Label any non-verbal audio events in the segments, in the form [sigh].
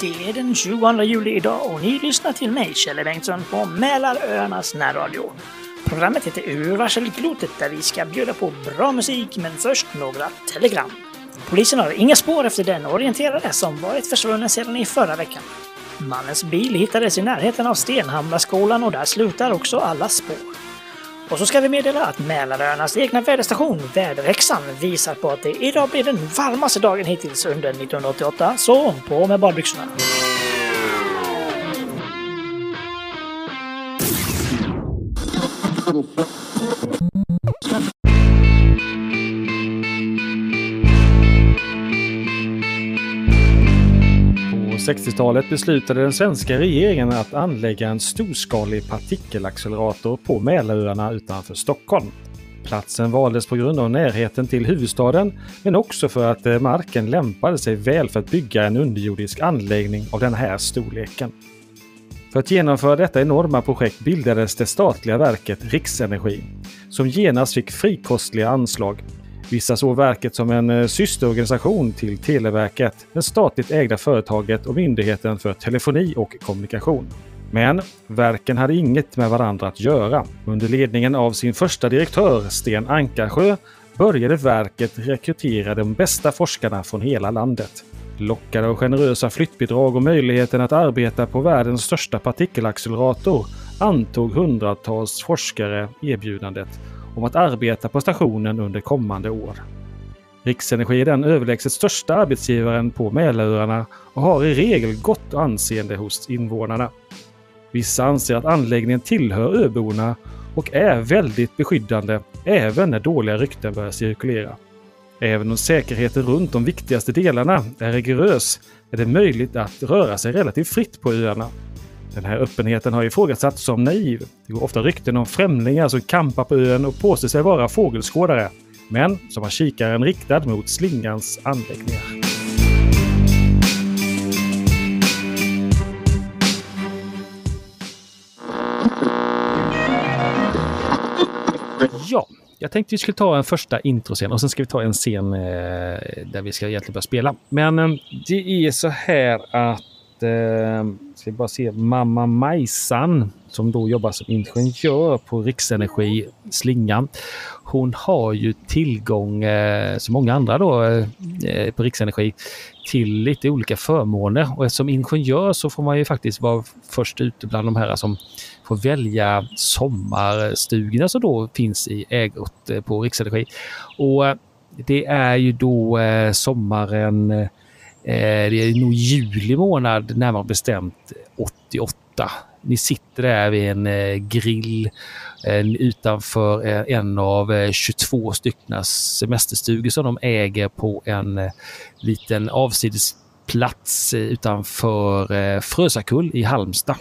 Det är den 20 juli idag och ni lyssnar till mig, Kjelle Bengtsson, på Mälaröarnas närradio. Programmet heter Ur varselklotet där vi ska bjuda på bra musik, men först några telegram. Polisen har inga spår efter den orienterade som varit försvunnen sedan i förra veckan. Mannens bil hittades i närheten av Stenhamraskolan och där slutar också alla spår. Och så ska vi meddela att Mälaröarnas egna väderstation, Väderhäxan, visar på att det idag blir den varmaste dagen hittills under 1988, så på med badbyxorna! 60-talet beslutade den svenska regeringen att anlägga en storskalig partikelaccelerator på Mälaröarna utanför Stockholm. Platsen valdes på grund av närheten till huvudstaden, men också för att eh, marken lämpade sig väl för att bygga en underjordisk anläggning av den här storleken. För att genomföra detta enorma projekt bildades det statliga verket Riksenergi, som genast fick frikostliga anslag. Vissa såg verket som en eh, systerorganisation till Televerket, det statligt ägda företaget och Myndigheten för telefoni och kommunikation. Men verken hade inget med varandra att göra. Under ledningen av sin första direktör, Sten Ankarsjö, började verket rekrytera de bästa forskarna från hela landet. Lockade av generösa flyttbidrag och möjligheten att arbeta på världens största partikelaccelerator antog hundratals forskare erbjudandet om att arbeta på stationen under kommande år. Riksenergi är den överlägset största arbetsgivaren på Mälaröarna och har i regel gott anseende hos invånarna. Vissa anser att anläggningen tillhör öborna och är väldigt beskyddande även när dåliga rykten börjar cirkulera. Även om säkerheten runt de viktigaste delarna är rigorös är det möjligt att röra sig relativt fritt på öarna. Den här öppenheten har ifrågasatts som naiv. Det går ofta rykten om främlingar som kampar på ön och påstår sig vara fågelskådare, men som har kikaren riktad mot slingans anläggningar. Ja, jag tänkte vi skulle ta en första introscen och sen ska vi ta en scen eh, där vi ska egentligen börja spela. Men eh, det är så här att eh, ska vi bara se Mamma Majsan som då jobbar som ingenjör på Riksenergi Slingan. Hon har ju tillgång, eh, som många andra då eh, eh, på Riksenergi, till lite olika förmåner. Och som ingenjör så får man ju faktiskt vara först ute bland de här som får välja sommarstugorna som då finns i ägot eh, på Riksenergi. Och eh, det är ju då eh, sommaren, eh, Eh, det är nog juli månad närmare bestämt 88. Ni sitter där vid en eh, grill eh, utanför eh, en av eh, 22 stycken semesterstugor som de äger på en eh, liten avsidesplats eh, utanför eh, Frösakull i Halmstad.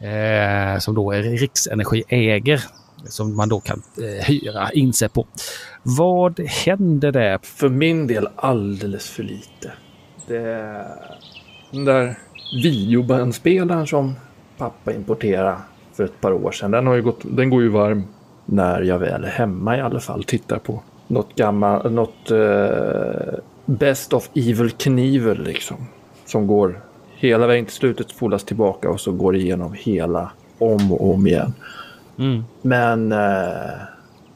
Eh, som då är Riksenergi äger. Som man då kan eh, hyra in sig på. Vad händer där? För min del alldeles för lite. Det... Den där videobandspelaren som pappa importerade för ett par år sedan. Den, har ju gått, den går ju varm när jag väl är hemma i alla fall. Tittar på något gammalt, något eh, Best of Evil Knievel liksom. Som går hela vägen till slutet, spolas tillbaka och så går igenom hela om och om igen. Mm. Men eh,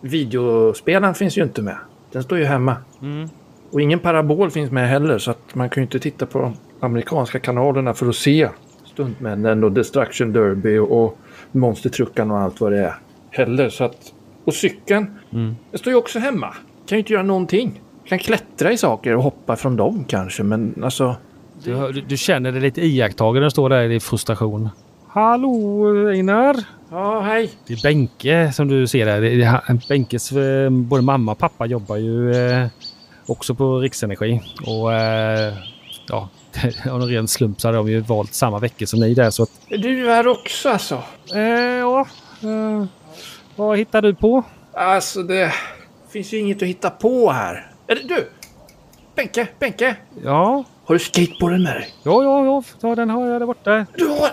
videospelaren finns ju inte med. Den står ju hemma. Mm. Och ingen parabol finns med heller så att man kan ju inte titta på de amerikanska kanalerna för att se Stuntmännen och Destruction Derby och Monstertruckan och allt vad det är. Heller så att... Och cykeln. Mm. Den står ju också hemma. Kan ju inte göra någonting. Kan klättra i saker och hoppa från dem kanske men alltså... Du, du, du känner dig lite iakttagen när du står där i frustration. Hallå Einar! Ja, hej. Det är Benke som du ser där. Benkes eh, både mamma och pappa jobbar ju eh, också på Riksenergi. Och eh, ja, [laughs] av någon ren slump så hade de ju valt samma vecka som ni där. Så att, Är du här också alltså? eh, ja, eh, vad hittar du på? Alltså det finns ju inget att hitta på här. Är det du? Benke, Benke. Ja, Har du skateboarden med dig? ja, ja, ja, ja den har jag där borta. Du har...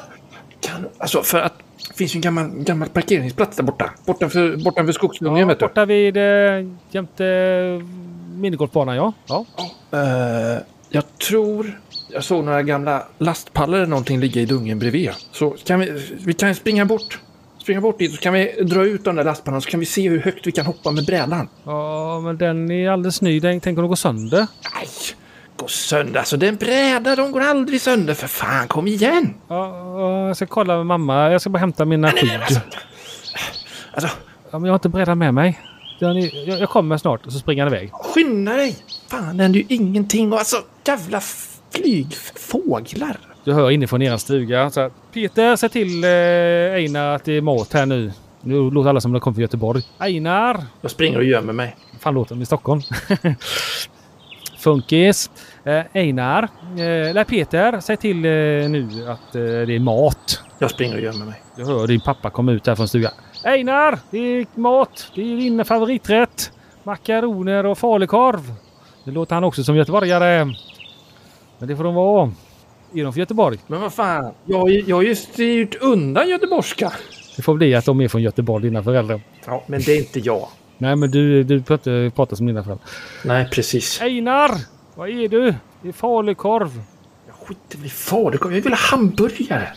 Kan... Alltså för att... Det finns ju en gammal, gammal parkeringsplats där borta. Bortanför, bortanför skogsdungen Ja, vet du. borta vid eh, jämte minigolfbanan, ja. ja. Eh, jag tror jag såg några gamla lastpallar eller någonting ligga i dungen bredvid. Så kan vi, vi kan springa bort. Springa bort dit så kan vi dra ut de där lastpallarna så kan vi se hur högt vi kan hoppa med brädan. Ja, men den är alldeles ny. Den tänker gå sönder. Nej, gå sönder. Alltså det är en bräda, de går aldrig sönder. För fan, kom igen! Ja, ja, jag ska kolla med mamma. Jag ska bara hämta mina Nej, nej, nej, skydd. alltså, alltså, Ja, men jag har inte brädan med mig. Jag, jag kommer snart och så springer han iväg. skynda dig! Fan, det händer ju ingenting. Och alltså, jävla flygfåglar. Du hör inifrån er stuga. Så här, Peter, säg till eh, Einar att det är mat här nu. Nu låter alla som de kommer från Göteborg. Einar! Jag springer och gömmer mig. fan låter de i Stockholm? [laughs] Funkis. Eh, Einar. Eh, Peter, säg till eh, nu att eh, det är mat. Jag springer och gömmer mig. Du hör din pappa komma ut här från stugan. Einar! Det är mat! Det är din favoriträtt! Makaroner och falukorv. Det låter han också som göteborgare. Men det får de vara. Är de från Göteborg? Men vad fan, jag, jag har ju styrt undan göteborgska. Det får bli att de är från Göteborg, dina föräldrar. Ja, men det är inte jag. Nej, men du, du inte prata som dina föräldrar. Nej, precis. Einar! Vad är du? Det är falukorv. Jag skiter väl i falukorv. Jag vill ha hamburgare.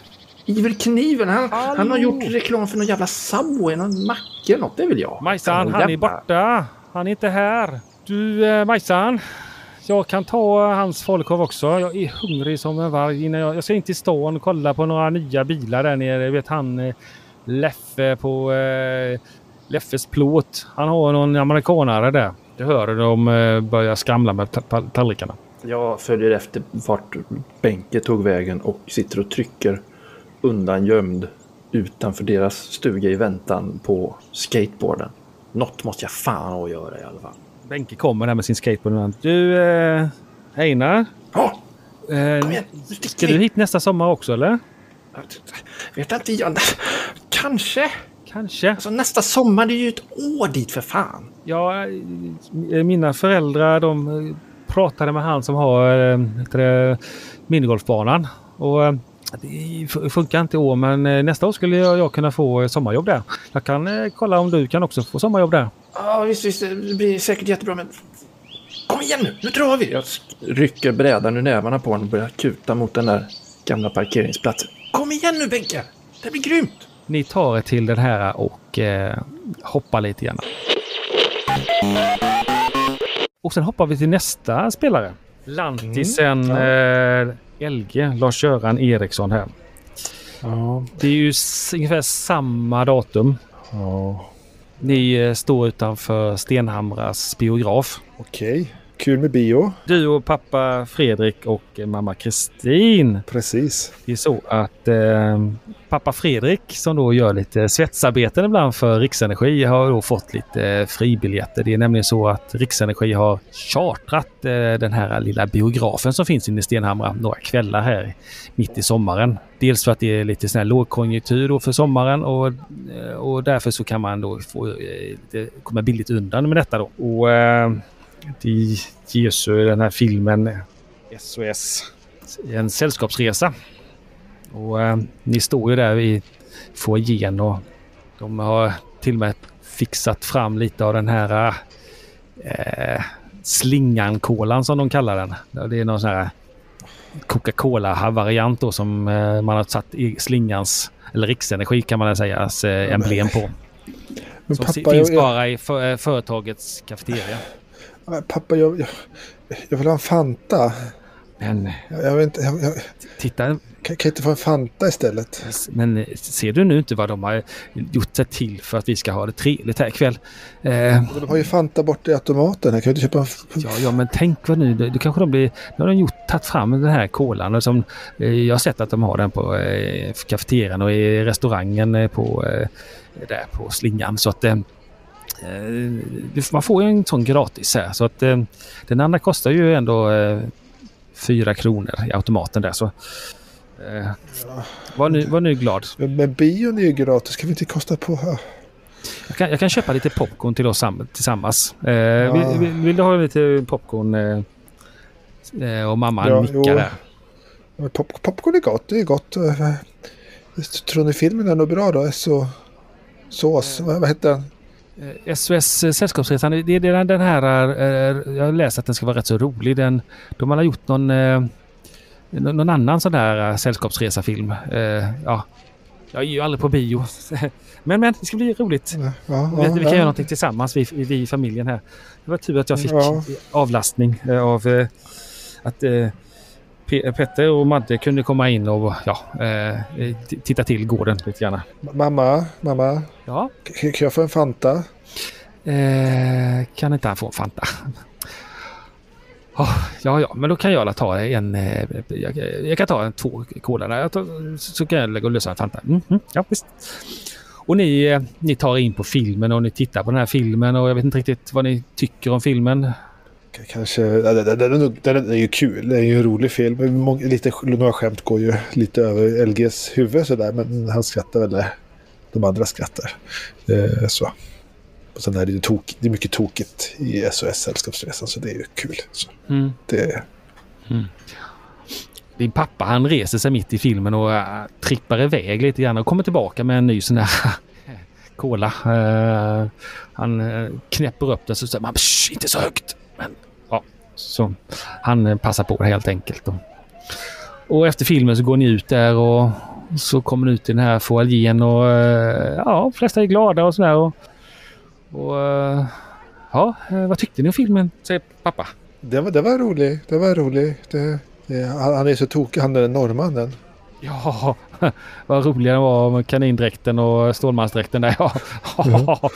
Iver Kniven, han, han har gjort reklam för någon jävla Subway, någon macka eller något. Det vill jag. Majsan, han är borta. Han är inte här. Du, eh, Majsan. Jag kan ta eh, hans falukorv också. Jag är hungrig som en varg. Innan jag, jag ska in till stan och kolla på några nya bilar där nere. Jag vet han eh, Leffe på eh, Leffes plåt. Han har någon amerikanare där. Du hör hur de eh, börjar skramla med ta- ta- tallrikarna. Jag följer efter vart Benke tog vägen och sitter och trycker undan gömd utanför deras stuga i väntan på skateboarden. Något måste jag fan att göra i alla fall. Benke kommer där med sin skateboard. Du, eh, Einar. Ja, Eh, kom igen. Ska du hit nästa sommar också eller? Vet inte jag. Kanske. Kanske. Alltså nästa sommar, det är ju ett år dit för fan. Ja, eh, mina föräldrar de eh, pratade med han som har det, minigolfbanan. Och det funkar inte i år men eh, nästa år skulle jag, kunna få eh, sommarjobb där. Jag kan eh, kolla om du kan också få sommarjobb där. Ja, visst, visst. Det blir säkert jättebra, men... Kom igen nu! Nu drar vi! Jag rycker brädan ur nävarna på honom och börjar kuta mot den där gamla parkeringsplatsen. Kom igen nu, Benke! Det blir grymt! Ni tar er till den här och eh, hoppar lite grann. Och sen hoppar vi till nästa spelare. Lantisen eh, LG, Lars-Göran Eriksson här. Ja, Det är ju ungefär samma datum. ja. Ni eh, står utanför Stenhamras biograf. okej. Kul med bio. Du och pappa Fredrik och eh, mamma Kristin. Precis. Det är så att eh, pappa Fredrik som då gör lite svetsarbeten ibland för Riksenergi har då fått lite eh, fribiljetter. Det är nämligen så att Riksenergi har chartrat eh, den här lilla biografen som finns inne i Stenhamra några kvällar här mitt i sommaren. Dels för att det är lite sån här lågkonjunktur då för sommaren och, eh, och därför så kan man då få eh, komma billigt undan med detta då. Och det ges ju den här filmen SOS en sällskapsresa. Och eh, ni står ju där i foajén och de har till och med fixat fram lite av den här eh, slingan-kolan som de kallar den. Det är någon sån här Coca-Cola-variant då som eh, man har satt i slingans, eller Riksenergi kan man säga, eh, emblem på. Men Som pappa, finns jag, jag, bara i för, eh, företagets kafeteria. Pappa jag, jag, jag vill ha en Fanta. Men Jag, jag, vet inte, jag, jag, titta, kan, kan jag inte få en Fanta istället? men ser du nu inte vad de har gjort sig till för att vi ska ha det trevligt här ikväll? Eh, De har ju Fanta borta i automaten. Jag kan ju inte köpa en... Ja, ja, men tänk vad nu, då kanske de blir, nu har de gjort, tagit fram den här kolan. Som, eh, jag har sett att de har den på eh, kafeterian och i restaurangen eh, på, eh, där på slingan. Så att eh, eh, man får ju en sån gratis här. Så att eh, den andra kostar ju ändå eh, 4 kronor i automaten där. Så eh, var, nu, var nu glad. Men, men bion är ju gratis. Kan vi inte kosta på... Ja. Jag kan, jag kan köpa lite popcorn till oss sam- tillsammans. Eh, vill, vill, vill du ha lite popcorn? Eh, eh, och mamma Ja, nickar där. Pop, popcorn är gott. Det är gott. Eh, Tror ni filmen är nog bra då? Så, sås. Vad, vad heter den? Eh, SOS eh, Sällskapsresan, det är den, här, eh, jag har läst att den ska vara rätt så rolig. Den, de har gjort någon, eh, Nå- någon annan sån där sällskapsresafilm. Eh, ja, jag är ju aldrig på bio. [laughs] men men, det ska bli roligt. Ja, ja, vi, vi kan ja. göra någonting tillsammans, vi, vi i familjen här. Det var tur att jag fick avlastning eh, av eh, att Pe- Petter och Madde kunde komma in och ja, eh, titta till gården lite grann. Mamma, mamma, Ja, kan jag få en Fanta? eh, kan inte han få en Fanta? Oh, ja, ja, men då kan jag ta en... Eh, jag, jag kan ta en två där. Så kan jag lägga och lösa en Fanta. Mm, mm, ja, visst. Och ni, eh, ni tar in på filmen och ni tittar på den här filmen och jag vet inte riktigt vad ni tycker om filmen. Kanske, den, är nog- den är ju kul, det är ju en rolig film. Lite, några skämt går ju lite över LGs huvud sådär. Men han skrattar väl de andra skrattar. Eh, så. Och sen är det tok, det är mycket tokigt i SOS Sällskapsresan så det är ju kul. Så Mm. det, Din pappa han reser sig mitt i filmen och uh, trippar iväg lite grann och kommer tillbaka med en ny sån här [laughs] cola. Eh, han uh, knäpper upp den så säger man "Shh, inte så högt. Men, ja, så han eh, passar på det helt enkelt. Och, och efter filmen så går ni ut där och så kommer ni ut i den här foajén och eh, ja, de flesta är glada och sådär. Och, och eh, ja, vad tyckte ni om filmen? Säger pappa. det, var, det var roligt. Det var roligt. Det, det, han, han är så tokig, han är den norrmannen. Ja, [laughs] vad roliga den var med kanindräkten och stålmansdräkten där. [laughs] Ja.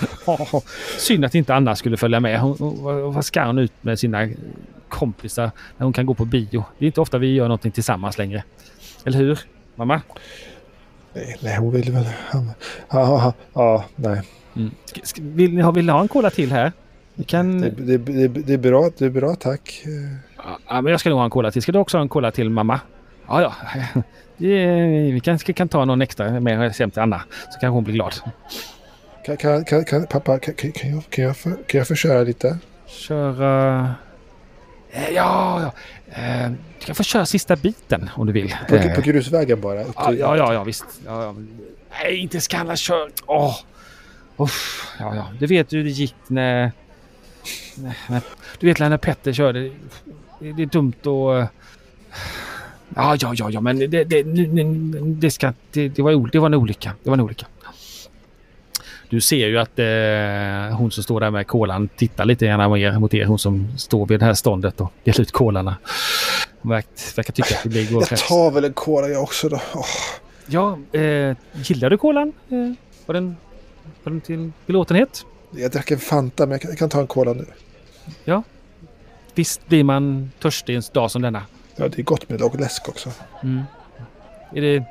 Synd att inte Anna skulle följa med. Hon, hon, vad- ska hon ut med sina kompisar när hon kan gå på bio? Det är inte ofta vi gör någonting tillsammans längre. Eller hur, mamma? Nej, nej hon vill väl... Ja, nej. Mm. Vill ni ha, vill ni ha en cola till här? Vi kan... Det, det, det, det, är bra, det är bra, tack. Eh, Ja, men jag ska nog ha en cola till. Ska du också ha en cola till mamma? Ja, ja. Vi kanske kan ta någon extra med hem till Anna. Så kanske hon blir glad. Kan, kan, kan, kan, pappa, kan, kan, jag, kan, jag få, kan jag få köra lite? Köra... Eh, Ja, ja. Eh, Du kan få köra sista biten om du vill. På, Eh, på grusvägen bara? ja, ja, ja, ja, visst. Ja, ja. Nej, inte ska alla köra. Åh! Uff, ja, ja. Du vet hur det gick när... när, när du vet när Petter körde. Det, det är dumt att... Ja, ja, ja, ja, men det, det, det ska... Det, det, var, det var en olycka. Det var en olycka. Du ser ju att eh, hon som står där med kolan tittar lite grann mer mot er. Hon som står vid det här ståndet och delar ut kolarna. Hon verkar, verkar tycka att det blir går Jag tar väl en cola jag också då. Åh, Ja, eh, gillar du kolan? Eh, var, den, var den till belåtenhet? jag drack en Fanta men jag kan, jag kan ta en cola nu. Visst blir man törstig en dag som denna? Ja, det är gott med och läsk också. Mm. Är det,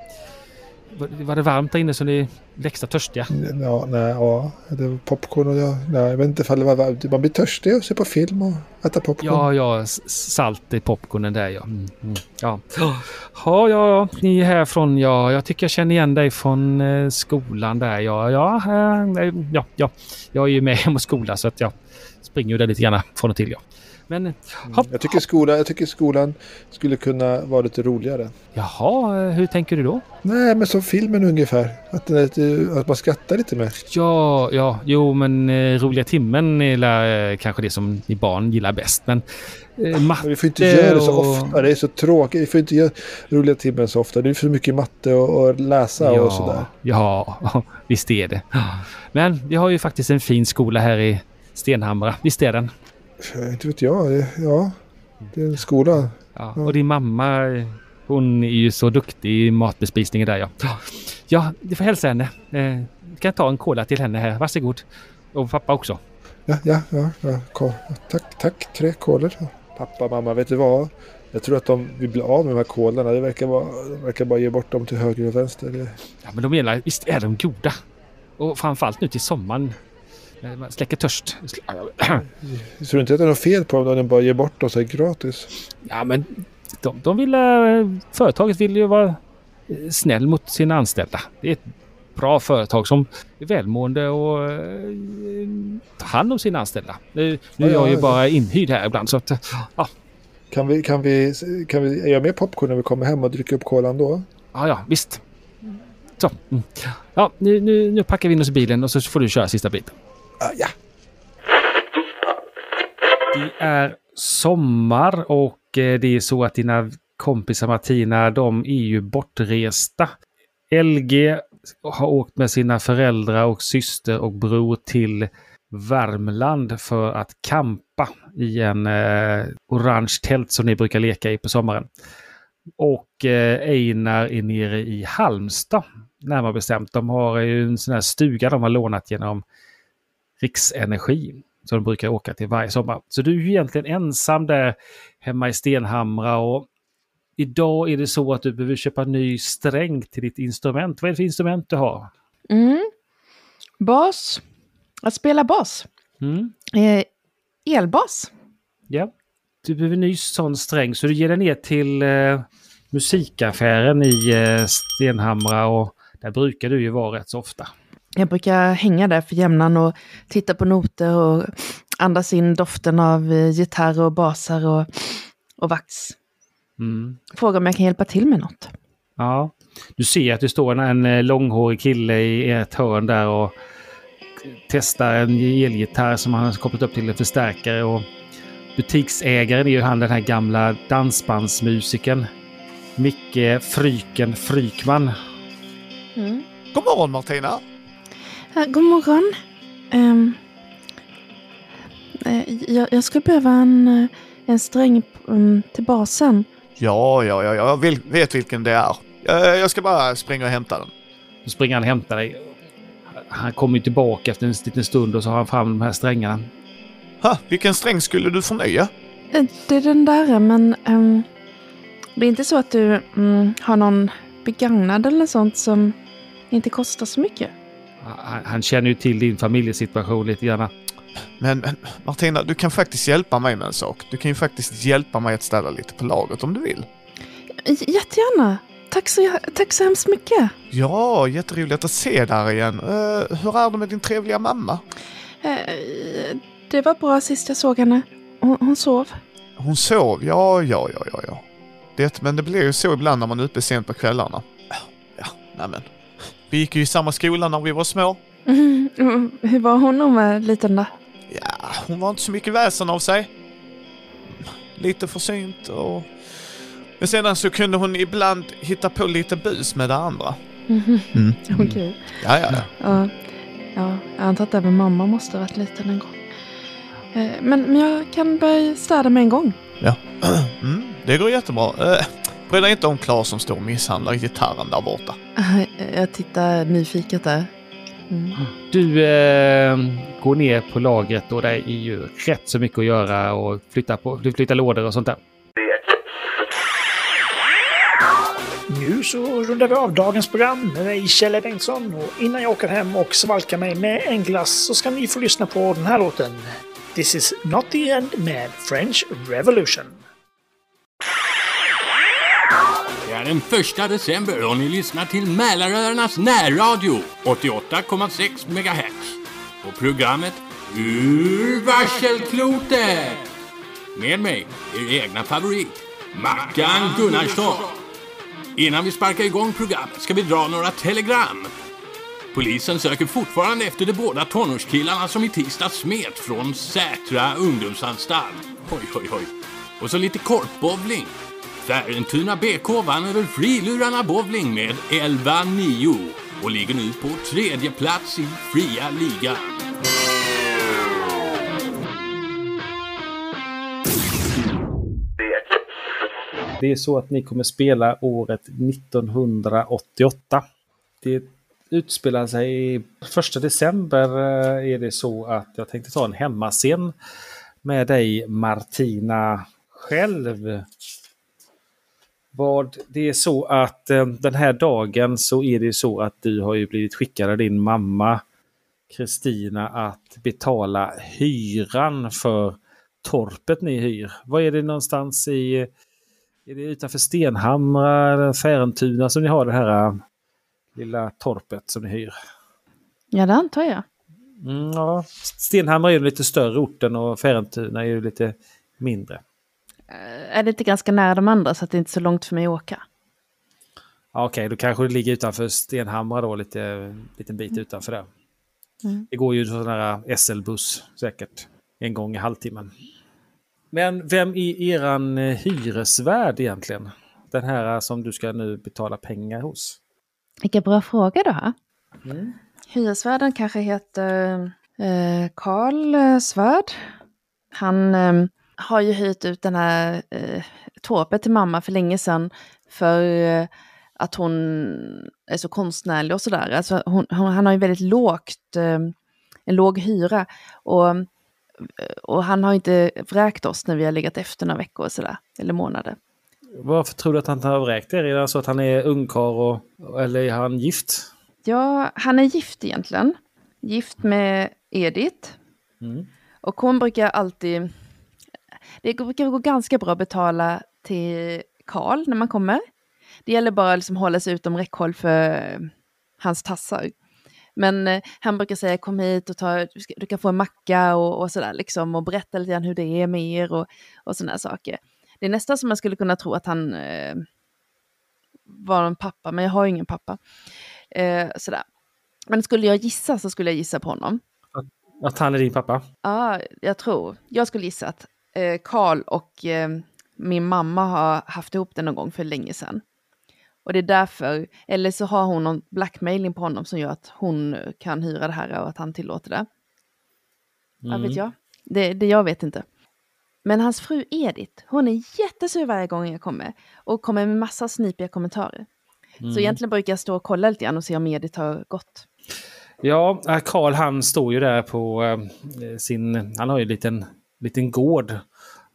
var, det varmt där inne så ni är extra törstiga? Ja, nej, ja, det var popcorn och jag, nej, jag vet inte ifall det var varmt. Man blir törstig och se på film och äta popcorn. Ja, ja, salt i popcornen där ja. Mm, mm, ja. Ja, ja, ja, ni är härifrån ja. Jag tycker jag känner igen dig från eh, skolan där ja. Ja, eh, ja, ja. Jag är ju med [laughs] hem och skola så att jag springer ju där lite grann från och till ja. Men hopp, Jag tycker, skola, jag tycker skolan skulle kunna vara lite roligare. jaha, eh, hur tänker du då? Nej, men som filmen ungefär. Att, att man skrattar lite mer. Ja, ja, jo men eh, roliga timmen är eh, kanske det som ni barn gillar bäst. Men eh, Men matte vi får inte göra det så och- ofta. Det är så tråkigt. Vi får inte göra roliga timmen så ofta. Det är för mycket matte och, och läsa och sådär. Ja, [laughs] visst är det. Men vi har ju faktiskt en fin skola här i Stenhamra. Visst är den? Inte vet jag. Ja, det är en skola. Ja. Och din mamma, eh, hon är ju så duktig i matbespisningen där ja. Ja, du får hälsa henne. Eh, du kan ta en cola till henne här. Varsågod. Och pappa också. Ja, ja, ja. ja tack, tack. Tre kolor. Pappa, mamma, vet du vad? Jag tror att de vill bli av med de här kolorna. Det verkar, vara, de verkar bara ge bort dem till höger och vänster. Ja, men de menar, visst är de goda? Och framförallt nu till sommaren. Släcker törst. jag tror inte att det är något fel på dem om de bara ger bort dem så här gratis. Ja, men de, de vill, eh, företaget vill ju vara eh, snäll mot sina anställda. Det är ett bra företag som är välmående och eh, tar hand om sina anställda. Nu, nu är Ja, jag ju bara inhyrd här ibland så att, ja, Kan vi, kan vi, kan vi är jag med popcorn när vi kommer hem och dricker upp kolan då? ja, ja visst. Så. Mm. Ja, nu, nu, nu packar vi in oss i bilen och så får du köra sista biten. Ah, ja. Det är sommar och eh, det är så att dina kompisar Martina, de är ju bortresta. LG har åkt med sina föräldrar och syster och bror till Värmland för att kampa i en eh, orange tält som ni brukar leka i på sommaren. Och eh, Einar är nere i Halmstad, närmare bestämt. De har ju en sån här stuga de har lånat genom Riksenergi. Som de brukar åka till varje sommar. Så du är ju egentligen ensam där hemma i Stenhamra och idag är det så att du behöver köpa ny sträng till ditt instrument. Vad är det för instrument du har? Mm. Bas. Att spela bas. Mm. Eh, elbas. Ja. Du behöver ny sån sträng så du ger dig ner till eh, musikaffären i eh, Stenhamra och där brukar du ju vara rätt så ofta. Jag brukar hänga där för jämnan och titta på noter och andas in doften av eh, gitarr och basar och, och vax. Mm. Fråga om jag kan hjälpa till med något. Ja, du ser att det står en, en eh, långhårig kille i ett hörn där och testar en elgitarr som han har kopplat upp till en förstärkare. Och butiksägaren är ju han den här gamla dansbandsmusikern. Micke Fryken Frykman. Mm. God morgon Martina! Eh, god morgon. Eh, jag, jag skulle behöva en, eh, en sträng um, till basen. Ja, ja, ja, jag vill, vet vilken det är. Jag, jag ska bara springa och hämta den. Då springer han och hämtar dig. Han kommer tillbaka efter en liten stund och så har han fram de här strängarna. Ha, vilken sträng skulle du förnya? Det är den där, men ehm, det är inte så att du mm, har någon begagnad eller sånt som inte kostar så mycket? Han, han känner ju till din familjesituation lite grann. Men, men Martina, du kan faktiskt hjälpa mig med en sak. Du kan ju faktiskt hjälpa mig att ställa lite på lagret om du vill. J- Jättegärna. Tack så, tack så hemskt mycket. Ja, jätteroligt att se dig igen. Eh, hur är det med din trevliga mamma? Eh, det var bra sist jag såg henne. Hon, hon sov. Hon sov? Ja, ja, ja, ja, ja. Det, men det blir ju så ibland när man är uppe sent på kvällarna. Ja, nämen. Vi gick ju i samma skola när vi var små. Mm, mm, [laughs] hur var hon när hon var liten då? Ja, hon var inte så mycket väsen av sig. Lite försynt och... Men sedan så kunde hon ibland hitta på lite bus med det andra. Mhm, Mm. [laughs] Okej. Ja, ja, ja. Ja, ja, jag antar att även mamma måste ha varit liten en gång. Eh, Men, men jag kan börja städa med en gång. [clears throat] Mm, det går jättebra. Bry dig inte om Klas som står och misshandlar gitarren där borta. [laughs] Jag tittar nyfiket där. Mm. Du eh, går ner på lagret och det är ju rätt så mycket att göra och flytta, på, du flyttar lådor och sånt där. Nu så rundar vi av dagens program med mig, Kjell Bengtsson. Och innan jag åker hem och svalkar mig med en glass så ska ni få lyssna på den här låten. This is not the end med French Revolution. Det är den första december och ni lyssnar till Mälaröarnas närradio 88,6 MHz. Och programmet Ur varselklotet. Med mig, er egna favorit, Mackan Gunnarsson. Innan vi sparkar igång programmet ska vi dra några telegram. Polisen söker fortfarande efter de båda tonårskillarna som i tisdags smet från Sätra ungdomsanstalt. Oj, oj, oj. Och så lite korpbowling. Värentuna BK vann över Frilurarna Bowling med 11-9 och ligger nu på tredje plats i fria ligan. Det är så att ni kommer spela året 1988. Det utspelar sig i första december eh, är det så att jag tänkte ta en hemmascen med dig Martina själv. Vad det är så att eh, den här dagen så är det så att du har ju blivit skickad av din mamma Kristina att betala hyran för torpet ni hyr. Vad är det någonstans i är det utanför Stenhamra eller Färentuna som ni har det här äh, lilla torpet som ni hyr? Ja, det antar jag. Mm, ja. Stenhamra är ju lite större orten och Färentuna är ju lite mindre. Eh, Är inte ganska nära de andra så att det är inte är så långt för mig att åka? Ja, Okej, då kanske det ligger utanför Stenhamra då, lite liten bit utanför där. Mm. Det går ju sån här SL-buss säkert en gång i halvtimmen. Men vem är eran eh, hyresvärd egentligen? den här som du ska nu betala pengar hos? Vilken bra fråga du har. Hyresvärden kanske heter eh, Karl eh, Svärd. Han eh, har ju hyrt ut den här eh, torpet till mamma för länge sedan för eh, att hon är så konstnärlig och sådär. Alltså hon, hon, han har ju väldigt lågt, eh, en låg hyra. Och, och han har inte vräkt oss när vi har legat efter några veckor och sådär, eller månader. Varför tror du att han har vräkt er? Är det så att han är ungkarl och, eller är han gift? Ja, han är gift egentligen. Gift med Edith. Mm. Och hon brukar alltid... Det brukar gå ganska bra att betala till Karl när man kommer. Det gäller bara att liksom hålla sig utom räckhåll för hans tassar. Men eh, han brukar säga kom hit och ta, du, kan få en macka och, och sådär liksom och berätta lite grann hur det är med er och, och sådana saker. Det är nästan som man skulle kunna tro att han eh, var en pappa, men jag har ingen pappa. Eh, sådär. Men skulle jag gissa så skulle jag gissa på honom. Att han är din pappa? Ja, jag tror. Jag skulle gissa att eh, Karl och eh, min mamma har haft ihop det någon gång för länge sedan. Och det är därför, eller så har hon någon blackmailing på honom som gör att hon kan hyra det här och att han tillåter det. Vad vet jag? Det, det jag vet inte. Men hans fru Edith, hon är jättesur varje gång jag kommer och kommer med massa snipiga kommentarer. Så egentligen brukar jag stå och kolla lite grann och se om Edith har gått. Ja, äh, Karl han står ju där på eh, sin... Han har ju en liten, liten gård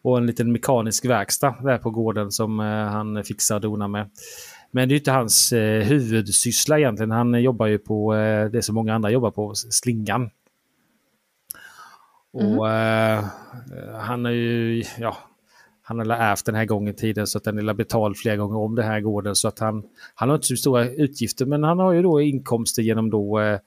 och en liten mekanisk verkstad där på gården som eh, han fixar och donar med. Men det är inte hans eh, huvudsyssla egentligen. Han jobbar ju på eh, det som många andra jobbar på, slingan. Och eh, han är ju, ja, han har ärvt den här gången tiden så att den är betald flera gånger om den här gården. Så att han, han har inte så stora utgifter men han har ju då inkomster genom då eh,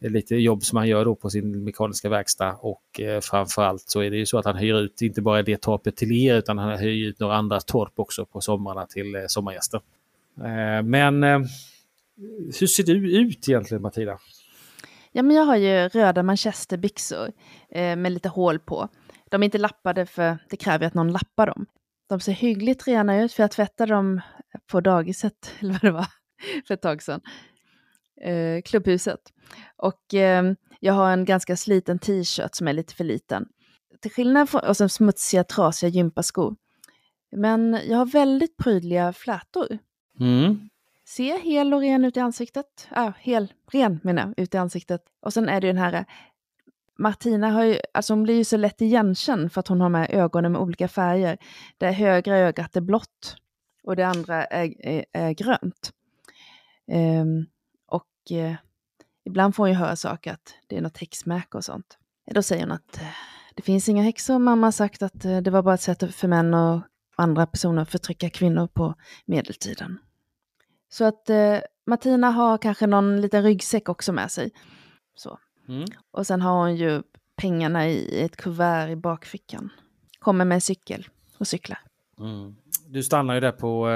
lite jobb som han gör då på sin mekaniska verkstad. Och eh, framförallt så är det ju så att han hyr ut inte bara det torpet till er utan han hyr ut några andra torp också på somrarna till eh, sommargäster. Eh, men eh, hur ser du ut egentligen Matilda? Ja, men jag har ju röda manchesterbyxor eh, med lite hål på. De är inte lappade för det kräver att någon lappar dem. De ser hyggligt rena ut för jag tvättade dem på dagiset, [laughs] eller vad det var, för ett tag sedan. Eh, klubbhuset. Och eh, jag har en ganska sliten t-shirt som är lite för liten. Till skillnad från, och sen smutsiga, trasiga gympaskor. Men jag har väldigt prydliga flätor. Mm. Ser hel och ren ut i ansiktet. Ja, hel, ren menar jag, ut i ansiktet. Och sen är det ju den här Martina har ju, alltså hon blir ju så lätt igenkänd för att hon har med ögonen med olika färger. Det högra ögat är blått och det andra är, är, är grönt. Och eh, ibland får hon ju höra saker att det är något häxmärke och sånt. Då säger hon att eh, det finns inga häxor. Mamma har sagt att eh, det var bara ett sätt för män och andra personer att förtrycka kvinnor på medeltiden. Så att eh, Martina har kanske någon liten ryggsäck också med sig. Så. Mm. Och sen har hon ju pengarna i ett kuvert i bakfickan. Kommer med en cykel och cyklar. Mm. Du stannar ju där på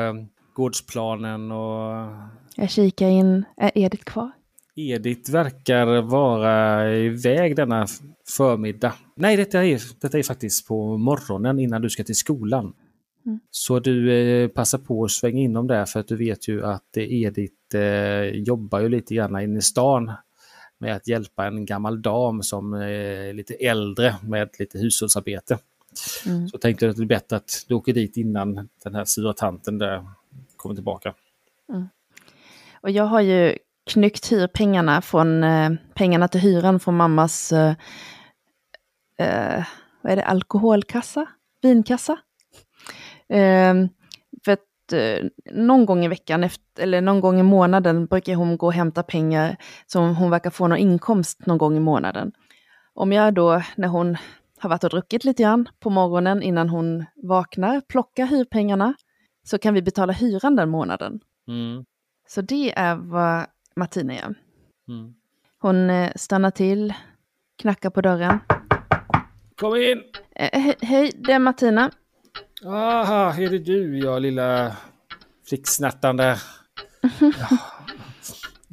gårdsplanen och Jag kikar in, är Edith kvar? Edith verkar vara iväg denna förmiddag. Nej, detta är, detta är faktiskt på morgonen innan du ska till skolan. Mm. Så du eh, passar på att svänga in dem där för att du vet ju att eh, Edith eh, jobbar ju lite grann inne i stan med att hjälpa en gammal dam som är lite äldre med lite hushållsarbete. Mm. Så tänkte jag att det är bättre att du åker dit innan den här sura tanten där kommer tillbaka. Mm. Och jag har ju knyckt hyrpengarna från eh, pengarna till hyran från mammas eh, eh, vad är det, alkoholkassa? Vinkassa? Eh, för att eh, någon gång i veckan, efter, eller någon gång i månaden, brukar hon gå och hämta pengar som hon verkar få någon inkomst någon gång i månaden. Om jag då, när hon har varit och druckit lite grann på morgonen innan hon vaknar, plockar hyrpengarna, så kan vi betala hyran den månaden. Mm. Så det är vad Martina gör. Mm. Hon eh, stannar till, knackar på dörren. Kom in! Eh, he hej, det är Martina. Aha, är det du, ja lilla flicksnattande? Ja. [laughs]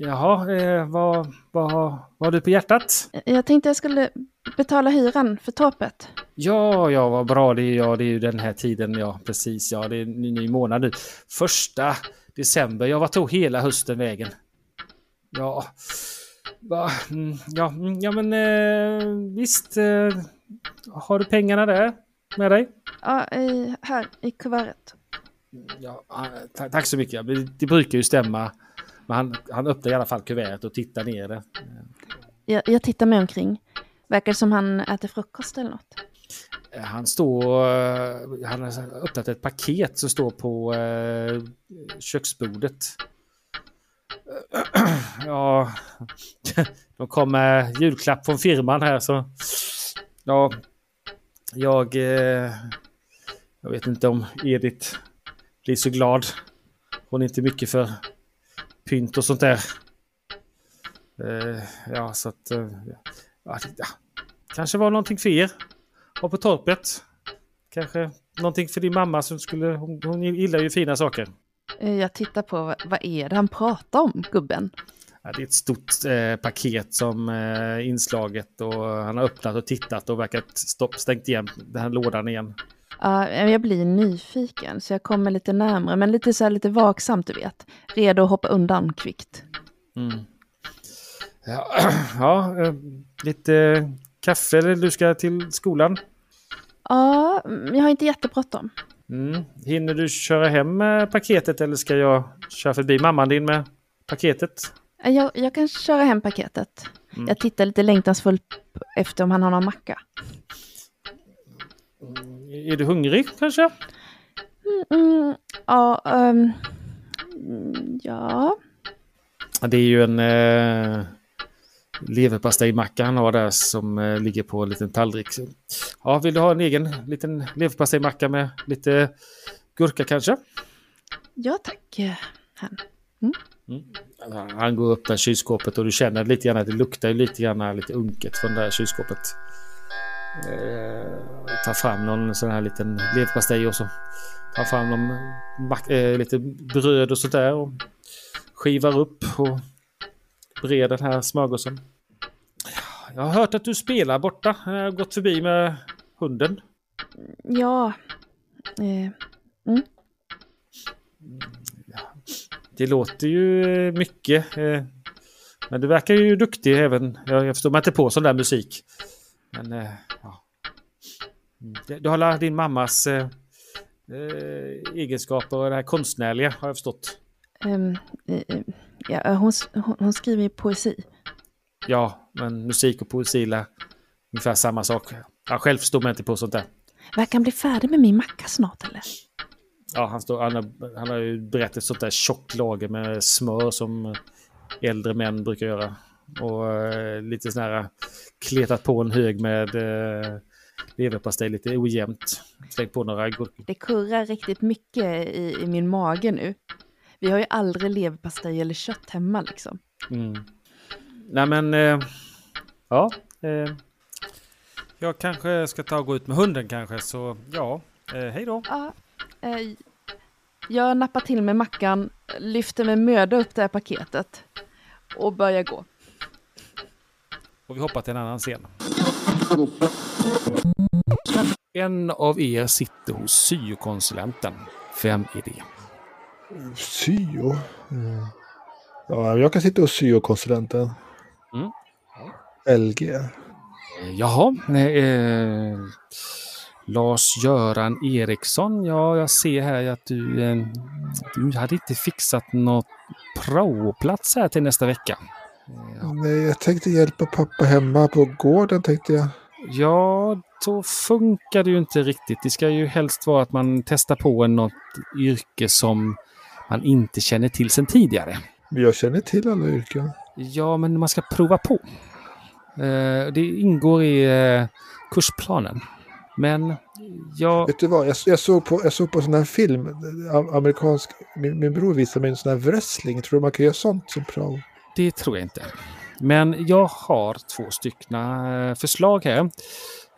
Jaha, eh, vad, vad, vad har du på hjärtat? Jag tänkte jag skulle betala hyran för torpet. Ja, ja, vad bra. Det är, ja, det är ju den här tiden, ja, precis. Ja, det är en ny, månad nu. Första december. Ja, vad tog hela hösten vägen? Ja, va, mm, ja, mm, ja men eh, visst. Eh, har du pengarna där med dig? Ja, i, här i kuvertet. Ja, ah, ta- tack så mycket. Det brukar ju stämma. Men han, han öppnar i alla fall kuvertet och tittar ner det. Jag, jag tittar mig omkring. Verkar som han äter frukost eller något. Han står... eh, Han har öppnat ett paket som står på eh, köksbordet. [clears throat] Ja, [laughs] de kom med julklapp från firman här så... Ja, jag... Eh, jag vet inte om Edith blir så glad. Hon är inte mycket för pynt och sånt där. Eh, ja, så att... Eh, ja, kanske var någonting för er. Och på torpet. Kanske någonting för din mamma som skulle... Hon, hon gillar ju fina saker. Eh, Jag tittar på vad, vad är det han pratar om, gubben? Ja, det är ett stort eh, paket som eh, inslaget och han har öppnat och tittat och verkat stopp, stängt igen den här lådan igen. Ja, jag blir nyfiken så jag kommer lite närmare, men lite så här lite vaksamt du vet. Redo att hoppa undan kvickt. Mm. Ja, [clears throat] ja eh, lite kaffe eller du ska till skolan? Ja, mm, jag har inte jättebråttom. Mm. Hinner du köra hem paketet eller ska jag köra förbi mamman din med paketet? Eh, Jag, jag kan köra hem paketet. Mm. Jag tittar lite längtansfullt efter om han har någon macka. Är du hungrig kanske? Mm, ja, mm, ja. Det är ju en eh, leverpastejmacka han har där som eh, ligger på en liten tallrik. Ja, vill du ha en egen liten leverpastejmacka med lite gurka kanske? Ja tack, eh, han. Ja, Han går upp där kylskåpet och du känner lite grann att det luktar lite grann lite unket från det här kylskåpet. Eh, tar fram någon sån här liten leverpastej och så tar fram någon eh, lite bröd och sånt där och skivar upp och breder den här smörgåsen. Jag har hört att du spelar borta. Jag har gått förbi med hunden. Ja. Eh, Det låter ju mycket. eh, Men du verkar ju duktig även. Jag förstår mig inte på sån där musik. Men eh, ja. Mm, Du har alla din mammas eh, eh, egenskaper och det här konstnärliga har jag förstått. eh, ja, hon, hon, hon skriver poesi. Ja, men musik och poesi är ungefär samma sak. Jag själv förstår mig inte på sånt där. Verkar han bli färdig med min macka snart eller? Ja, han, står, han, har, han har ju berättat sånt där tjockt lager med smör som äldre män brukar göra. Och eh, lite sån här kletat på en hög med eh, leverpastej lite ojämnt. Slängt på några gurkor. Det kurrar riktigt mycket i, i min mage nu. Vi har ju aldrig leverpastej eller kött hemma liksom. Mm. Nej men, eh, ja. Eh, jag kanske ska ta och gå ut med hunden kanske, så ja. Eh, hej då. Ja, eh, jag nappar till med mackan, lyfter med möda upp det här paketet och börjar gå. Och vi hoppar till en annan scen. En av er sitter hos syokonsulenten. Vem är det? Syo? Mm. Ja, jag kan sitta hos syokonsulenten. Mm. LG. Jaha, nej, eh, Lars-Göran Eriksson. Ja, jag ser här att du, eh, du hade inte fixat något praoplats här till nästa vecka. Nej, jag tänkte hjälpa pappa hemma på gården tänkte jag. Ja, så funkar det ju inte riktigt. Det ska ju helst vara att man testar på något yrke som man inte känner till sedan tidigare. Men jag känner till alla yrken. Ja, men man ska prova på. Eh, det ingår i eh, kursplanen. Men jag... Vet du vad, jag, jag, såg på, jag såg på en sån här film, amerikansk, min, min bror visade mig en sån här wrestling. Tror du man kan göra sånt som prao? Det tror jag inte. Men jag har två styckna eh, förslag här.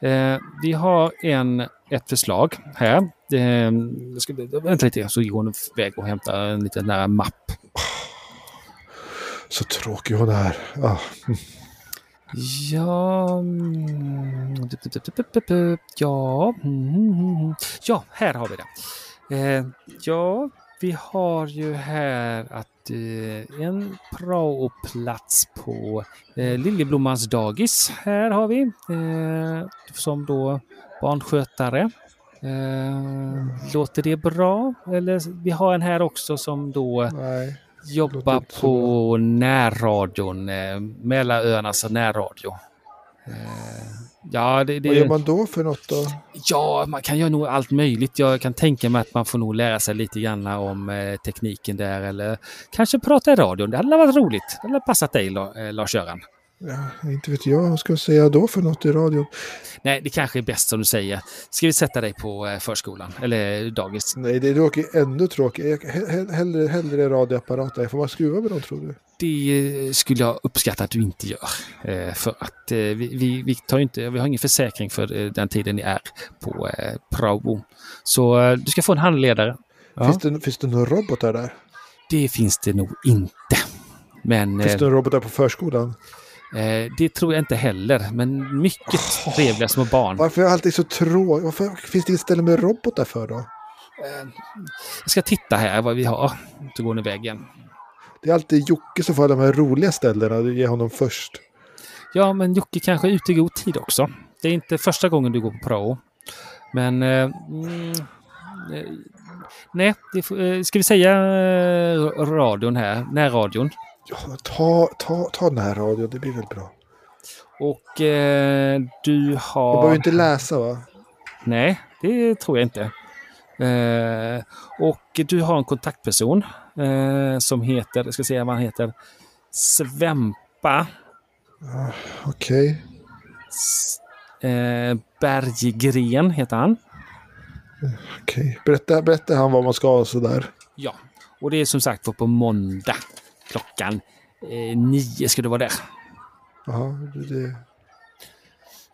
Eh, vi har en, ett förslag här. Eh, jag ska, vänta lite, så går hon iväg och hämtar en liten där mapp. Så tråkig hon är. Ah. Ja... Ja... Ja, här har vi det. Eh, ja, vi har ju här att en praoplats på eh, Liljeblommans dagis. Här har vi. Eh, som då barnskötare. Eh, låter det bra? Eller vi har en här också som då Nej. jobbar på närradion, eh, Mälaröarnas närradio. Ja, det, Vad det, gör man då för något då? ja, man kan göra nog allt möjligt. Jag kan tänka mig att man får nog lära sig lite grann om eh, tekniken där eller kanske prata i radion. Det hade varit roligt. Det hade passat dig, eh, Lars-Göran. Ja, inte vet jag. Vad ska jag säga då för något i radion? Nej, det kanske är bäst som du säger. Ska vi sätta dig på eh, förskolan eller dagis? Nej, det låter ännu tråkigare. Hellre, hellre radioapparater. Får man skruva med dem tror du? Det eh, skulle jag uppskatta att du inte gör. Eh, För att vi, vi, vi, tar inte, vi har ingen försäkring för den tiden ni är på prao. Så du ska få en handledare. Ja. Finns, det, finns det några robotar där? Det finns det nog inte. Men Finns det några robotar på förskolan? Eh, det tror jag inte heller. Men mycket trevliga små barn. Varför är alltid så tråkig? Varför finns det inget ställe med robotar för då? Jag ska titta här vad vi har. Så går ni iväg igen. Det är alltid Jocke som får de här roliga ställena. Du ger honom först. Ja, men Jocke kanske är ute i god tid också. Det är inte första gången du går på prao. Men... Eh, mm, eh, nej, det, eh, ska vi säga eh, radion här? Närradion. Ja, ta, ta, ta närradio. Det blir väl bra. Och eh, du Jag har... behöver inte läsa va? Nej, det tror jag inte. Eh, och du har en kontaktperson eh, som heter, jag ska säga vad han heter, Svempa Okej. S- eh, Berggren heter han. okej. Berätta, berätta han vad man ska och sådär. Ja, och det är som sagt var på måndag klockan eh, nio ska du vara där. Jaha, det.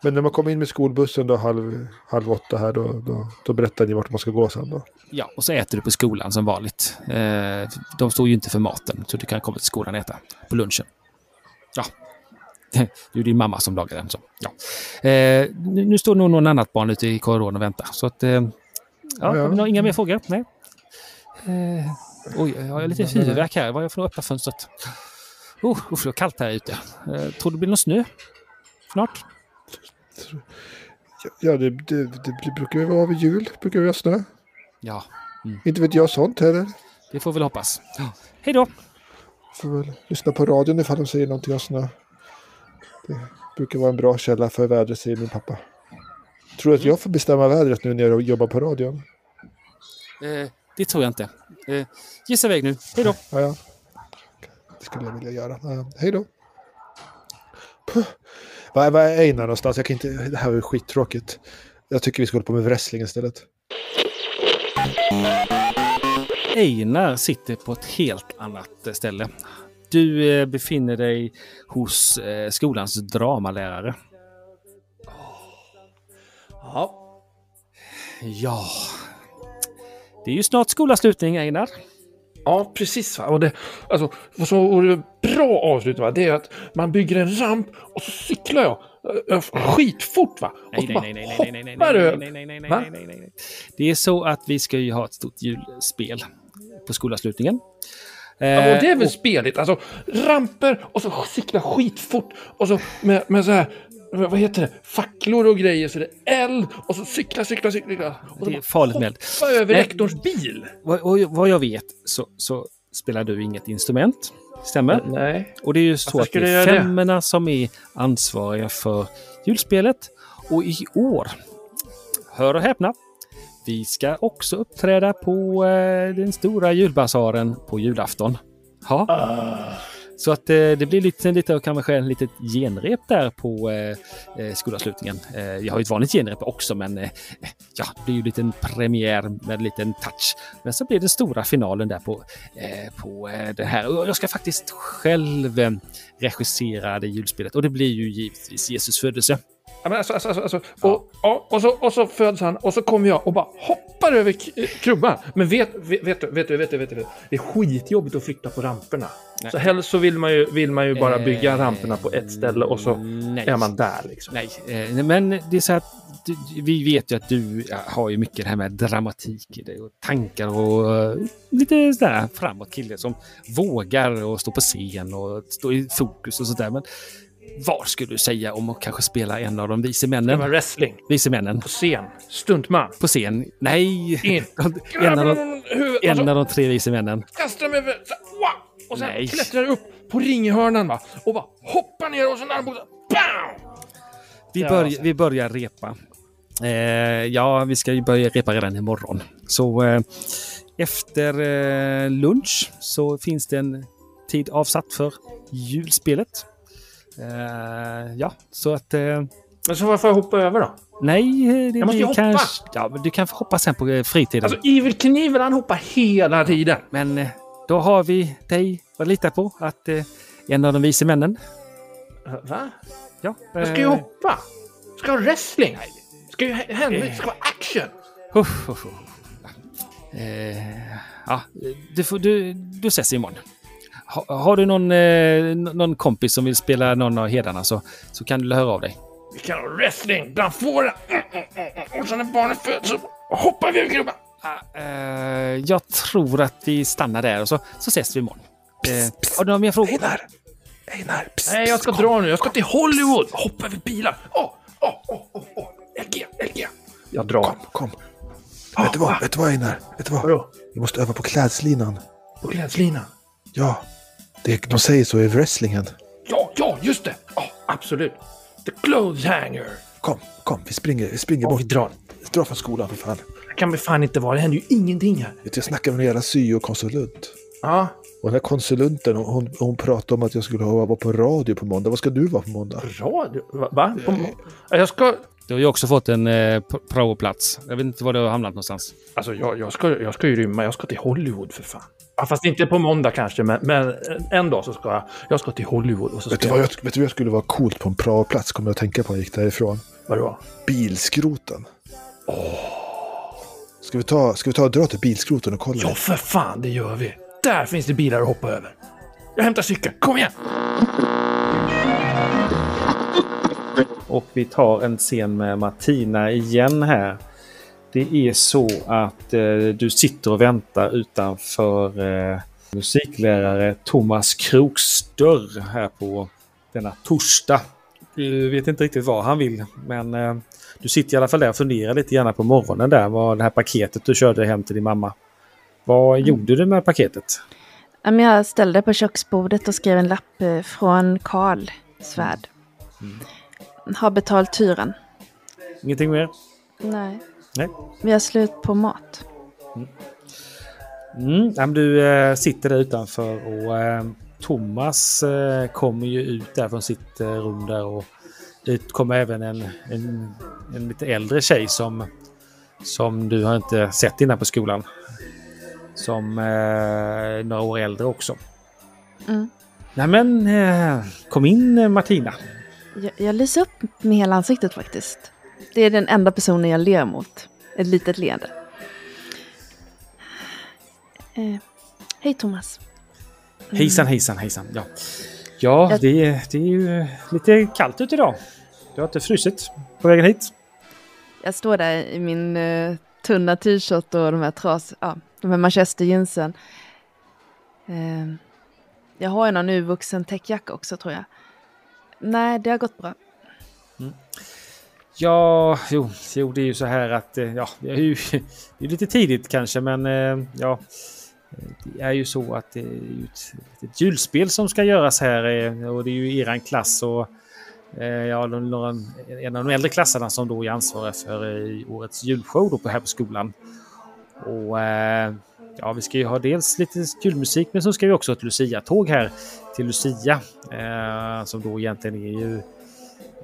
Men när man kommer in med skolbussen då halv, halv åtta här då, då, då berättar ni vart man ska gå sen då. Ja, och så äter du på skolan som vanligt. Eh, de står ju inte för maten, så du kan komma till skolan och äta på lunchen. Ja, [laughs] det är din mamma som lagar den. Så. Ja. Eh, nu, står nog någon annat barn ute i korridoren och väntar. Så att, eh, ja, Ja, Har ja. några, inga mer frågor? Nej. Eh, oj, jag har lite huvudvärk här. Vad jag att öppna fönstret? Oh, usch, det är kallt här ute. Eh, tror du det blir någon snö snart? Ja, det, det, det brukar väl vara vid jul. Brukar vi ha snö. Ja, Inte vet jag sånt heller. det får vi väl hoppas. Ja. Hej då! Får väl lyssna på radion ifall de säger någonting om snö. Det brukar vara en bra källa för vädret, säger min pappa. Tror du att jag får bestämma vädret nu när jag jobbar på radion? Eh, det tror jag inte. Eh, gissa iväg nu. Hej då! Ja, ja. Det skulle jag vilja göra. Ja, hej då. Puh. Var, var är Einar någonstans? Jag kan inte... Det här var ju skittråkigt. Jag tycker vi ska hålla på med wrestling istället. Einar sitter på ett helt annat eh, ställe. Du eh, befinner dig hos eh, skolans dramalärare. Ja. Ja, det är ju snart skolavslutning Einar. Ja, precis. Va? Och det, alltså, vad som vore bra avslutning, va? det är att man bygger en ramp och så cyklar jag skitfort. Va? Och Nej, nej, nej, nej, nej, nej, nej, nej, nej, nej, nej, nej. Det är så att vi ska ju ha ett stort julspel på skolavslutningen. Ja, och det är Eh, väl speligt. Alltså ramper och så cykla skitfort. Och så med, med så här, vad heter det, facklor och grejer så det är eld. Och så cykla, cykla, cykla. Och Det är farligt med eld. över Nej. rektorns bil. vad, vad- vad jag vet så, så spelar du inget instrument. Stämmer? Nej. Och det är ju så Varför att det är det? femmorna som är ansvariga för julspelet. Och i år, hör och häpna, vi ska också uppträda på eh, den stora julbasaren på julafton. Ja. Så att eh, det blir lite, lite kanske ett litet genrep där på eh, eh, skolavslutningen. Eh, jag har ju ett vanligt genrep också men eh, [laughs] ja, det blir ju en liten premiär med en liten touch. Men så blir det stora finalen där på, eh, på eh, det här. Och jag ska faktiskt själv eh, regissera det julspelet och det blir ju givetvis Jesus födelse. Ja, men alltså, alltså, alltså, alltså. Och, så, och så föds han och så kommer jag och bara hoppar över krubban. Men vet, vet, vet, du, vet, du, vet, vet, vet du, det är skitjobbigt att flytta på ramperna. Så helst så vill man ju, vill man ju bara bygga Eh, ramperna på ett ställe och så nej. är man där liksom. Nej, eh, men det är så att vi vet ju att du har ju mycket det här med dramatik i dig och tankar och eh, lite sådär framåt kille som vågar och stå på scen och stå i fokus och sådär. Men vad skulle du säga om att kanske spela en av de vise Det var männen? wrestling Vise männen på scen. Stuntman. på scen? Nej! In. [laughs] en, av de, och en av de tre vise männen. kastar de över... Och sen Nej. klättrar upp på ringhörnan va. Och bara hoppar ner och sen armbågen. Bam! Vi, Ja, börjar, alltså. vi börjar repa. Eh, ja, vi ska ju börja repa redan imorgon. Så eh, efter eh, lunch så finns det en tid avsatt för julspelet. Eh, ja, så att... Eh, Men så varför hoppa över då? nej, det Jag måste ju hoppa. kanske... Ja, men du kan få hoppa sen på eh, fritiden. Alltså Evil Knievel han hoppar hela tiden. Men då har vi dig att lita på att eh, en av de vise männen... Va? Ja, Jag ska ju hoppa. Ska ha wrestling. Ska ju hä- hända. Det ska vara action. Uff, uff. Eh, ja, du, får, du, du ses imorgon. Ha, har du någon, eh, någon kompis som vill spela någon av hedarna så, så kan du höra av dig. Vi kan ha wrestling bland fåren. Mm, mm, mm, mm. Och sen när barnet föds så hoppar vi över krubban. Eh, jag tror att vi stannar där och så, så ses vi imorgon. Eh, har du några mer frågor? Einar! Einar! Psst, Nej, jag ska kom. dra nu. Jag ska till Hollywood. Hoppa över bilar. Åh, åh, åh, åh. LG, LG. Jag drar. Kom, kom. vet, du vad, vet du vad Einar? Vet du vad? Vadå? Vi måste öva på klädslinan. På klädslinan. Ja, det, de säger så i wrestlingen. Ja, ja, just det. Ja, absolut. The clothes hanger. Kom, kom, vi springer, vi springer bort. vi drar. Dra från skolan för fan. Det kan vi fan inte vara. Det händer ju ingenting här. Vet Jag snackade med en jävla syokonsulent. Ja, Och den här konsulenten, hon, hon pratade om att jag skulle vara på radio på måndag. Vad ska du vara på måndag? radio. Va? På, Ja, jag ska... Du har ju också fått en eh, praoplats. Jag vet inte var du har hamnat någonstans. Alltså, jag, jag, ska, jag ska ju rymma. Jag ska till Hollywood för fan. Ja, fast inte på måndag kanske, men, men en dag så ska jag... Jag ska till Hollywood och så Vet du, vad jag... vet du vad jag skulle vara coolt på en praoplats? Kommer jag att tänka på när jag gick därifrån. Vadå? Bilskroten. Ska vi ta, ska vi ta och dra till bilskroten och kolla? Ja, för fan, det gör vi. Där finns det bilar att hoppa över. Jag hämtar cykeln. Kom igen! Och vi tar en scen med Martina igen här. Det är så att eh, du sitter och väntar utanför eh, musiklärare Thomas Kroks dörr här på denna torsdag. Du vet inte riktigt vad han vill, men eh, du sitter i alla fall där och funderar lite grann på morgonen där, vad det här paketet du körde hem till din mamma. Vad gjorde du med paketet? Jag ställde på köksbordet och skrev en lapp eh, från Karl Svärd. Har betalt hyran. Ingenting mer? Nej. Nej. Vi har slut på mat. Mm, ja, men du eh, sitter där utanför och eh, Thomas eh, kommer ju ut där från sitt rum där och ut kommer även en, en, en lite äldre tjej som, som du har inte sett innan på skolan. Som eh, några år äldre också. Mm. Nej men kom in Martina. Jag, jag lyser upp med hela ansiktet faktiskt. Det är den enda personen jag ler mot. Ett litet leende. Eh, Hej Thomas. Hejsan hejsan hejsan. Ja, ja Jag- det, är- det är ju lite kallt ute idag. Du har inte frusit på vägen hit? Jag står där i min eh, tunna t-shirt och de här tras, ja, de här manchesterjeansen. Eh, jag har ju någon nyvuxen täckjacka också tror jag. Nej, det har gått bra. Mm. Ja, jo, jo, det är ju så här att eh, ja, det är ju det är lite tidigt kanske, men eh, ja, det är ju så att det är ett, ett julspel som ska göras här eh, och det är ju eran klass och ja, några, en av de äldre klasserna som då är ansvariga för årets julshow då på, här på skolan. Och ja, vi ska ju ha dels lite julmusik, men så ska vi också ha ett Lucia-tåg här till Lucia eh, som då egentligen är ju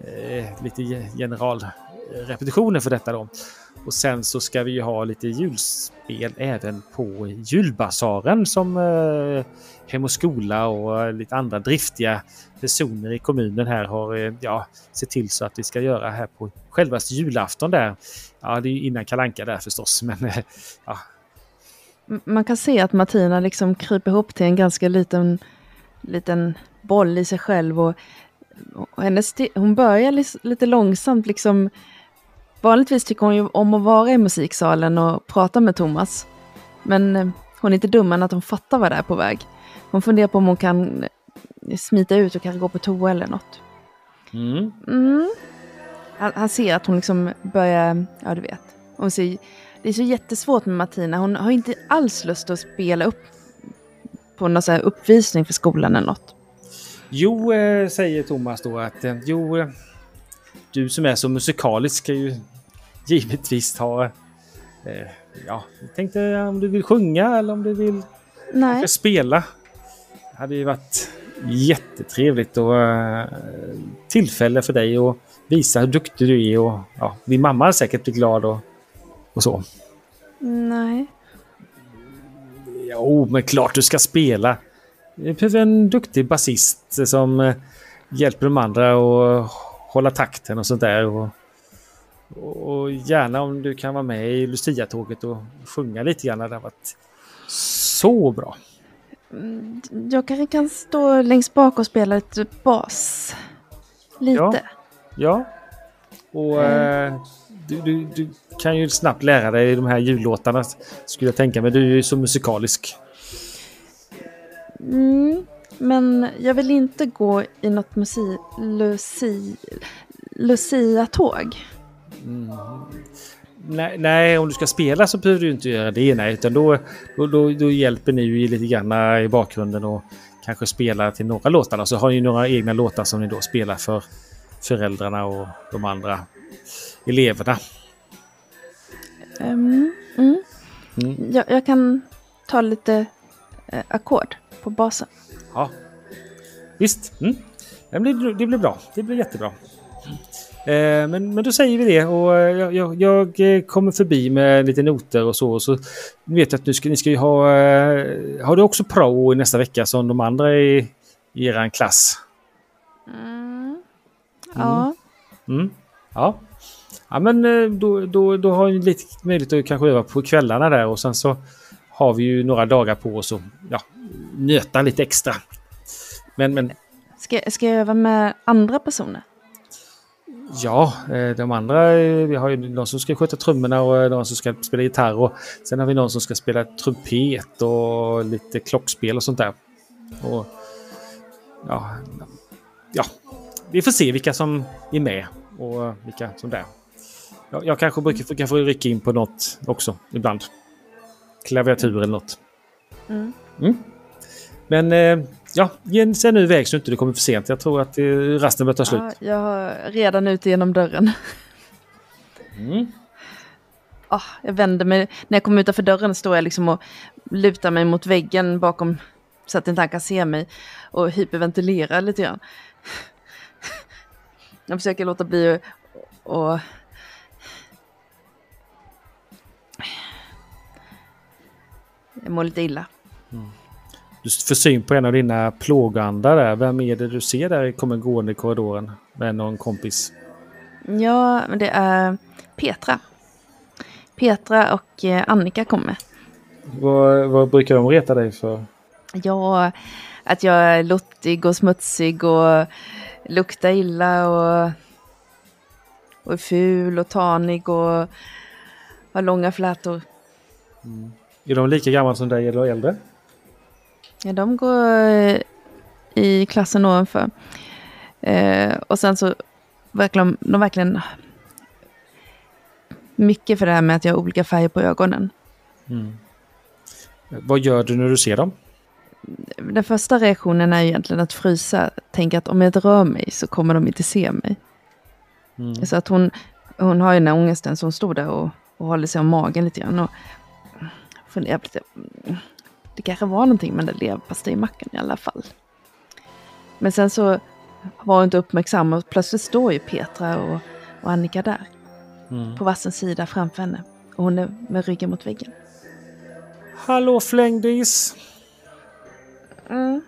eh, lite generalrepetitioner för detta då. Och sen så ska vi ju ha lite julspel även på julbasaren som eh, Hem och skola och eh, lite andra driftiga personer i kommunen här har eh, ja, sett till så att vi ska göra här på självaste julafton där. Ja, det är ju innan kalanka där förstås, men eh, ja, man kan se att Martina liksom kryper ihop till en ganska liten, liten boll i sig själv. Och, och hennes, hon börjar lite långsamt liksom. Vanligtvis tycker hon ju om att vara i musiksalen och prata med Thomas. Men eh, hon är inte dum än att hon fattar vad det är på väg. Hon funderar på om hon kan eh, smita ut och kanske gå på toa eller något. mm. Mm. Han, han ser att hon liksom börjar, ja du vet. Hon ser, det är så jättesvårt med Martina. Hon har inte alls lust att spela upp på någon så uppvisning för skolan eller något. Jo, eh, säger Thomas då att eh, jo, eh, du som är så musikalisk ska ju givetvis ha... Ja, jag tänkte om du vill sjunga eller om du vill Nej. spela. Det hade ju varit jättetrevligt och tillfälle för dig att visa hur duktig du är och ja, din mamma är säkert bli glad och, och så. Nej. Jo, men klart du ska spela. Vi behöver en duktig basist som eh, hjälper de andra att hålla takten och sånt där. Och, och gärna om du kan vara med i Lucia-tåget och sjunga lite grann. Det har varit så bra. Mm, Jag kanske kan stå längst bak och spela lite bas. Lite. Ja. Ja. Och eh, du, du, du kan ju snabbt lära dig de här jullåtarna skulle jag tänka mig. Du är ju så musikalisk. Mm, men jag vill inte gå i något musik... Luci, Lucia-tåg. Nej, nej, om du ska spela så behöver du inte göra det. Nej, utan då, då, då, då hjälper ni ju lite grann i bakgrunden och kanske spela till några låtar. Så har ni några egna låtar som ni då spelar för föräldrarna och de andra eleverna. Mm, mm. Mm. Jag, jag kan ta lite eh, ackord på basen. Ja, visst. Mm. Det, blir, det blir bra. Det blir jättebra. Eh, men, men då säger vi det och eh, jag, jag, jag eh, kommer förbi med lite noter och så. så ni vet att nu ska, ni ska ju ha... Eh, har du också prao i nästa vecka som de andra i, i er klass? Mm. Ja. Mm. Ja. Ja men eh, då, då, då har ni lite möjlighet att kanske öva på kvällarna där och sen så har vi ju några dagar på oss att ja, nöta lite extra. Men, men Ska, ska jag öva med andra personer? Ja, eh, de andra, eh, vi har ju någon som ska sköta trummorna och någon som ska spela gitarr och sen har vi någon som ska spela trumpet och lite klockspel och sånt där. Och, ja, ja, vi får se vilka som är med och vilka som där. Jag, jag kanske brukar försöka få rycka in på något också ibland. Klaviatur eller något. Mm. Mm. Men eh, ja, sen nu iväg så inte du kommer för sent. Jag tror att eh, rasten börjar ta slut. Ja, jag har redan ute genom dörren. Mm. Ah, jag vänder mig, när jag kommer utanför dörren står jag liksom och lutar mig mot väggen bakom så att inte han kan se mig och hyperventilerar lite grann. Jag försöker låta bli och... jag mår lite illa. Du får syn på en av dina plågandar där. Vem är det du ser där kommer gående i korridoren med någon kompis? Ja, men det är Petra. Petra och eh, Annika kommer. Vad, vad brukar de reta dig för? Ja, att jag är lottig och smutsig och luktar illa och, och är ful och tanig och har långa flätor. Är de lika gamla som dig eller äldre? Ja, de går eh, i klassen ovanför. Eh, och sen så verkligen, de verkligen mycket för det här med att jag har olika färger på ögonen. Vad gör du när du ser dem? Den första reaktionen är egentligen att frysa. Tänka att om jag rör mig så kommer de inte se mig. Så att hon, hon har ju den här ångesten så hon står där och, och håller sig om magen lite grann. Och funderar lite. mm, Det kanske var någonting med den leverpastejmackan i alla fall. Men sen så var hon inte uppmärksam och plötsligt står ju Petra och, och Annika där. på varsin sida framför henne. Och hon är med ryggen mot väggen. Hallå flängdis! Mm.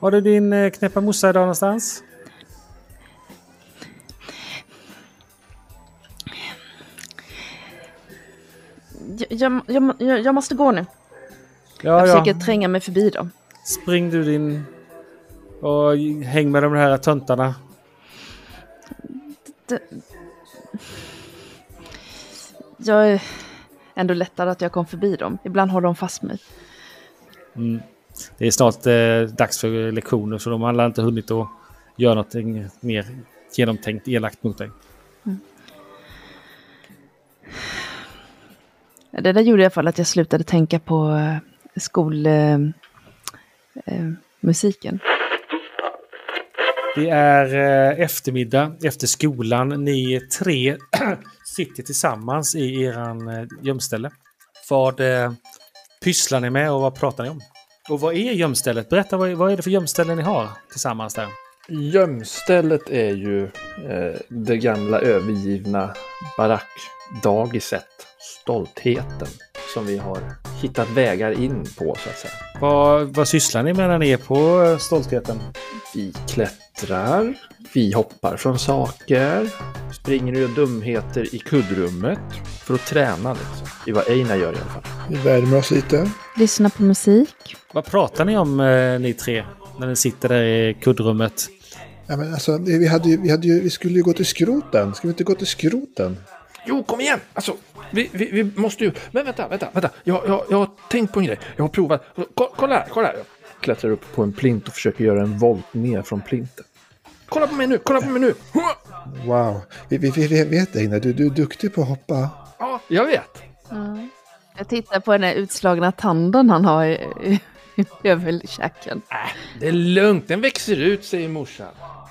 Har du din eh, knäppa morsa idag någonstans? Jag, jag, jag, jag måste gå nu. Ja, Jag ja. försöker tränga mig förbi dem. Spring du din... Och häng med de här töntarna. Jag är ändå lättad att jag kom förbi dem. Ibland håller de fast mig. Det är snart eh, dags för lektioner så de har inte hunnit att göra något mer genomtänkt elakt mot dig. Det där gjorde i alla fall att jag slutade tänka på skolmusiken. Eh, eh, musiken. Det är eh, eftermiddag efter skolan. Ni tre [clears throat] sitter tillsammans i eran eh, gömställe. Vad eh, pysslar ni med och vad pratar ni om? Och vad är gömstället? Berätta vad, vad är det för gömställe ni har tillsammans där? Gömstället är ju eh, det gamla övergivna barackdagiset, stoltheten, som vi har hittat vägar in på så att säga. Vad, vad sysslar ni med när ni är på eh, Stoltheten? Vi klättrar, vi hoppar från saker, springer och dumheter i kuddrummet för att träna liksom. I vad Einar gör i alla fall. Vi värmer oss lite. Lyssna på musik. Vad pratar ni om eh, ni tre? När ni sitter där i kuddrummet? Ja, men alltså, vi, hade ju, vi, hade ju, vi skulle ju gå till skroten. Ska vi inte gå till skroten? Jo, kom igen! Alltså, vi, vi, vi måste ju... Men vänta, vänta, vänta. Jag, jag, jag har tänkt på en grej. Jag har provat. Ko- Kolla här, kolla här. Jag klättrar upp på en plint och försöker göra en volt ner från plinten. Kolla på mig nu, kolla på mig nu! Wow. Vi, vi, vi vet Einar, du, du är duktig på att hoppa. Ja, jag vet. Jag tittar på den här utslagna tanden han har i, i, i överkäken. Äh, det är lugnt, den växer ut, säger morsan.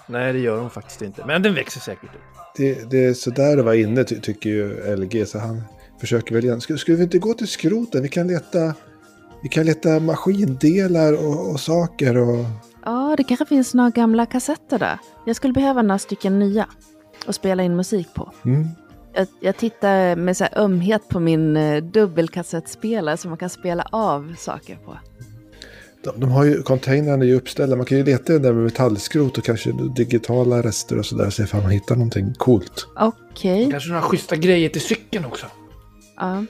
Nej, det gör hon faktiskt inte. Men den växer säkert ut. Det, det är sådär att vara inne ty, tycker ju LG. Så han försöker väl igen. Ska, skulle vi inte gå till skroten? Vi kan leta, vi kan leta maskindelar och, och saker. Och... Ja, det kanske finns några gamla kassetter där. Jag skulle behöva några stycken nya att spela in musik på. Mm. Jag, jag tittar med så ömhet på min eh, dubbelkassettspelare som man kan spela av saker på. De, de har ju, containrarna är ju uppställda. Man kan ju leta i den där med metallskrot och kanske digitala rester och sådär. Se ifall man hittar någonting coolt. Okej. Kanske några schyssta grejer till cykeln också. Ja.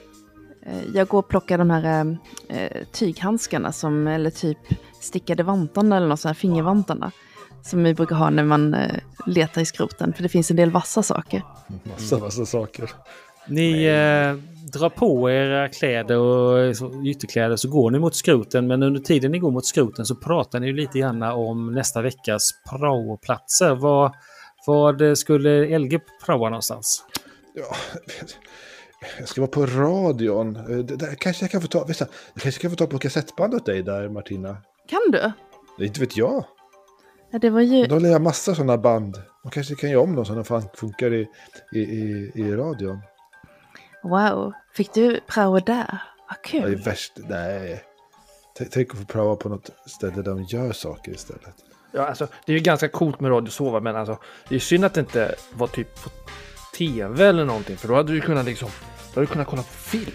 Eh, Jag går och plockar de här eh, tyghandskarna som, eller typ stickade vantarna eller något sånt här, fingervantarna. Som vi brukar ha när man eh, letar i skroten, för det finns en del vassa saker. Massa, massa saker. Ni eh, drar på era kläder och ytterkläder så går ni mot skroten. Men under tiden ni går mot skroten så pratar ni ju lite grann om nästa veckas praoplatser. Vad, vad skulle LG praoa någonstans? Ja, jag ska vara på radion. Eh, Det där kanske jag kan få ta, vänta, jag kanske kan få ta på kassettband åt dig där Martina. Kan du? Det inte vet jag. Ja, det var ju... Då har jag massa sådana band. Man kanske kan göra om dem så de funkar i, i, i, i radion. Wow. Fick du prao där? Vad Det är kul. värst. Nej. Tänk att få prova på något ställe där de gör saker istället. Ja, alltså, det är ju ganska coolt med Radio Sova, men alltså, det är synd att det inte var typ på tv eller någonting, för då hade du kunnat liksom, då hade du kunnat kolla på film.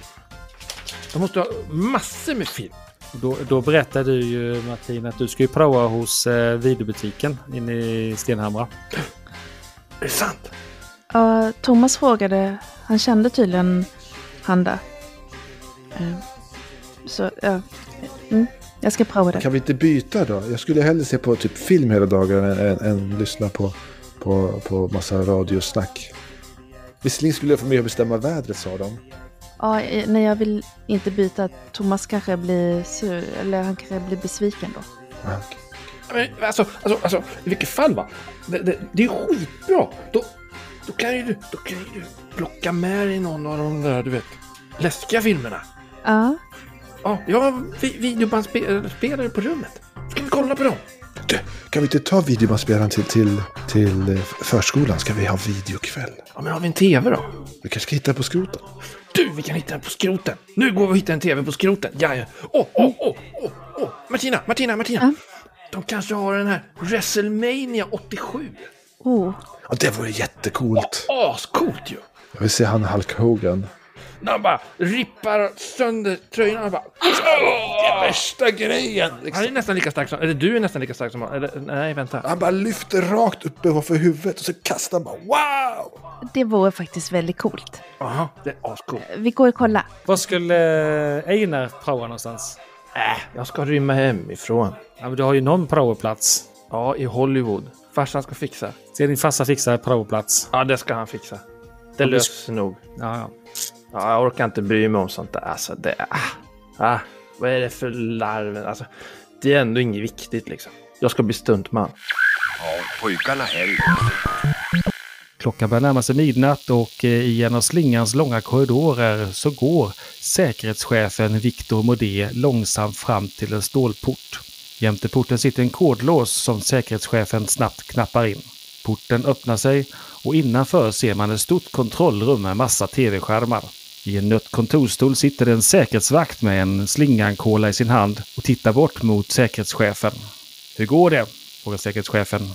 De måste ha massor med film. Då, då berättar du ju Martin att du ska ju praoa hos eh, videobutiken inne i Stenhamra. Är det sant? Ja, Thomas frågade, han kände tydligen han där. Eh, Så, ja. Mm, jag ska prova det. Kan vi inte byta då? Jag skulle hellre se på typ film hela dagarna än, än, än lyssna på, på, på massa radiosnack. Visserligen skulle jag få med att bestämma vädret sa de. Ja, eh, nej, jag vill inte byta. Thomas kanske blir sur, eller han kanske blir besviken då. Ah, okej. Men, alltså, alltså, alltså, i vilket fall va? Det, det, det är skitbra. Då, då, kan ju du, då kan ju du plocka med dig någon av de där, du vet, läskiga filmerna. Ja, Ja, jag har vi, videobandspelare på rummet. Ska vi kolla på dem? Du, Kan vi inte ta videobandspelaren till, till, till eh, förskolan? Ska vi ha videokväll? Ja, men har vi en tv då? Vi kanske ska hitta på skroten. Du, vi kan hitta den på skroten. Nu går vi och hittar en tv på skroten. Ja, ja. Åh, åh, åh, åh, åh. Martina, Martina, Martina. Ja. De kanske har den här WrestleMania 87. Oh, Ja, det vore jättecoolt. Ascoolt ju! Jag vill se han Hulk Hogan. När han bara rippar sönder tröjan och bara... Det är värsta grejen! Han är nästan lika stark som... Eller du är nästan lika stark som han. Eller nej, vänta. Han bara lyfter rakt upp ovanför huvudet och så kastar han bara wow! det vore faktiskt väldigt coolt. Aha, det är ascoolt. Vi går och kollar. Var skulle eh, Einar praoa någonstans? Äh, jag ska rymma hemifrån. Ja, men du har ju någon praoplats. Ja, i Hollywood. Farsan ska fixa. Ska din farsa fixa praoplats? Ja, det ska han fixa. Det du löser sig nog. Ja, ja. Ja, jag orkar inte bry mig om sånt där. Alltså, det... Ah, ah, vad är det för larven? Alltså, det är ändå inget viktigt liksom. Jag ska bli stuntman. Pojkarna här Klockan börjar närma sig midnatt och eh, i en av slingans långa korridorer så går säkerhetschefen Victor Modé långsamt fram till en stålport. Jämte porten sitter en kodlås som säkerhetschefen snabbt knappar in. Porten öppnar sig och innanför ser man ett stort kontrollrum med massa tv-skärmar. I en nött kontorsstol sitter en säkerhetsvakt med en slingankola i sin hand och tittar bort mot säkerhetschefen. Hur går det? frågar säkerhetschefen.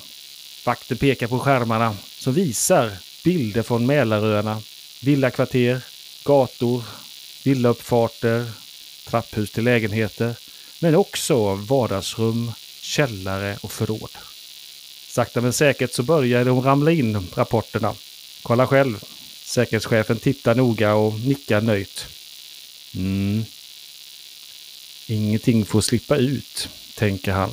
Vakten pekar på skärmarna som visar bilder från Mälaröarna, villakvarter, gator, villauppfarter, trapphus till lägenheter, men också vardagsrum, källare och förråd. Sakta men säkert så börjar de ramla in, rapporterna. Kolla själv. Säkerhetschefen tittar noga och nickar nöjt. Mm. Ingenting får slippa ut, tänker han.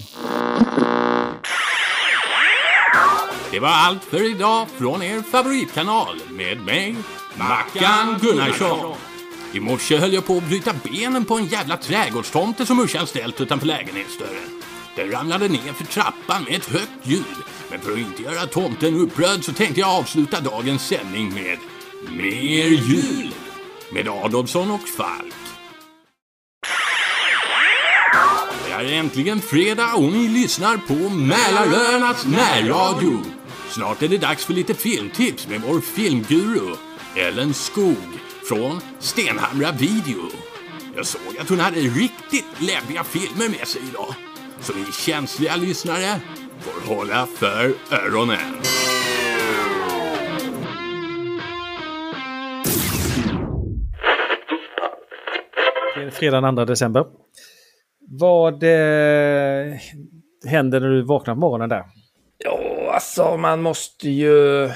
Det var allt för idag från er favoritkanal med mig, Mackan Gunnarsson. I morse höll jag på att bryta benen på en jävla trädgårdstomte som morsan ställt utanför lägenhetsdörren. Den ramlade ner för trappan med ett högt ljud. Men för att inte göra tomten upprörd så tänkte jag avsluta dagens sändning med Mer jul med Adolfsson och Falk. Det är äntligen fredag och ni lyssnar på Mälaröarnas närradio. Snart är det dags för lite filmtips med vår filmguru Ellen Skog från Stenhamra Video. Jag såg att hon hade riktigt läbbiga filmer med sig idag. Så ni känsliga lyssnare får hålla för öronen. Det är fredag den 2 december. Vad eh, händer när du vaknar på morgonen där? Ja, alltså man måste ju...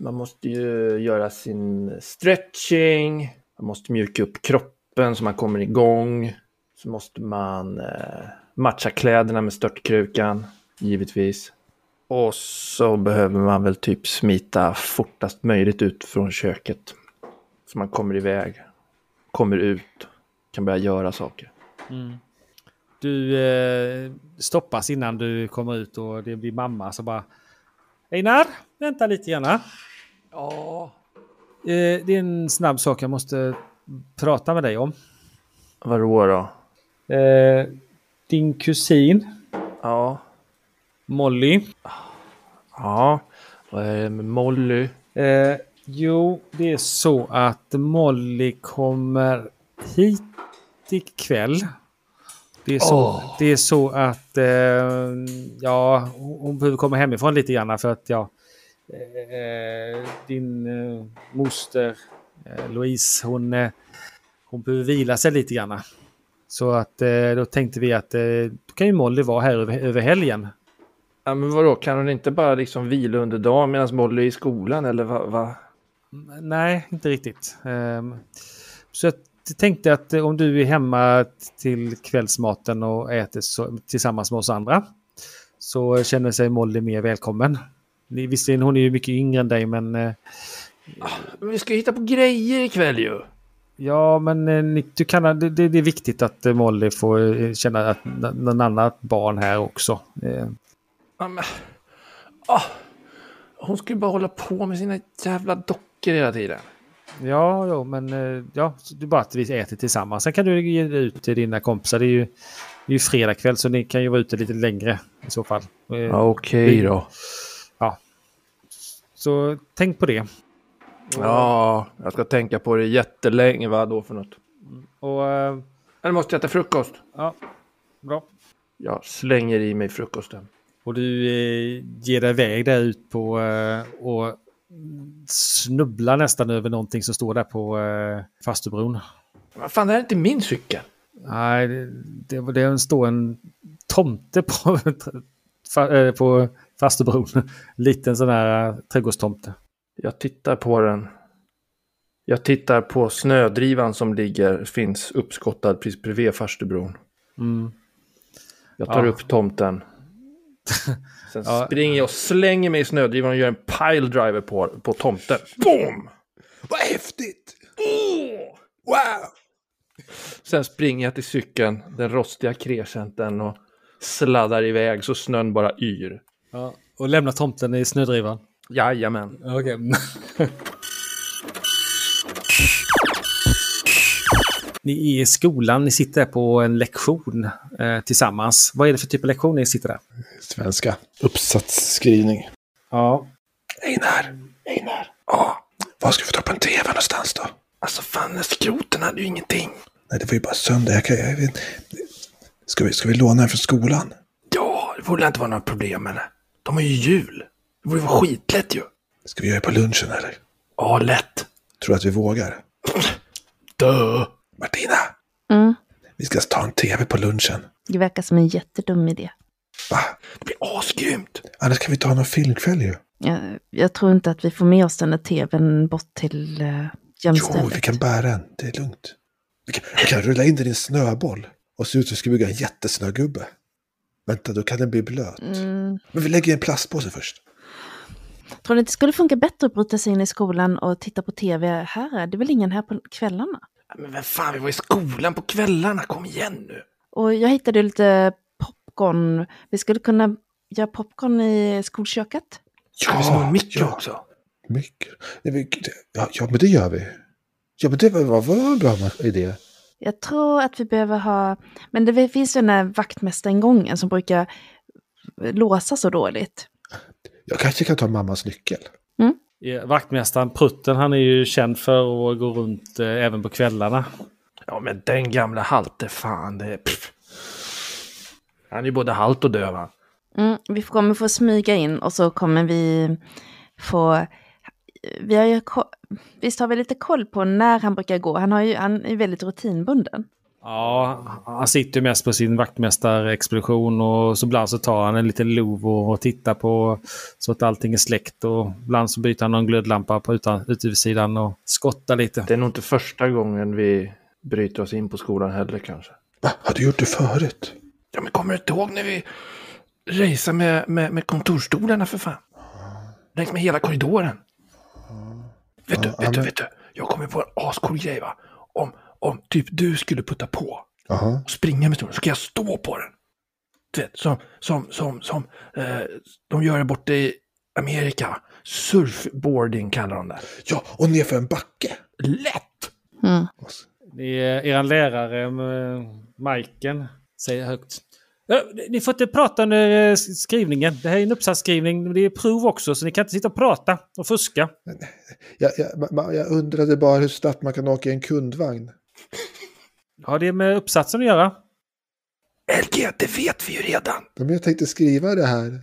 Man måste ju göra sin stretching. Man måste mjuka upp kroppen så man kommer igång. Så måste man eh, matcha kläderna med störtkrukan, givetvis. Och så behöver man väl typ smita fortast möjligt ut från köket. Så man kommer iväg, kommer ut, kan börja göra saker. Mm. Du eh, stoppas innan du kommer ut och det blir mamma så bara Einar, vänta lite grann. Ja. Eh, det är en snabb sak jag måste prata med dig om. Vadå då? Eh, din kusin Ja. Molly. Ja. Vad är det med Molly? Eh, jo, det är så att Molly kommer hit ikväll. Det är så, Åh. det är så att eh, ja, hon behöver komma hemifrån lite grann för att ja, din eh, moster eh, Louise hon, eh, hon behöver vila sig lite grann. Så att eh, då tänkte vi att eh, då kan ju Molly vara här över, över helgen. Ja, men vadå, kan hon inte bara liksom vila under dagen medan Molly är i skolan eller vad? Va? Nej, inte riktigt. Ehm, Så jag tänkte att eh, om du är hemma till kvällsmaten och äter så, tillsammans med oss andra så känner sig Molly mer välkommen. Ni- Visserligen hon är ju mycket yngre än dig men eh, Men vi ska hitta på grejer ikväll ju. ja men eh, ni- du kan, det, det är viktigt att eh, Molly får eh, känna att någon annat barn här också. Ja, men, ah, hon ska ju bara hålla på med sina jävla dockor hela tiden. Ja, ja men ja, det är bara att vi äter tillsammans. Sen kan du ge dig ut till dina kompisar. Det är ju, det är ju fredag kväll så ni kan ju vara ute lite längre i så fall. Ja, okej då. Så tänk på det. Ja, jag ska tänka på det jättelänge. Vad då för något? Och eh, Eller måste jag äta frukost? ja, bra. Jag slänger i mig frukosten. Och du eh, ger dig iväg där ut på eh, och snubblar nästan över någonting som står där på eh, Fastubron. Vad fan, det här är inte min cykel. Nej, det, det, det står en tomte på, [laughs] fa- eh, på Fastubron. [laughs] Liten sån här eh, trädgårdstomte. Jag tittar på den. Jag tittar på snödrivan som ligger, finns uppskottad precis bredvid farstubron. Mm. Jag tar Ja. upp tomten. [laughs] Sen Ja. springer jag och slänger mig i snödrivan och gör en pile driver på, på tomten. Boom! Vad häftigt! Wow! Sen springer jag till cykeln, den rostiga crescenten och sladdar iväg så snön bara yr. Ja. Och lämnar tomten i snödrivan. Jajamän. Okej. [laughs] Ni är i skolan, ni sitter på en lektion eh, tillsammans. Vad är det för typ av lektion ni sitter där? Svenska. Uppsatsskrivning. Ja. Einar! Einar! Ja, var ska vi få ta på en tv någonstans då? Alltså fan, skroten hade ju ingenting. Nej, det var ju bara söndag. Jag kan, jag vet. Ska, vi, ska vi låna den från skolan? Ja, det borde inte vara några problem med det. De har ju jul. Det borde vara skitlätt ju. Ska vi göra det på lunchen eller? Ja, lätt. Tror du att vi vågar? Dö. Martina! Mm. Vi ska ta en tv på lunchen. Det verkar som en jättedum idé. Va? Det blir asgrymt. Annars kan vi ta någon filmkväll ju. Jag, jag tror inte att vi får med oss den där tvn bort till uh, Jo, gömstället. vi kan bära den. Det är lugnt. Vi kan, vi kan rulla in den i en snöboll och se ut som vi ska bygga en jättesnögubbe. Vänta, då kan den bli blöt. Mm. Men vi lägger en plastpåse först. Tror ni att det skulle funka bättre att bryta sig in i skolan och titta på tv här? Det är väl ingen här på kvällarna? Men vem fan, vi var i skolan på kvällarna. Kom igen nu. Och jag hittade lite popcorn. Vi skulle kunna göra popcorn i skolköket. Ska vi sno en mikro ja. också? Men, ja, ja, men det gör vi. Ja, men det var, var, var en bra idé. Jag tror att vi behöver ha... Men det finns ju den här vaktmästaringången som brukar låsa så dåligt. Jag kanske kan ta mammas nyckel. Eh, Vaktmästaren Prutten, han är ju känd för att gå runt eh, även på kvällarna. Ja, men den gamla halte fan, det är... Pff. Han är ju både halt och döv. Mm, vi kommer få smyga in och så kommer vi få... Vi har ju, visst har vi lite koll på när han brukar gå? Han, har ju, han är väldigt rutinbunden. Ja, han sitter ju mest på sin vaktmästarexpedition och så ibland så tar han en liten lov och, tittar på så att allting är släckt och ibland så byter han någon glödlampa på utan, utsidan och skottar lite. Det är nog inte första gången vi bryter oss in på skolan heller kanske. Va? Har du gjort det förut? Ja, men kommer du inte ihåg när vi raceade med, med, med kontorsstolarna för fan? Längs med hela korridoren. Vet du, vet du, men- vet du. Jag kommer på en ascool grej va. Om, om typ du skulle putta på Jaha. och springa med stolen så kan jag stå på den. Du vet, som, som, som, som eh, de gör det borta i Amerika. Surfboarding kallar de det. Ja, och nerför en backe. Lätt! Mm. Är er lärare, Majken, säger högt. Ni får inte prata under eh, skrivningen. Det här är en uppsatsskrivning. Det är prov också, så ni kan inte sitta och prata och fuska. Jag, jag, jag undrade bara hur snabbt man kan åka i en kundvagn. Har det med uppsatsen att göra? LG, det vet vi ju redan. Ja, Men jag tänkte skriva det här.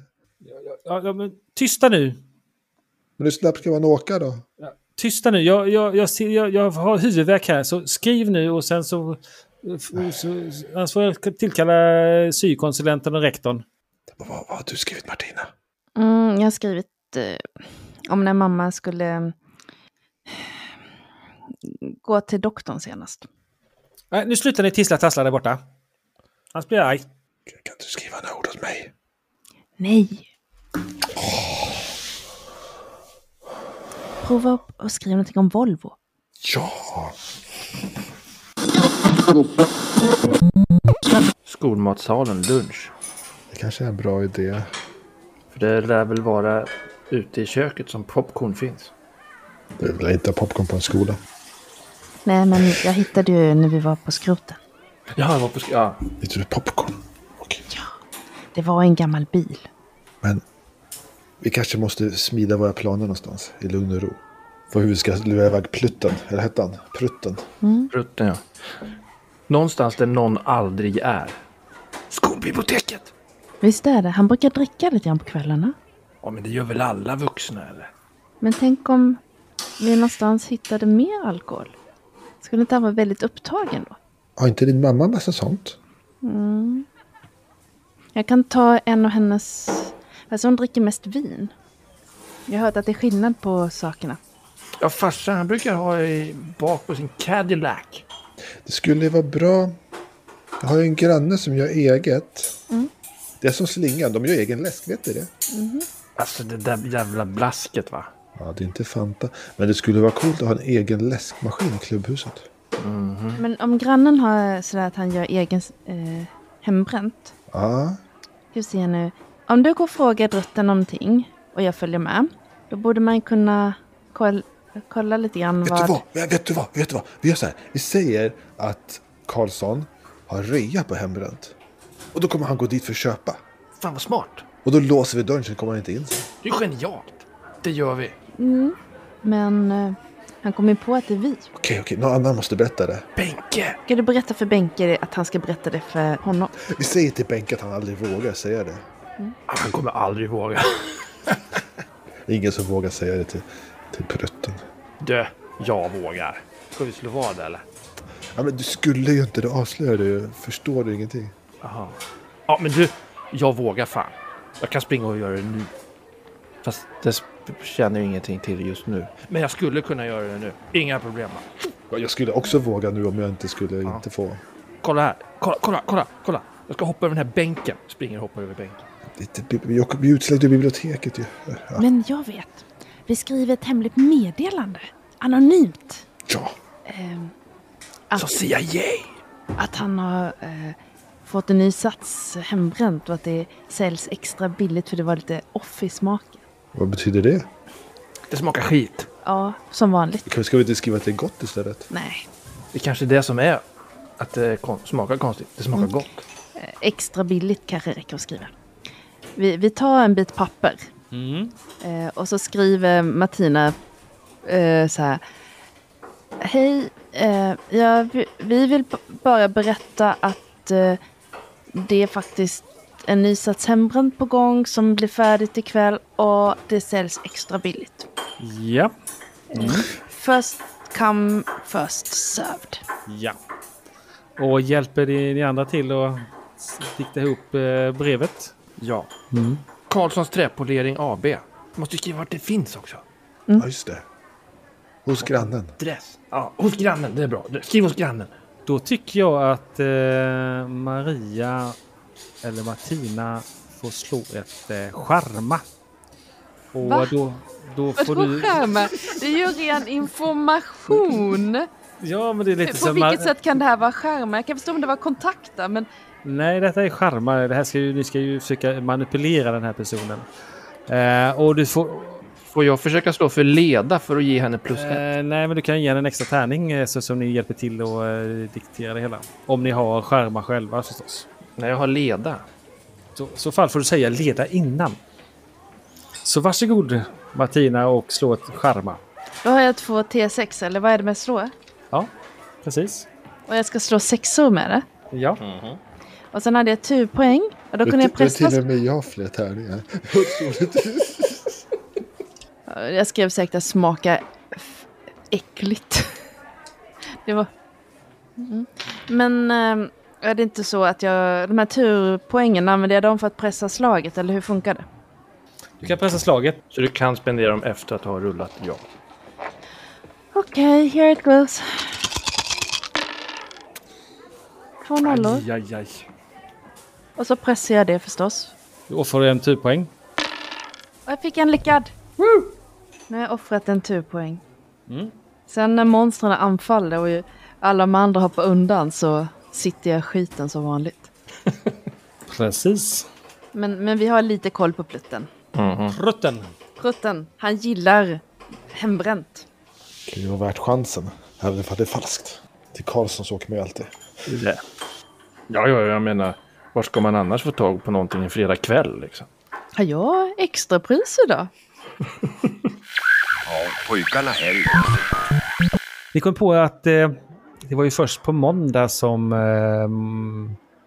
Ja, ja, men tysta nu. Men hur snabbt ska man åka då? Tysta nu. Jag, jag, jag, ser, jag, jag har huvudvärk här, så skriv nu och sen så... annars får jag tillkalla sykonsulenten och rektorn. Vad, vad, har du skrivit Martina? Mm, jag har skrivit eh, om när mamma skulle eh, gå till doktorn senast. Nej, nu slutar ni tissla tassla där borta. Annars blir jag arg. Kan du skriva några ord åt mig? Nej. Prova att skriva någonting om Volvo. Ja! Skolmatsalen, lunch. Det kanske är en bra idé. För det lär väl vara ute i köket som popcorn finns. Du vill inte ha popcorn på en skola. Nej, men jag hittade ju när vi var på skroten. Ja, jag var på sk- ja. Vet du popcorn? Okej. Det var en gammal bil. Men vi kanske måste smida våra planer någonstans i lugn och ro. För hur vi ska lura iväg plutten, eller hette han? Prutten. Prutten, ja. Någonstans där någon aldrig är. Skolbiblioteket! Visst är det. Han brukar dricka lite grann på kvällarna. Ja, men det gör väl alla vuxna eller? Men tänk om vi någonstans hittade mer alkohol? Skulle inte han vara väldigt upptagen då? Har inte din mamma massa sånt? Jag kan ta en av hennes... Alltså hon dricker mest vin. Jag har hört att det är skillnad på sakerna. Ja, farsan han brukar ha i bak på sin Cadillac. Det skulle vara bra. Jag har ju en granne som gör eget. Det är som slingan, de gör egen läsk, vet du det? Alltså det där jävla blasket va. Ja, det är inte Fanta. Men det skulle vara coolt att ha en egen läskmaskin i klubbhuset. Men om grannen har sådär att han gör egen eh, hembränt. Ja, Ska vi se nu. Om du går och frågar drutten någonting och jag följer med. Då borde man kunna kolla, kolla lite grann vet vad... du vad? Vet vet du vad? Vet du vad? Vi gör så här. Vi säger att Karlsson har rea på hembränt. Och då kommer han gå dit för att köpa. Fan vad smart. Och då låser vi dörren så kommer han inte in sen. Det är genialt. Det gör vi. Men eh, han kommer ju på att det är vi. Okej, okej. Någon annan måste berätta det. Benke! Ska du berätta för Benke att han ska berätta det för honom? Vi säger till Benke att han aldrig vågar säga det. Han kommer aldrig våga. [laughs] Ingen som vågar säga det till, till prutten. Du, jag vågar. Ska vi slå vad eller? Ja, men du skulle ju inte, det avslöjar du. Förstår du ingenting? Jaha. Ja, men du, jag vågar fan. Jag kan springa och göra det nu. Fast det känner jag ingenting till just nu. Men jag skulle kunna göra det nu. Inga problem. Ja, Jag skulle också våga nu om jag inte skulle inte få. Kolla här. Kolla, kolla, kolla, kolla. Jag ska hoppa över den här bänken. Springer och hoppar över bänken. Det är ur biblioteket ju. Ja. Men jag vet. Vi skriver ett hemligt meddelande. Anonymt. ja. Ehm, att, Så CIA! att han har eh, fått en ny sats hembränt och att det säljs extra billigt för det var lite off i smaken. Vad betyder det? Det smakar skit. Ja, som vanligt. Ska ska vi inte skriva att det är gott istället? Nej. Det är kanske är det som är att det kon- smakar konstigt. Det smakar gott. Eh, extra billigt kanske räcker att skriva. Vi, vi tar en bit papper. Eh, och så skriver Martina eh, så här. Hej, eh, ja, vi, vi vill bara berätta att eh, det är faktiskt en ny sats hembränt på gång som blir färdigt ikväll och det säljs extra billigt. Ja. First come, first served. Ja. Och hjälper ni, ni andra till att dikta ihop eh, brevet? Ja. Karlssons träpolering AB. Måste ju skriva vart det finns också. Ja, just det. Hos grannen. Dress. Ja, hos grannen. Det är bra. Skriv hos grannen. Då tycker jag att eh, Maria eller Martina får slå ett eh, charma. Och Va? då, då får du... skärmar? Det är ju ren information. Ja, men det är lite På som... vilket sätt kan det här vara skärmar? Jag kan förstå om det var kontakter, men Nej, detta är charma. Det här ska ju, ni ska ju försöka manipulera den här personen. Eh, och du får... Får jag försöka slå för leda för att ge henne plus ett? Eh, nej, men du kan ge henne en extra tärning eh, så som ni hjälper till att eh, diktera det hela. Om ni har skärmar själva förstås. Nej, jag har leda. Så, I så fall får du säga leda innan. Så varsågod Martina och slå ett skärma. då har jag två T6, eller vad är det med slå? Ja, precis. Och jag ska slå sexor med det. Ja. Och sen hade jag turpoäng. Och då kunde jag Det är till pressa... och med jag fler tärningar. [laughs] Jag skrev säkert att smaka äckligt. [laughs] Det var... Mm. Men eh, är det inte så att jag... De här turpoängen, använder jag dem för att pressa slaget? Eller hur funkar det? Du kan pressa slaget. Så du kan spendera dem efter att ha rullat ja. Okej, here it goes. Två nollor. Aj, aj, aj. Och så pressar jag det förstås. Du offrar en turpoäng. Och jag fick en lyckad. Nu har jag offrat en turpoäng. Mm. Sen när monstren anfaller och alla de andra hoppar undan så sitter jag skiten som vanligt. [laughs] Precis. Men, men vi har lite koll på Plutten. Rutten. Plutten, han gillar hembränt. Det vara värt chansen. Även för att det är falskt. Till Karlsson så åker man ju alltid. Ja, ja, jag menar. Var ska man annars få tag på någonting en fredag kväll liksom? Har jag extrapris idag? Ja, pojkarna här Vi kom på att eh, det var ju först på måndag som eh,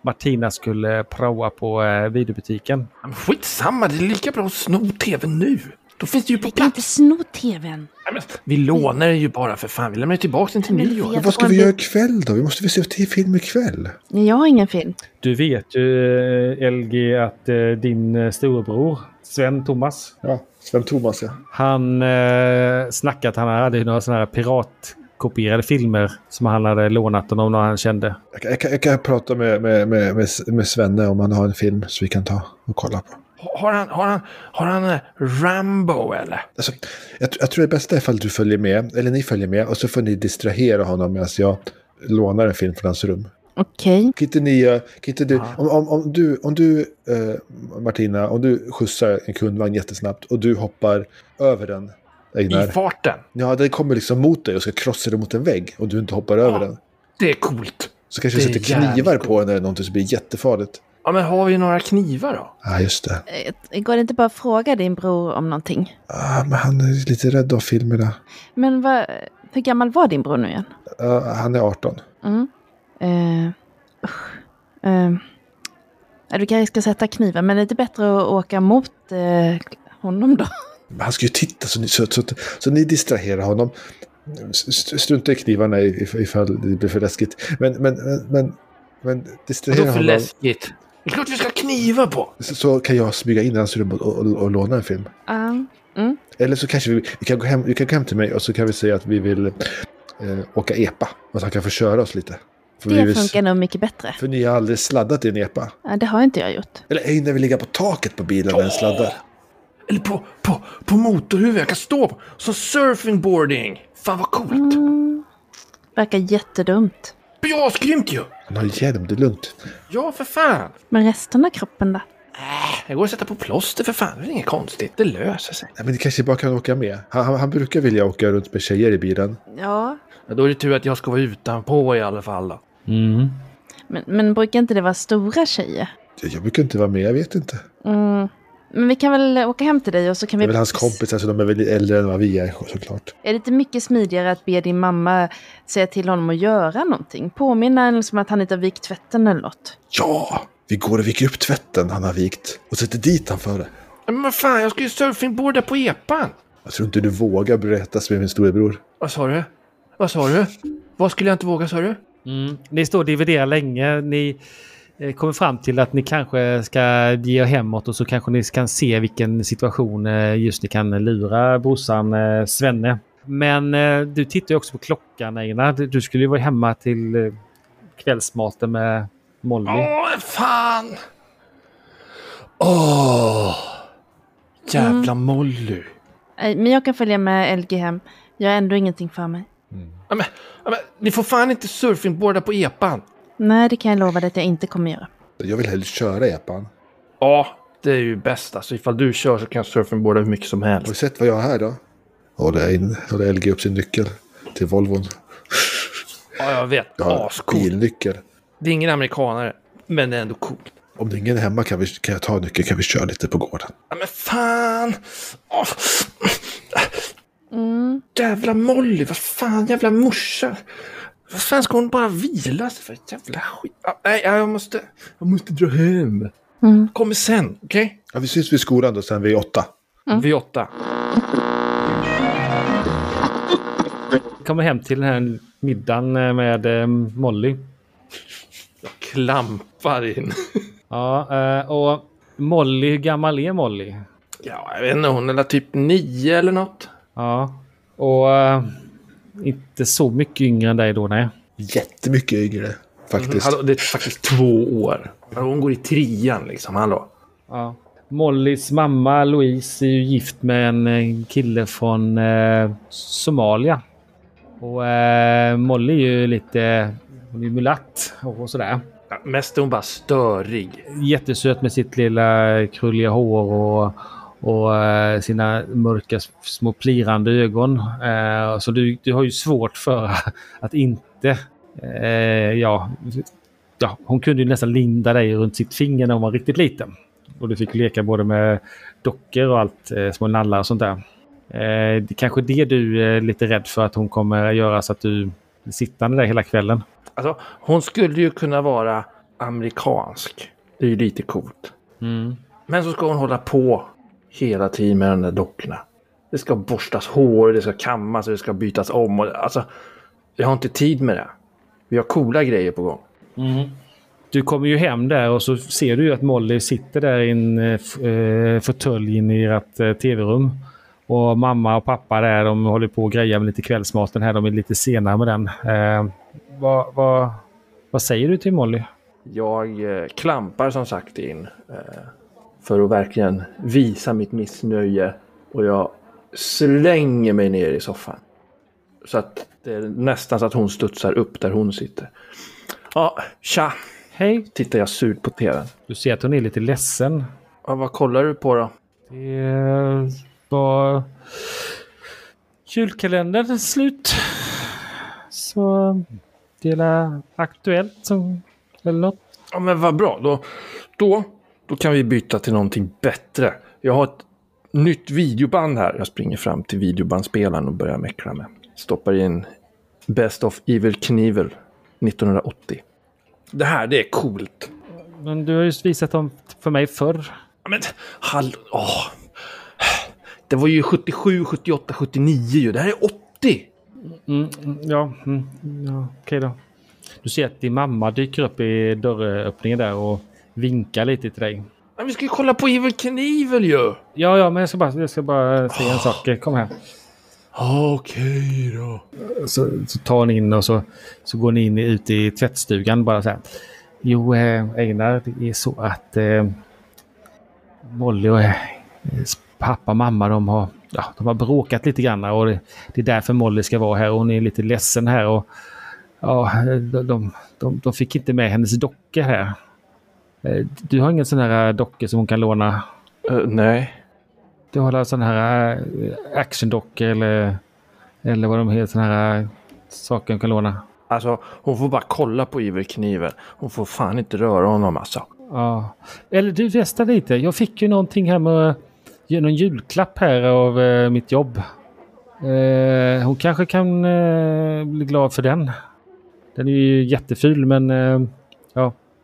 Martina skulle praoa på eh, videobutiken. Men skitsamma, det är lika bra att sno tvn nu. Då finns det ju på Vi kan inte plats. sno tvn. Nej, men Vi lånar den ju bara för fan. Vi lämnar ju tillbaka den till nyår. Men vad ska vi göra ikväll då? Vi måste väl se till film ikväll? Jag har ingen film. Du vet ju eh, LG att eh, din eh, storebror Sven Thomas Ja, Sven Thomas ja. Han eh, snackade att han hade några sådana här piratkopierade filmer som han hade lånat av någon han kände. Jag, kan- jag, kan, jag kan prata med, med, med, med, med Svenne om han har en film så vi kan ta och kolla på. Har han, har han, har han eh, Rambo eller? Alltså, jag, jag tror det bästa är ifall du följer med, eller ni följer med, och så får ni distrahera honom medan jag lånar en film från hans rum. Okej. Kan inte ni, eh, kan inte du, om, om, om du, om du eh, Martina, om du skjutsar en kundvagn jättesnabbt och du hoppar över den, I Einar, farten. ja, den kommer liksom mot dig och ska krossa dig mot en vägg och du inte hoppar över Ja. den. Det är coolt. Så kanske du Det är sätter knivar jävligt på den eller någonting så blir det jättefarligt. Ja, men har vi några knivar då? Ja, just det. Eh, Går det inte bara att fråga din bror om någonting? Ah, men han är lite rädd av filmerna. Men vad, hur gammal var din bror nu igen? Ja, han är 18. Mm. Eh, ja, du kanske ska sätta kniven, men är det inte bättre att åka mot eh, honom då? Men han ska ju titta så ni, så, så, så ni distraherar honom. St- Strunta i knivarna if- ifall det blir för läskigt. Men, men, men, men, men distrahera Vadå för honom. läskigt? Det är klart vi ska ha knivar på. Så, så kan jag smyga in i hans rum och, och, och låna en film. Um, mm. Eller så kanske vi, vi, kan gå hem, vi kan gå hem till mig och så kan vi säga att vi vill eh, åka epa. Och att han kan få köra oss lite. För, vi Det vill, funkar nog mycket bättre. för ni har aldrig sladdat i en epa. Ja, det har inte jag gjort. Eller ej, när vi ligger på taket på bilen när den sladdar. Eller på, på, på motorhuven. Jag kan stå på. Som surfingboarding. Fan vad coolt. Mm. Verkar jättedumt. Asgrymt ju. Han har hjälm, det är lugnt. Ja, för fan. Men resten av kroppen då? Jag går och sätta på plåster för fan. Det är inget konstigt. Det löser sig. Nej, men ni kanske bara kan åka med. Han, han, han brukar vilja åka runt med tjejer i bilen. Ja. Ja, då är det tur att jag ska vara utanpå i alla fall då. Mm. Men, men brukar inte det vara stora tjejer? Jag brukar inte vara med, jag vet inte. Mm. Men vi kan väl åka hem till dig och så kan Det vi... är väl hans kompisar, så de är väl äldre än vad vi är såklart. Är det inte mycket smidigare att be din mamma säga till honom att göra någonting? Påminna en som att han inte har vikt tvätten eller något. Ja! Vi går och viker upp tvätten han har vikt och sätter dit han för det. Men vad fan, jag ska ju surfingboarda på epan. Jag tror inte du vågar berätta med min storebror. Vad sa du? Vad sa du? Vad skulle jag inte våga, sa du? Mm. Ni står och dividerar länge. Ni kommer fram till att ni kanske ska ge er hemåt och så kanske ni kan se vilken situation eh, just ni kan lura brorsan eh, Svenne. Men eh, du tittar ju också på klockan Einar. Du- skulle ju vara hemma till eh, kvällsmaten med Molly. Åh, fan! Åh! Jävla Molly. Nej, Men jag kan följa med LG hem. Jag har ändå ingenting för mig. Ja, men, ja, men, ni får fan inte surfingboarda på epan. Nej, det kan jag lova dig att jag inte kommer göra. Jag vill hellre köra epan. Ja, det är ju bäst. Alltså ifall du kör så kan jag surfingboarda hur mycket som Har du helst. sett vad jag har här då? Håller, in, håller LG upp sin nyckel till Volvon. Ja, jag vet. Jag har bilnyckel. Det är ingen amerikanare, men det är ändå coolt. Om det ingen är hemma kan, vi, kan jag ta nyckeln kan vi köra lite på gården. Ja, men fan! Åh. Mm. Jävla Molly, vad fan, jävla morsa. Vad fan ska hon bara vila sig för? Jävla skit. Ja, nej, jag måste, jag måste dra hem. Mm. Kommer sen, okej? Ja, vi syns vid skolan då sen vid åtta. Vid åtta. Kommer hem till den här middagen eh, med eh, Molly. Klampar in. [laughs] Ja, eh, och Molly, hur gammal är Molly? Ja, jag vet inte, hon är typ nio eller något. Ja, och eh, inte så mycket yngre än dig då, nej. Jättemycket yngre faktiskt. Hallå, det är faktiskt två år. Hon går i trean liksom, hallå. Ja. Mollys mamma Louise är ju gift med en eh, kille från eh, Somalia. Och eh, Molly är ju lite... Hon är mulatt och sådär. Ja, mest är hon bara störig. Jättesöt med sitt lilla krulliga hår och, och eh, sina mörka små plirande ögon. Eh, så du, du har ju svårt för [laughs] att inte... Eh, ja, ja, hon kunde ju nästan linda dig runt sitt finger när hon var riktigt liten. Och du fick leka både med dockor och allt, små nallar och sånt där. Det är kanske det du är lite rädd för att hon kommer göra så att du blir sittande där hela kvällen. Alltså, hon skulle ju kunna vara amerikansk. Det är ju lite coolt. Mm. Men så ska hon hålla på hela tiden med de där dockorna. Det ska borstas hår, det ska kammas och det ska bytas om. Och, alltså, jag har inte tid med det. Vi har coola grejer på gång. Du kommer ju hem där och så ser du att Molly sitter där i en eh, fåtölj inne i ert eh, tv-rum. Och mamma och pappa där, de håller på och grejar med lite kvällsmaten här. De är lite senare med den. Eh, vad, vad, vad säger du till Molly? Jag eh, klampar som sagt in eh, för att verkligen visa mitt missnöje och jag slänger mig ner i soffan. Så att det är nästan så att hon studsar upp där hon sitter. Ja, tja! Hej! Tittar jag surt på tvn. Du ser att hon är lite ledsen. Ja, vad kollar du på då? Det var julkalendern slut. Så det är aktuellt som, eller något. Ja, men vad bra. Då, då, då kan vi byta till någonting bättre. Jag har ett nytt videoband här. Jag springer fram till videobandspelaren och börjar meckla med. Stoppar in Best of Evil Knievel 1980. Det här, det är coolt. Men du har just visat dem för mig förr. Men hallå, åh. Det var ju 77, 78, 79 ju. Det här är 80! Mm, mm, ja, mm, ja okej då. Du ser att din mamma dyker upp i dörröppningen där och vinkar lite till dig. Men vi ska ju kolla på Evil Knievel ju! Ja, ja, men jag ska bara, jag ska bara säga en sak. Kom här. Okej då. Så, så tar ni in och så, så går ni in ut i tvättstugan bara så här. Jo, eh, Einar, det är så att eh, Molly och eh, pappa och mamma de har, ja, de har bråkat lite grann och det, det är därför Molly ska vara här och hon är lite ledsen här. Och, ja, de, de, de, de fick inte med hennes dockor här. Eh, Du har ingen sån här docka som hon kan låna? Eh, nej. Du har sån här actiondockor eller, eller vad de heter, sån här saker de kan låna. Alltså, hon får bara kolla på Evil Knievel. Hon får fan inte röra honom alltså. Ja. Eller du, testa lite. Jag fick ju någonting här med någon julklapp här av eh, mitt jobb. Eh, hon kanske kan eh, bli glad för den. Den är ju jätteful men eh.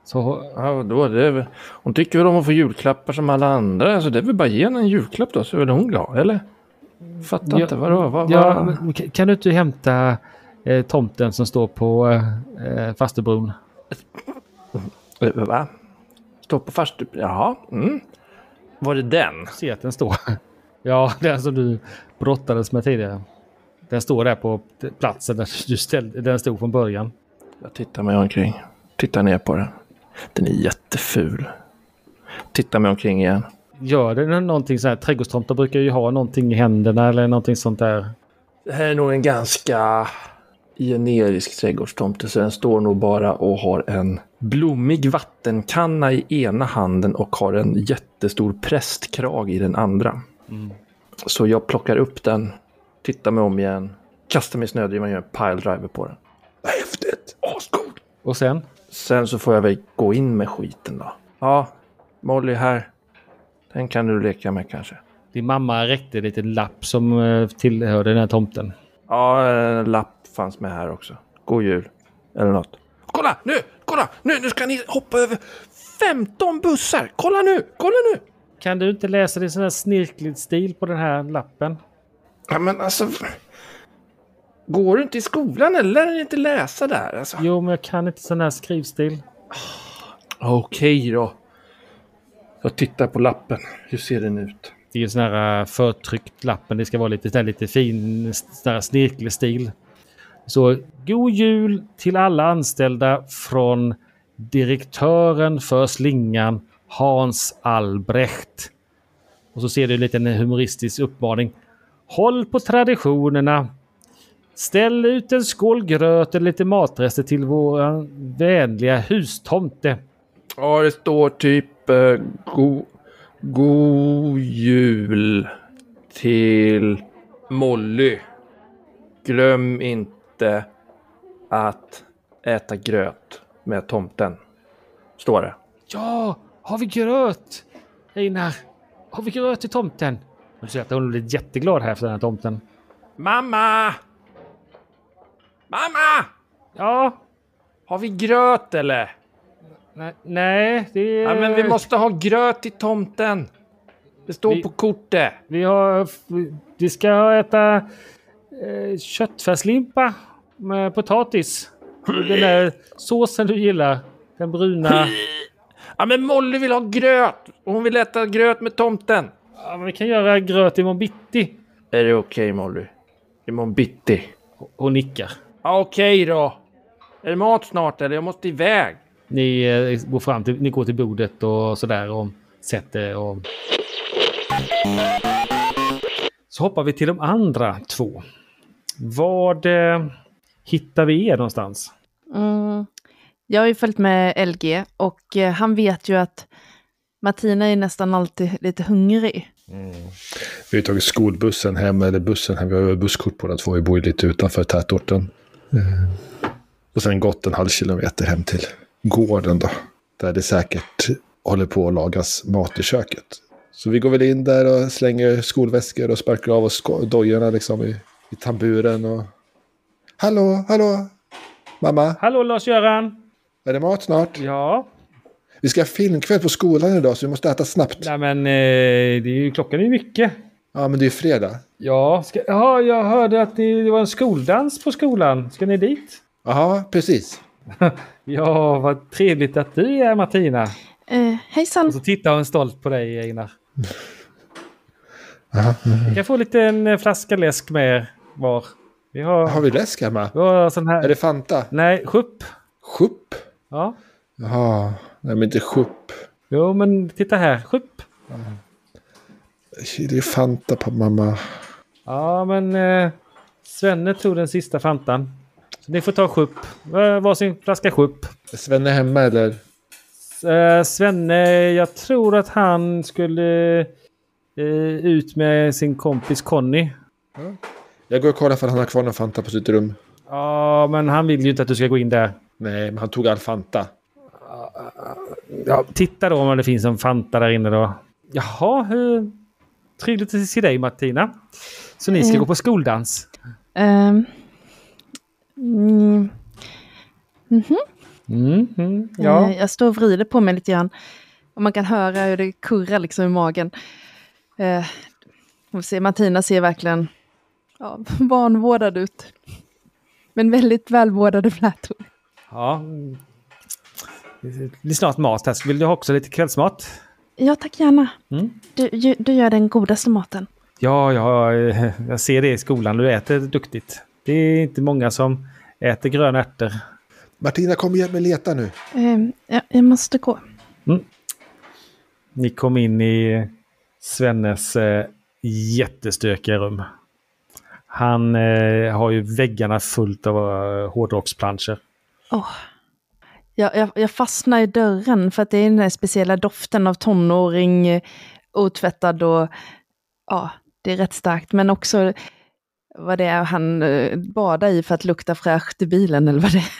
Så, Ja, då, det väl... Hon tycker väl om att få julklappar som alla andra. Så det är väl bara ge henne en julklapp då så är väl hon glad, eller? Fattar Ja, inte, vadå? Vad, ja, men kan- du inte hämta eh, tomten som står på eh, Falsterbron? Eh, Va? Står på fast... Jaha. Mm. Var det den? Se att den står. [laughs] Ja, den som du brottades med tidigare. Den står där på platsen där du ställde, den stod från början. Jag tittar mig omkring. Tittar ner på den. Den är jätteful. Tittar mig omkring igen. Gör den någonting så här? Trädgårdstomtar brukar ju ha någonting i händerna eller någonting sånt där. Det här är nog en ganska generisk trädgårdstomte så den står nog bara och har en blommig vattenkanna i ena handen och har en jättestor prästkrag i den andra. Så jag plockar upp den, tittar mig om igen, kastar mig i snödrivan och gör en piledriver på den. Häftigt! Ascoolt! Och sen? Sen så får jag väl gå in med skiten då. Ja, Molly här. Den kan du leka med kanske. Din mamma räckte en liten lapp som eh, tillhörde den här tomten. Ja, en lapp fanns med här också. God jul. Eller något. Kolla nu! Kolla! Nu, nu ska ni hoppa över 15 bussar! Kolla nu! Kolla nu! Kan du inte läsa det i sån här snirklig stil på den här lappen? Ja, men alltså... Går du inte i skolan eller lär dig inte läsa där? Alltså. Jo, men jag kan inte sån här skrivstil. Okej då. Jag tittar på lappen. Hur ser den ut? Det är ju sån här uh, förtryckt lappen. Det ska vara lite, lite fin, sån här snirklig stil. Så god jul till alla anställda från direktören för slingan Hans Albrecht. Och så ser du en liten humoristisk uppmaning. Håll på traditionerna. Ställ ut en skål gröt eller lite matrester till vår vänliga hustomte. Ja, det står typ eh, go, God jul till Molly. Glöm inte att äta gröt med tomten. Står det. Ja, har vi gröt? Einar, har vi gröt till tomten? Du ser att hon blir jätteglad här för den här tomten. Mamma! Mamma! Ja, Har vi gröt eller? Nej, nej det är... Ja, men vi måste ha gröt till tomten. Det står Vi- på kortet. Vi har... Vi ska äta eh, köttfärslimpa med potatis. Den där såsen du gillar. Den bruna. Ja, men Molly vill ha gröt. Och hon vill äta gröt med tomten. Ja, men vi kan göra gröt imorgon bitti. Är det okej Molly? Imorgon bitti. Hon nickar. Okej då. Är det mat snart eller? Jag måste iväg. Ni eh, går fram till, ni går till bordet och sådär och sätter och... Så hoppar vi till de andra två. Vad eh, hittar vi er någonstans? Mm. Jag har ju följt med LG och eh, han vet ju att Martina är nästan alltid lite hungrig. Vi har tagit skolbussen hem, eller bussen hem. Vi har busskort båda två. Vi bor ju lite utanför tätorten. Eh, Och sen gått en halv kilometer hem till gården då. Där det säkert håller på att lagas mat i köket. Så vi går väl in där och slänger skolväskor och sparkar av oss dojorna liksom i, i tamburen och... Hallå, hallå! Mamma, Hallå Lars-Göran! är det mat snart? Ja? Vi ska ha filmkväll på skolan idag så vi måste äta snabbt. Nej men eh, det är ju, klockan är mycket. Ja, men det är ju fredag. Ja, ska, ja, jag hörde att det, det var en skoldans på skolan. Ska ni dit? Jaha, precis. [laughs] Ja, vad trevligt att du är Martina. Eh, hejsan! Och så tittar hon stolt på dig Einar. Jaha. Vi kan få lite en eh, flaska läsk med er var. Vi har, Har vi läsk hemma? vi har sån här... Är det Fanta? Nej, sjupp. Sjupp? Ja. Jaha, nej men inte sjupp. Jo, men titta här. Sjupp. Det är Fanta på mamma. Ja, men eh, Svenne tog den sista Fantan. Så ni får ta sjupp. Eh, Varsin flaska sjupp. Är Svenne hemma eller? Eh, Svenne, jag tror att han skulle eh, ut med sin kompis Conny. Jag går och kollar för han har kvar någon Fanta på sitt rum. Ja, men han vill ju inte att du ska gå in där. Nej, men han tog all Fanta. Ja, titta då om det finns en Fanta där inne då. Jaha, hur trevligt att se dig Martina. Så ni ska Mm. gå på skoldans? Ehm, mm, mhm. Mm, mm, ja. Eh, Jag står och vrider på mig lite grann. Och man kan höra hur det kurrar liksom i magen. Eh, och se, Martina ser verkligen ja, [laughs] vanvårdad ut. Men väldigt välvårdade flätor. ja. mm. Det blir snart mat här. Vill du ha också lite kvällsmat? Ja, tack gärna. Mm. Du, du gör den godaste maten. Ja, ja, [laughs] jag ser det i skolan. Du äter duktigt. Det är inte många som äter gröna ärtor. Martina, kom hjälp mig leta nu. Eh, jag, jag måste gå. Ni kom in i Svennes eh, jättestökiga rum. Han eh, har ju väggarna fullt av eh, hårdrocksplanscher. Åh. Jag, jag, jag fastnar i dörren för att det är den där speciella doften av tonåring, otvättad och ja, det är rätt starkt. Men också vad det är han eh, badar i för att lukta fräscht i bilen eller vad det är.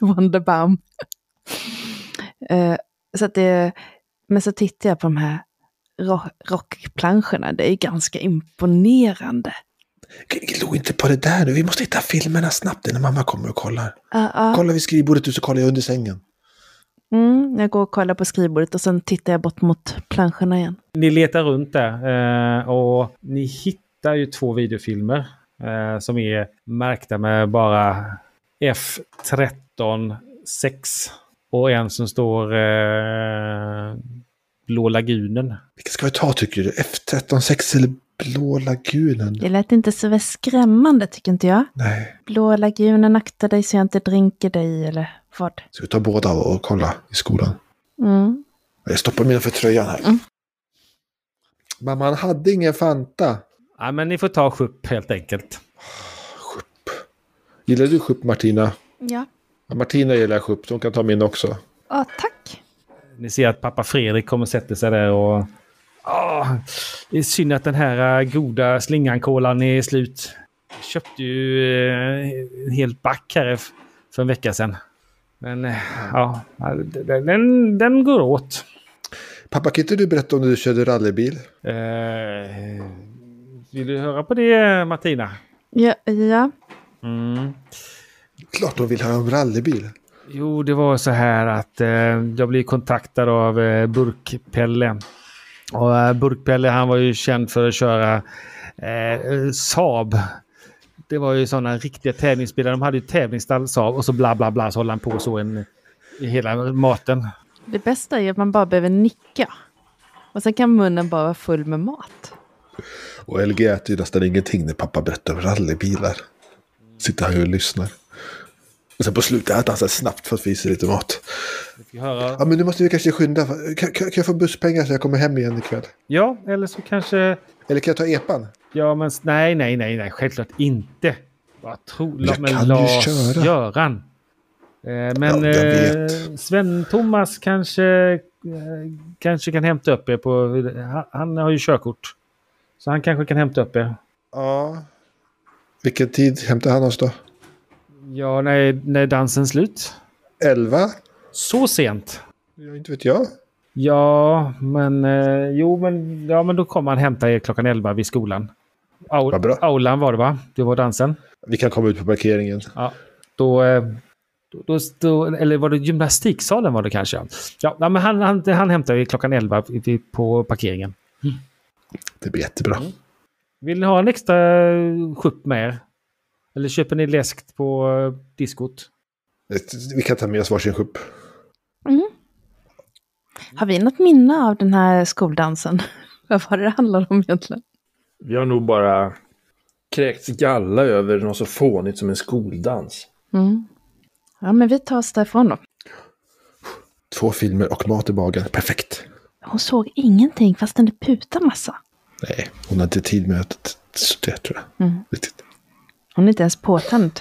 [laughs] Wonderbaum. eh, så att det, men så tittar jag på de här ro- rockplanscherna. Det är ganska imponerande. Glo inte på det där nu. Vi måste hitta filmerna snabbt innan mamma kommer och kollar. Ja, ja. Kolla vid skrivbordet du så kollar jag under sängen. Mm, jag går och kollar på skrivbordet och sen tittar jag bort mot planscherna igen. Ni letar runt där eh, och ni hittar ju två videofilmer eh, som är märkta med bara F13 6 och en som står eh, Blå lagunen. Vilka ska vi ta tycker du? F136 eller Blå lagunen? Det lät inte så väl skrämmande tycker inte jag. Nej. Blå lagunen, akta dig så jag inte dränker dig eller vad. Ska vi ta båda och och kolla i skolan? Mm. Jag stoppar mina för tröjan här. Mm. Mamma, han hade ingen Fanta. Ja, men ni får ta sjupp helt enkelt. Sjupp. Gillar du sjupp Martina? Ja. Ja, Martina gillar så hon kan ta min också. ja, tack. Ni ser att pappa Fredrik kommer sätta sig där och... Ah, det är synd att den här eh, goda slingankolan är slut. Jag köpte ju eh, en hel back här för en vecka sedan. Men eh, ja, den, den, den går åt. Pappa, kan inte du berätta om du körde rallybil? Eh, vill du höra på det Martina? Ja, ja. Mm. Klart hon vill höra om rallybil. Jo, det var så här att eh, jag blev kontaktad av eh, Burkpelle. Och eh, Burkpelle han var ju känd för att köra eh, Saab. Det var ju sådana riktiga tävlingsbilar. De hade ju tävlingsstall Saab och så bla bla bla så håller han på så en, i hela maten. Det bästa är att man bara behöver nicka. Och sen kan munnen bara vara full med mat. Och LG äter ju nästan ingenting när pappa berättar om rallybilar. Sitter han ju och lyssnar. Och sen på slutet äter han så snabbt för att visa lite mat. Ja, men nu måste vi kanske skynda. Kan, kan, kan jag få busspengar så jag kommer hem igen ikväll? Ja, eller så kanske... Eller kan jag ta epan? Ja, men nej, nej, nej, nej, självklart inte. Vad tror Jag men kan ju Lars köra. Göran. Eh, men Ja, eh. Sven-Thomas kanske, eh, kanske kan hämta upp er på... Han, han har ju körkort. Så han kanske kan hämta upp er. Ja. Vilken tid hämtar han oss då? Ja, när, när är dansen slut? Elva? Så sent? Ja, inte vet jag. Ja, men... Eh, jo, men, ja, men då kommer han hämta er klockan 11 vid skolan. Au, Vad bra. Aulan var det va? Det var dansen. Vi kan komma ut på parkeringen. Ja, då, eh, då, då, då... Eller var det gymnastiksalen var det kanske? Ja, men han, han, han hämtar er klockan 11 i- i- på parkeringen. Det blir jättebra. Vill ni ha en extra skjuts med er? Eller köper ni läskt på eh, diskot? Vi kan ta med oss varsin skjuts. Har vi något minne av den här skoldansen? [laughs] Vad var det det handlade om egentligen? Vi har nog bara kräkts galla över något så fånigt som en skoldans. Mm. Ja, men vi tar oss därifrån då. Två filmer och mat i magen. Perfekt. Hon såg ingenting fast den putar massa. Nej, hon har inte tid med att det tror jag. Mm. Riktigt. Hon är inte ens påtänd.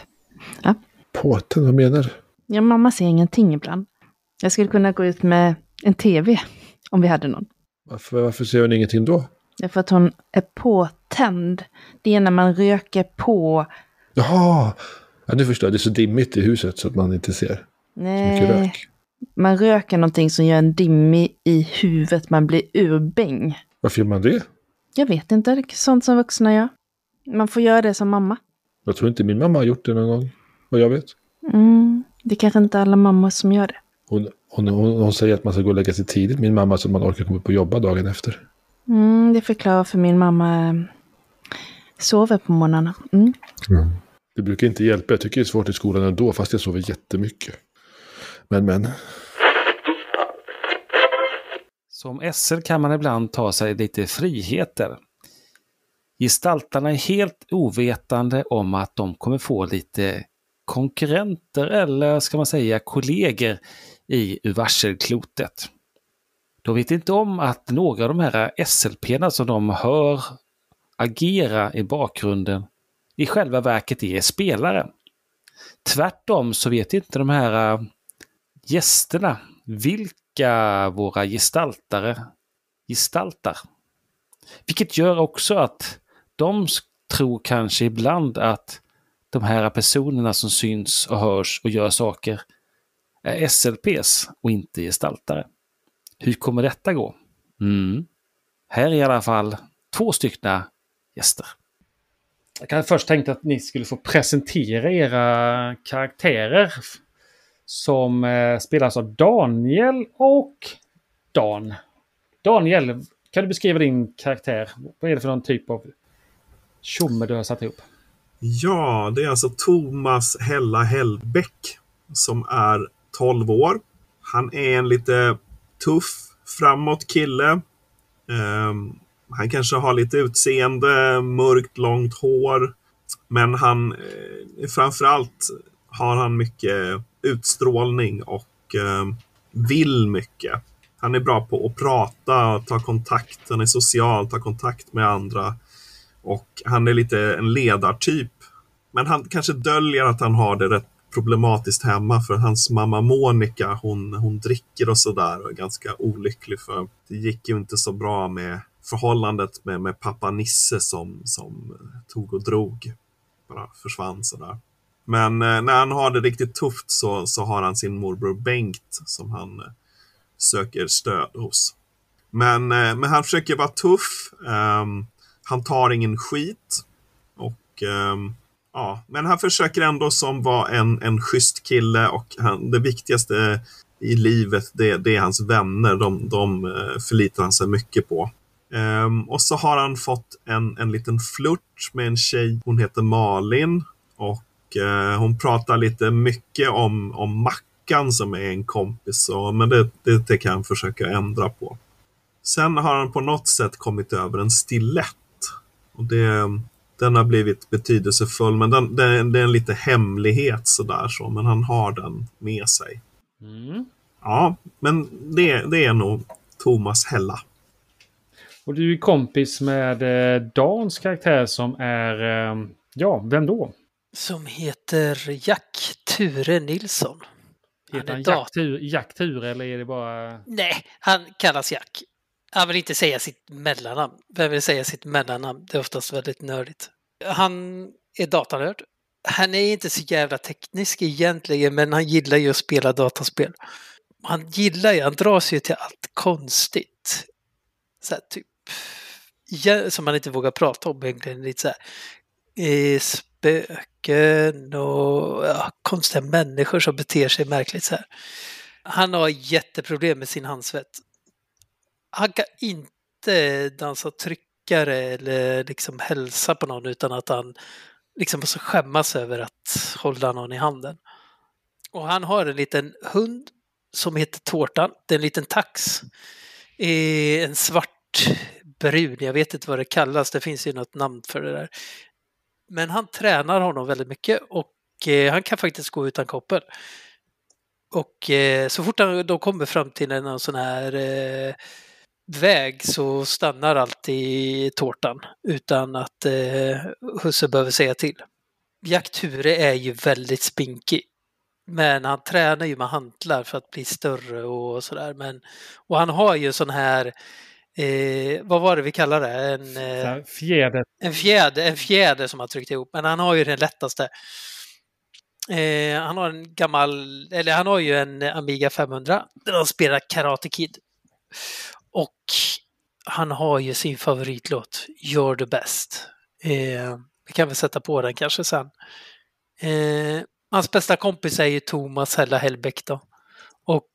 Ja. Påten, vad menar du? ja, mamma ser ingenting ibland. Jag skulle kunna gå ut med en tv om vi hade någon. Varför, varför ser hon ingenting då? Därför att hon är påtänd. Det är när man röker på. Jaha! Ja, nu förstår jag. Det är så dimmigt i huset så att man inte ser så mycket Nej, rök. man röker någonting som gör en dimmig i huvudet. Man blir urbäng. Varför gör man det? Jag vet inte, det är sånt som vuxna gör. Man får göra det som mamma. Jag tror inte min mamma har gjort det någon gång. Vad jag vet. Mm, det är kanske inte alla mammor som gör det. Hon, hon, hon, hon säger att man ska gå och lägga sig tidigt, min mamma, så att man orkar komma upp och jobba dagen efter. Mm, det förklarar för min mamma eh, sover på morgnarna. Mm. Det brukar inte hjälpa. Jag tycker det är svårt i skolan ändå, fast jag sover jättemycket. Men, men. Som SL kan man ibland ta sig lite friheter. Gestaltarna är helt ovetande om att de kommer få lite konkurrenter eller ska man säga kollegor i varselklotet. De vet inte om att några av de här SLP som de hör agera i bakgrunden i själva verket är spelare. Tvärtom så vet inte de här äh, gästerna vilka våra gestaltare gestaltar. Vilket gör också att de tror kanske ibland att de här personerna som syns och hörs och gör saker är SLPs och inte gestaltare. Hur kommer detta gå? Mm. Här är i alla fall två stycken gäster. Jag kan först tänkt att ni skulle få presentera era karaktärer som eh, spelas av Daniel och Dan. Daniel, kan du beskriva din karaktär? Vad är det för någon typ av tjomme du har satt ihop? Ja, det är alltså Thomas Hella Hellbäck som är 12 år. Han är en lite tuff, framåt kille. Um, han kanske har lite utseende, mörkt, långt hår. Men han, eh, framförallt har han mycket utstrålning och eh, vill mycket. Han är bra på att prata, ta kontakt, han är social, ta kontakt med andra. Och han är lite en ledartyp. Men han kanske döljer att han har det rätt problematiskt hemma för hans mamma Monica hon, hon dricker och sådär och är ganska olycklig för det gick ju inte så bra med förhållandet med, med pappa Nisse som, som tog och drog. Bara försvann sådär. Men eh, när han har det riktigt tufft så, så har han sin morbror Bengt som han eh, söker stöd hos. Men, eh, men han försöker vara tuff. Um, han tar ingen skit. Och ehm, ja, men han försöker ändå som vara en, en schysst kille och han, det viktigaste i livet det, det är hans vänner. De, de eh, förlitar han sig mycket på. Um, och så har han fått en, en liten flört med en tjej. Hon heter Malin. Och uh, hon pratar lite mycket om, om Mackan som är en kompis. Och, men det, det, det kan han försöka ändra på. Sen har han på något sätt kommit över en stilett. Och det, den har blivit betydelsefull, men den, den, det är en lite hemlighet sådär så, men han har den med sig. Mm. Ja, men det, det är nog Thomas Hella. Och du är kompis med eh, Dans karaktär som är, eh, ja, vem då? Som heter Jack Ture Nilsson. Heter han, är Jack, Tur, Jack Ture eller är det bara... Nej, han kallas Jack. Han vill inte säga sitt mellannamn. Vem vill säga sitt mellannamn? Det är oftast väldigt nördigt. Han är datanörd. Han är inte så jävla teknisk egentligen, men han gillar ju att spela dataspel. Han gillar ju, han dras ju till allt konstigt. Så här, typ, som man inte vågar prata om egentligen. Lite så här, eh, spöken och ja, konstiga människor som beter sig märkligt så här. Han har jätteproblem med sin handsvett. Han kan inte dansa tryckare eller liksom hälsa på någon utan att han liksom måste skämmas över att hålla någon i handen. Och han har en liten hund som heter Tårtan. Det är en liten tax. En svart brun, jag vet inte vad det kallas, det finns ju något namn för det där. Men han tränar honom väldigt mycket och eh, han kan faktiskt gå utan koppel. Och eh, så fort han, de kommer fram till en sån här eh, väg så stannar alltid tårtan utan att eh, husse behöver säga till. Jack Ture är ju väldigt spinkig. Men han tränar ju med hantlar för att bli större och sådär. Men, och han har ju sån här, eh, vad var det vi kallar det? En, eh, fjäder. En fjäder. En fjäder som han tryckt ihop. Men han har ju den lättaste. Eh, han har en gammal, eller han har ju en Amiga 500 där han spelar Karate Kid. Och han har ju sin favoritlåt, You're the best. Eh, vi kan väl sätta på den kanske sen. Eh, hans bästa kompis är ju Thomas Hella Hellbäck då. Och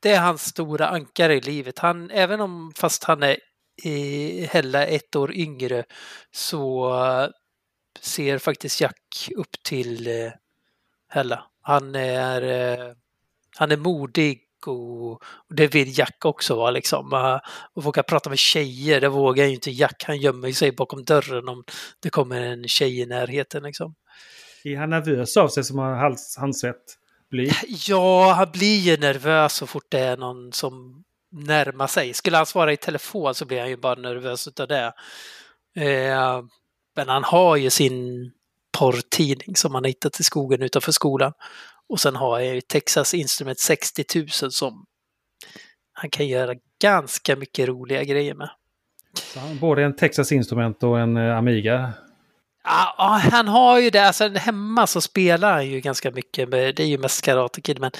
det är hans stora ankare i livet. Han, även om fast han är eh, Hella ett år yngre så ser faktiskt Jack upp till eh, Hella. Han är, eh, han är modig och, det vill Jack också vara liksom. Och våga prata med tjejer, det vågar ju inte Jack. Han gömmer sig bakom dörren om det kommer en tjej i närheten liksom. Är han nervös av sig som har hals, handsvett? Blir? [laughs] Ja, han blir ju nervös så fort det är någon som närmar sig. Skulle han svara i telefon så blir han ju bara nervös utav det. Eh, men han har ju sin porrtidning som han hittat i skogen utanför skolan. Och sen har jag ju Texas Instrument 60 000 som han kan göra ganska mycket roliga grejer med. både en Texas Instrument och en Amiga? Ja, han har ju det. Alltså hemma så spelar han ju ganska mycket. Med, det är ju mest Karate Kid, men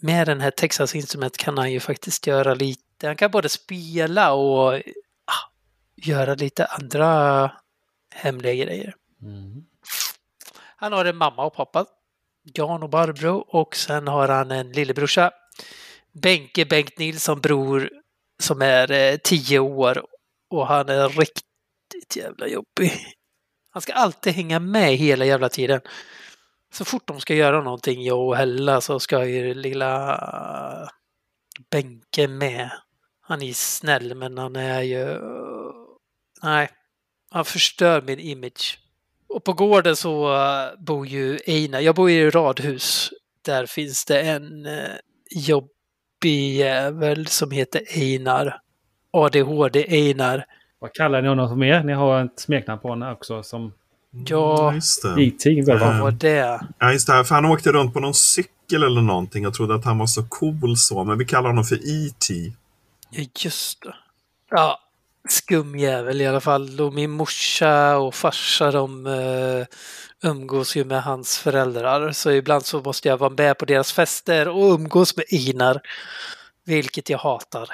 med den här Texas Instrument kan han ju faktiskt göra lite. Han kan både spela och ah, göra lite andra hemliga grejer. Mm. Han har en mamma och pappa Jan och Barbro och sen har han en lillebrorsa. Benke Bengt Nilsson bror som är eh, tio år och han är riktigt jävla jobbig. Han ska alltid hänga med hela jävla tiden. Så fort de ska göra någonting, jag och Hella, så ska ju lilla Benke med. Han är snäll men han är ju... Nej, han förstör min image. Och på gården så uh, bor ju Einar. Jag bor i radhus. Där finns det en uh, jobbig jävel som heter Einar. ADHD Einar. Vad kallar ni honom för mer? Ni har ett smeknamn på honom också som... Ja, just det. E.T. Vad var det? Ja, just det. För han åkte runt på någon cykel eller någonting och trodde att han var så cool så. Men vi kallar honom för E.T. Ja, just det. Ja, skum jävel i alla fall. Och min morsa och farsa de uh, umgås ju med hans föräldrar. Så ibland så måste jag vara med på deras fester och umgås med Inar. Vilket jag hatar.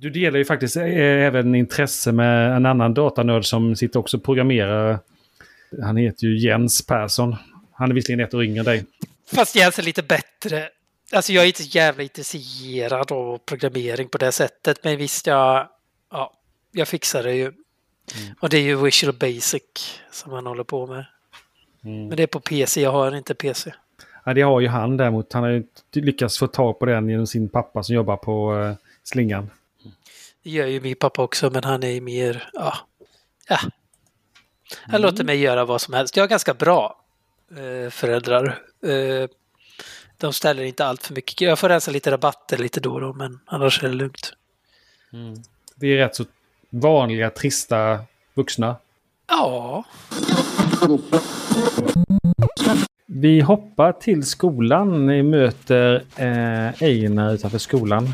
Du delar ju faktiskt även intresse med en annan datanörd som sitter också och programmerar Han heter ju Jens Persson. Han är visserligen ett år yngre än dig. Fast Jens är lite bättre. Alltså jag är inte så jävla intresserad av programmering på det sättet. Men visst, jag, ja, jag fixar det ju. Och det är ju Visual Basic som han håller på med. Men det är på PC, jag har inte PC. Ja, det har ju han däremot. Han har ju lyckats få tag på den genom sin pappa som jobbar på uh, slingan. Det gör ju min pappa också, men han är ju mer, ja, ja. Han låter mig göra vad som helst. Jag har ganska bra eh, föräldrar. Eh, de ställer inte allt för mycket. Jag får rensa lite rabatter lite då och då, men annars är det lugnt. Det är rätt så vanliga, trista vuxna. Ja, Vi hoppar till skolan. Ni möter eh, Einar utanför skolan.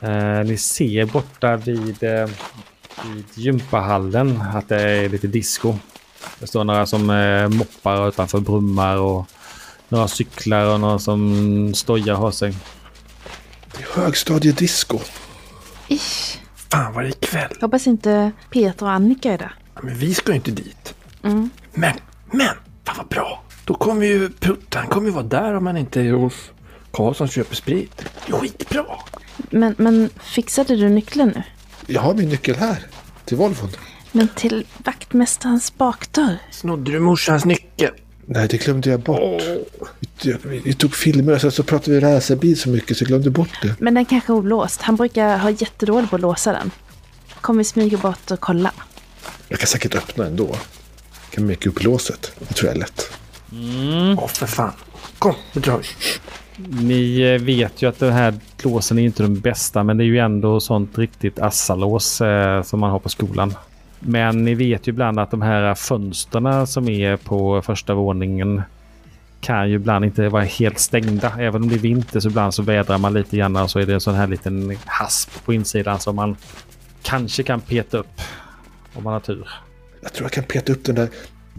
Eh, ni ser borta vid, eh, vid gympahallen att det är lite disco. Det står några som eh, moppar utanför brummar och några cyklar och några som stojar har sig. Högstadiedisco. Ish. Fan vad det är ikväll. Hoppas inte Peter och Annika är där. Ja, Men vi ska ju inte dit. Mm. Men, men, fan vad bra. Då kommer ju Putte, han kommer ju vara där om han inte är hos Karlsson köper sprit. Skitbra. Men, men fixade du nyckeln nu? Jag har min nyckel här. Till Volvon. Men till vaktmästarens bakdörr? Snodde du morsans nyckel? Nej, det glömde jag bort. Vi, vi, vi tog filmer och sen så pratade vi racerbil så mycket så jag glömde bort det. Men den kanske är olåst. Han brukar ha jättedåligt på att låsa den. Kom vi smyga bort och kolla. Jag kan säkert öppna ändå. Jag kan meka upp låset. Det tror jag är lätt. Åh för fan. Kom, nu drar vi. Ni eh, vet ju att den här låsen är inte den bästa men det är ju ändå sånt riktigt assalås eh, som man har på skolan. Men ni vet ju ibland att de här fönsterna som är på första våningen kan ju ibland inte vara helt stängda. Även om det är vinter så ibland så vädrar man lite grann och så är det en sån här liten hasp på insidan som man kanske kan peta upp om man har tur. Jag tror jag kan peta upp den där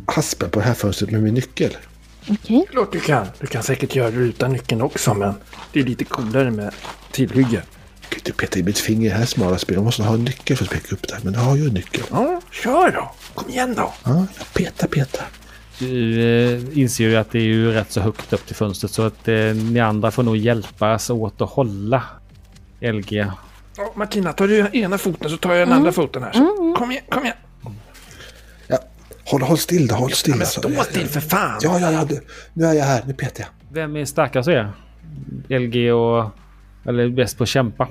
haspen på det här fönstret med min nyckel. Okej. Klart du kan. Du kan säkert göra det utan nyckeln också men det är lite coolare med tillhygge. Kan inte peta i mitt finger i det här smala spelet. Jag måste ha en nyckel för att peka upp det. Men jag har ju en nyckel. Ja, kör då. Kom igen då. Ja, jag petar, petar. Du eh, inser ju att det är ju rätt så högt upp till fönstret så att eh, ni andra får nog hjälpas åt att hålla LG. Ja, Martina, tar du ena foten så tar jag den andra foten här. Så. Kom igen, kom igen. Ja, håll, håll still då, håll still. Men alltså. stå still för fan. Ja, ja, ja. Du, nu är jag här. Nu petar jag. Vem är starkast av er? LG och... Eller bäst på att kämpa?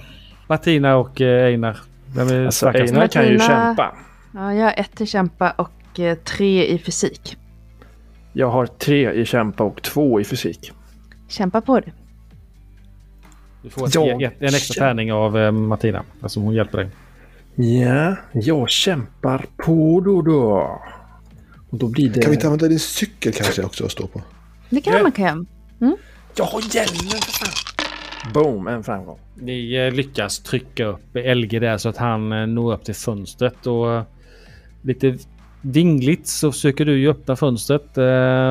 Martina och eh, Einar. Vem är Alltså, starkast? Einar kan ju kämpa. Ja, jag har ett i kämpa och eh, tre i fysik. Jag har tre i kämpa och två i fysik. Kämpa på det. Du får ett, Jag ett, en extra tärning av eh, Martina. Alltså hon hjälper dig. Ja, jag kämpar på då då. Och då blir det... Kan vi inte använda din cykel kanske också att stå på? Det kan man kan. Jag har hjälmen för fan. Boom, en framgång. Ni eh, lyckas trycka upp LG där så att han eh, når upp till fönstret och eh, lite vingligt så försöker du ju öppna fönstret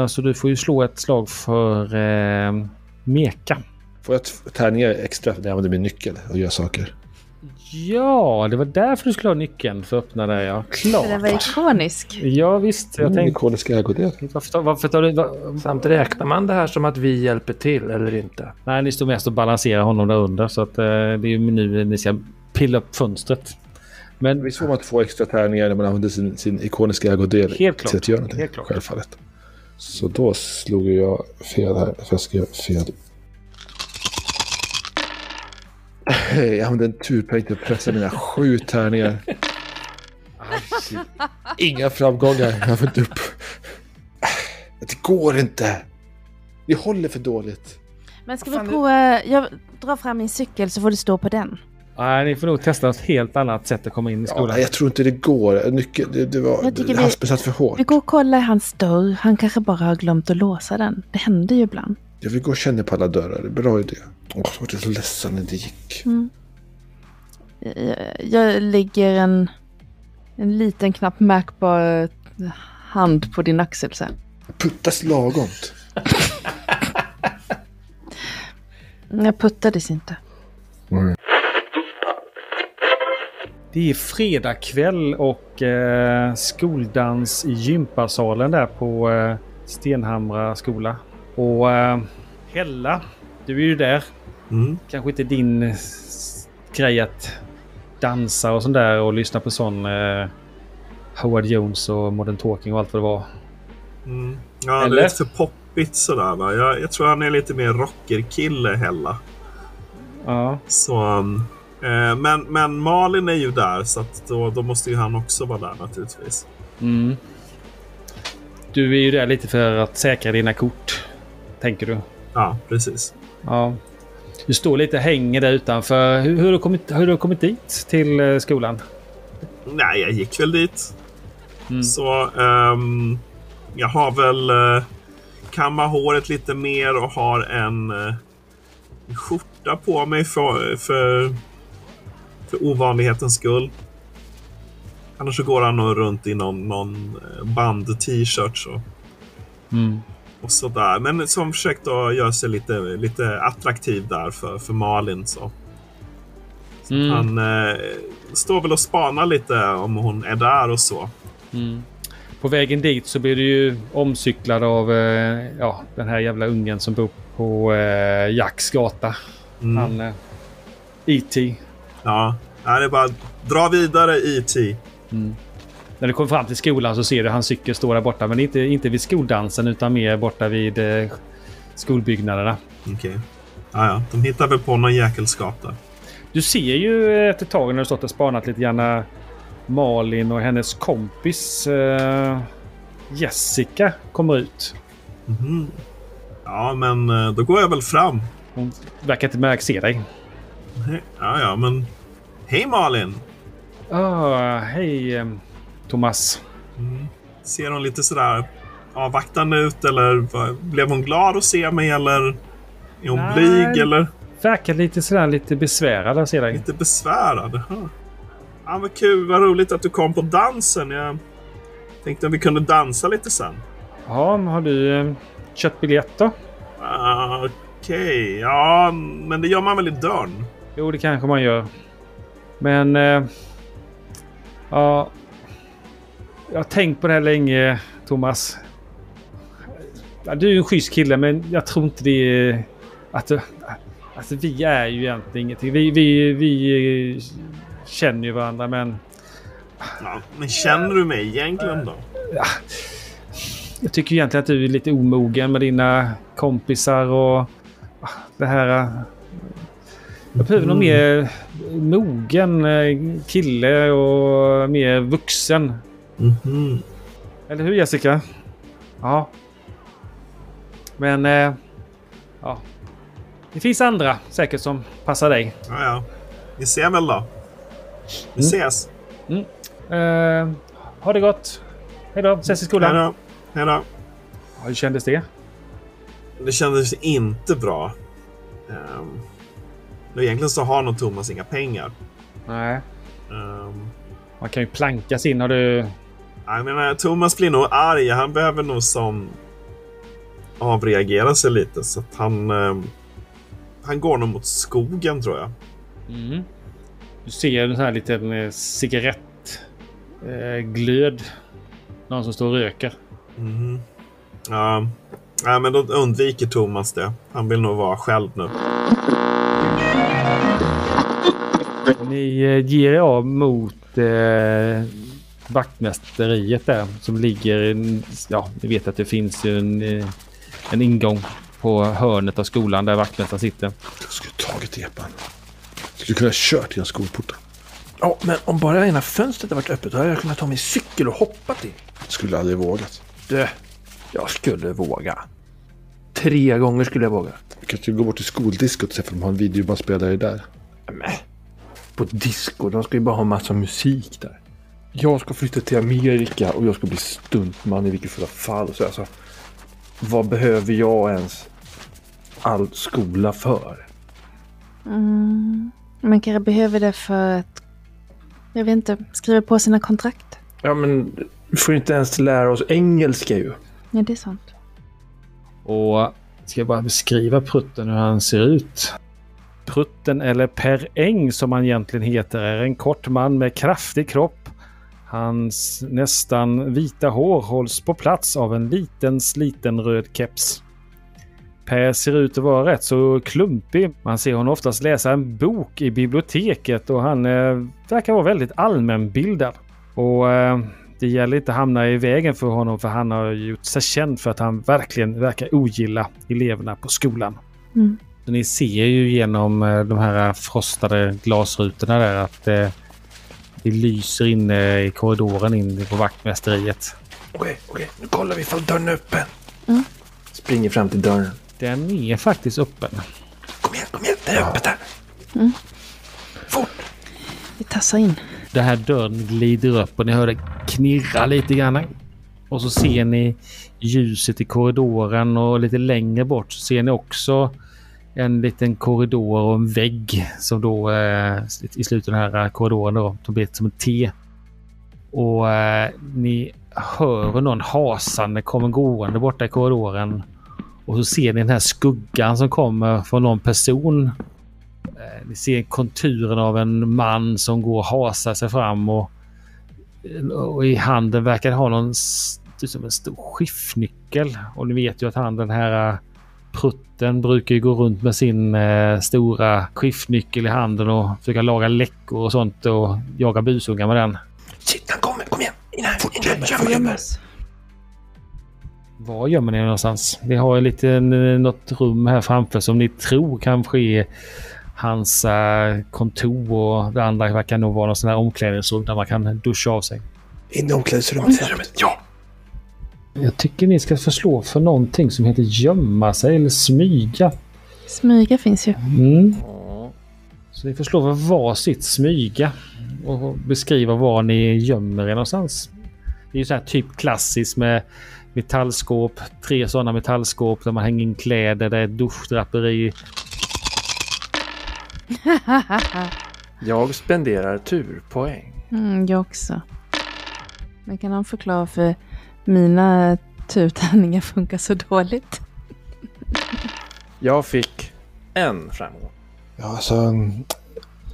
så du får ju slå ett slag för eh, Meka. Får jag tärningar extra när jag använder min nyckel och gör saker? Ja, det var därför du skulle ha nyckeln för att öppna det. Ja, För den var klart. ikonisk. Ja, visst. Jag Mm, tänkte... ikoniska ägodel. Varför, tar- varför tar du... var- Samt räknar man det här som att vi hjälper till eller inte? Nej, ni står mest och balanserar honom där under så att eh, det är ju nu ni ska pilla upp fönstret. Men Visst får man två extra tärningar när man använder sin, sin ikoniska ägodel Helt klart. till att göra någonting? Helt klart. Självfallet. Så då slog jag fel här. För jag skrev fel. [laughs] Jag använde en turpoäng till att pressa mina sju tärningar. Inga framgångar. Jag får inte upp. Det går inte. Vi håller för dåligt. Men ska fan vi prova... Jag drar fram min cykel så får du stå på den. nej, ni får nog testa ett helt annat sätt att komma in i Ja, skolan. jag tror inte det går. Nyckeln, det, det var... Haspen satt för hårt. Vi går och kollar i hans dörr. Han kanske bara har glömt att låsa den. Det händer ju ibland. Jag vill gå och känna på alla dörrar. Bra idé. Åh, jag var så ledsen när det gick. Jag, jag lägger en, en liten knappt märkbar hand på din axel sen. Puttas lagomt. Jag puttades inte. Det är fredag kväll och eh, skoldans i gympasalen där på eh, Stenhamra skola. Och eh, Hella, du är ju där. Mm. Kanske inte din grej att dansa och sånt där och lyssna på sån eh, Howard Jones och Modern Talking och allt vad det var. Mm. Ja, det Eller? är lite för poppigt sådär va. Jag, jag tror han är lite mer rockerkille Hella. Ja. Så, um, eh, men, men Malin är ju där så att då, då måste ju han också vara där naturligtvis. Mm. Du är ju där lite för att säkra dina kort. Tänker du? Ja, precis. Ja. Du står lite hänger där utanför. Hur, hur, har, du kommit, hur har du kommit dit till eh, skolan? Nej, jag gick väl dit. Mm. Så ehm, jag har väl uh, kammat håret lite mer och har en uh, skjorta på mig för, för, för ovanlighetens skull. Annars så går han nog runt i någon, någon band-t-shirt. Så. Mm. Och sådär. Men som försökt att göra sig lite, lite attraktiv där för, för Malin. Så. Så Mm. Han eh, står väl och spanar lite om hon är där och så. Mm. På vägen dit så blir du ju omcyklad av eh, ja, den här jävla ungen som bor på eh, Jacks gata. Mm. Han... Eh, E.T. Ja, det är bara dra vidare E.T. Mm. När du kommer fram till skolan så ser du hans cykel stå där borta. Men inte, inte vid skoldansen utan mer borta vid eh, skolbyggnaderna. Okej. Ja, ja, de hittar väl på någon jäkelskap där. Du ser ju efter ett tag när du stått och spanat lite grann eh, Malin och hennes kompis eh, Jessica kommer ut. Mhm. Ja, men eh, då går jag väl fram. Hon verkar inte märka se dig. Ja, ja, men... Hej Malin! Ah, hej eh, Thomas. Mm. Ser hon lite sådär avvaktande ut eller blev hon glad att se mig eller är hon Nej. blyg eller Verkar lite sådär lite besvärad att se dig. lite besvärad? Ja, vad kul, vad roligt att du kom på dansen. Jag tänkte att vi kunde dansa lite sen. Ja, men har du eh, köpt biljett då? Ah, Okej, ja, men det gör man väl i dörren? Jo, det kanske man gör. Men... Eh, ja... Jag har tänkt på det här länge, Thomas. Ja, du är en schysst kille, men jag tror inte det är... Att, alltså, vi är ju egentligen ingenting. Vi, vi, vi känner ju varandra, men... Ja, men känner du mig egentligen då? Jag tycker egentligen att du är lite omogen med dina kompisar och det här. Jag behöver någon mer mogen eh, kille och mer vuxen. Mhm. Eller hur Jessica? Ja. Men... eh, Ja. Det finns andra säkert som passar dig. Ja, ja. Vi ser väl då. Vi ses. Eh, ha det gott. Hej då. Ses i Hej skolan. då. Hej då. Ja, hur kändes det? Det kändes inte bra. Um, egentligen så har nog Thomas inga pengar. Nej. Um, Man kan ju planka sig in. Har du... jag menar, Thomas blir nog arg. Han behöver nog som avreagera sig lite. Så att han, ehm, han går nog mot skogen tror jag. Mm. Du ser en sån här liten eh, cigarettglöd. Eh, glöd. Någon som står och röker. Mhm. Ja, ja, men då undviker Thomas det. Han vill nog vara själv nu. Ni eh, ger er av mot eh, vaktmästeriet där som ligger... i- Ja, ni vet att det finns ju en, eh, en ingång på hörnet av skolan där vaktmästaren sitter. Jag skulle tagit epan. Skulle kunna ha kört genom skolporten. Ja, men om bara ena fönstret hade varit öppet då hade jag kunnat ta min cykel och hoppat in. Skulle aldrig vågat. Du, jag skulle våga. Tre gånger skulle jag våga. Vi kan ju gå bort till skoldiskot och se om de har en videobandspelare där. Men, på disco, de ska ju bara ha massa musik där. Jag ska flytta till Amerika och jag ska bli stuntman i vilket fall. Så alltså, vad behöver jag ens all skola för? Mm. Man kanske behöver det för att, jag vet inte, skriva på sina kontrakt. Ja, men vi får inte ens lära oss engelska ju. Ja, det är sant. Och ska jag bara beskriva prutten hur han ser ut. Prutten eller Per Eng som han egentligen heter är en kort man med kraftig kropp. Hans nästan vita hår hålls på plats av en liten sliten röd keps. Per ser ut att vara rätt så klumpig. Man ser honom oftast läsa en bok i biblioteket och han eh, verkar vara väldigt allmänbildad. Och eh, det gäller inte att hamna i vägen för honom för han har gjort sig känd för att han verkligen verkar ogilla eleverna på skolan. Mm. Ni ser ju genom eh, de här frostade glasrutorna där att eh, det lyser inne i korridoren in på vaktmästeriet. Okej, okej. Nu kollar vi ifall dörren är öppen. Mm. Springer fram till dörren. Den är faktiskt öppen. Kom igen, kom igen. Det är öppet här. Vi tassar in. Den här dörren glider upp och ni hör det knirra lite grann. Och så ser ni ljuset i korridoren och lite längre bort så ser ni också en liten korridor och en vägg som då eh, i slutet av den här eh, korridoren då, som blir som ett T. Och eh, ni hör hur någon hasande kommer gående borta i korridoren. Och så ser ni den här skuggan som kommer från någon person. Eh, ni ser konturen av en man som går och hasar sig fram och, och i handen verkar ha någon som en stor skiftnyckel. Och ni vet ju att han den här eh, prutten prutten brukar ju gå runt med sin eh, stora skiftnyckel i handen och försöka laga läckor och sånt och jaga busungar med den. Shit, han kommer. Kom igen. In här. In här. Får gömma oss. Var gömmer ni er någonstans? Vi har en liten, eh, något rum här framför som ni tror kanske är hans eh, kontor och det andra verkar nog vara någon sån här omklädningsrum där man kan duscha av sig. In i omklädningsrummet. Ja. Jag tycker ni ska förslå för någonting som heter gömma sig eller smyga. Smyga finns ju. Mm. Så ni får slå för varsitt smyga och beskriva var ni gömmer er någonstans. Det är ju så här typ klassiskt med metallskåp, tre sådana metallskåp där man hänger in kläder, det är duschdraperi. [laughs] Jag spenderar turpoäng. Mm, jag också. Men kan han förklara för mina turtärningar funkar så dåligt? Jag fick en framgång. Ja, alltså,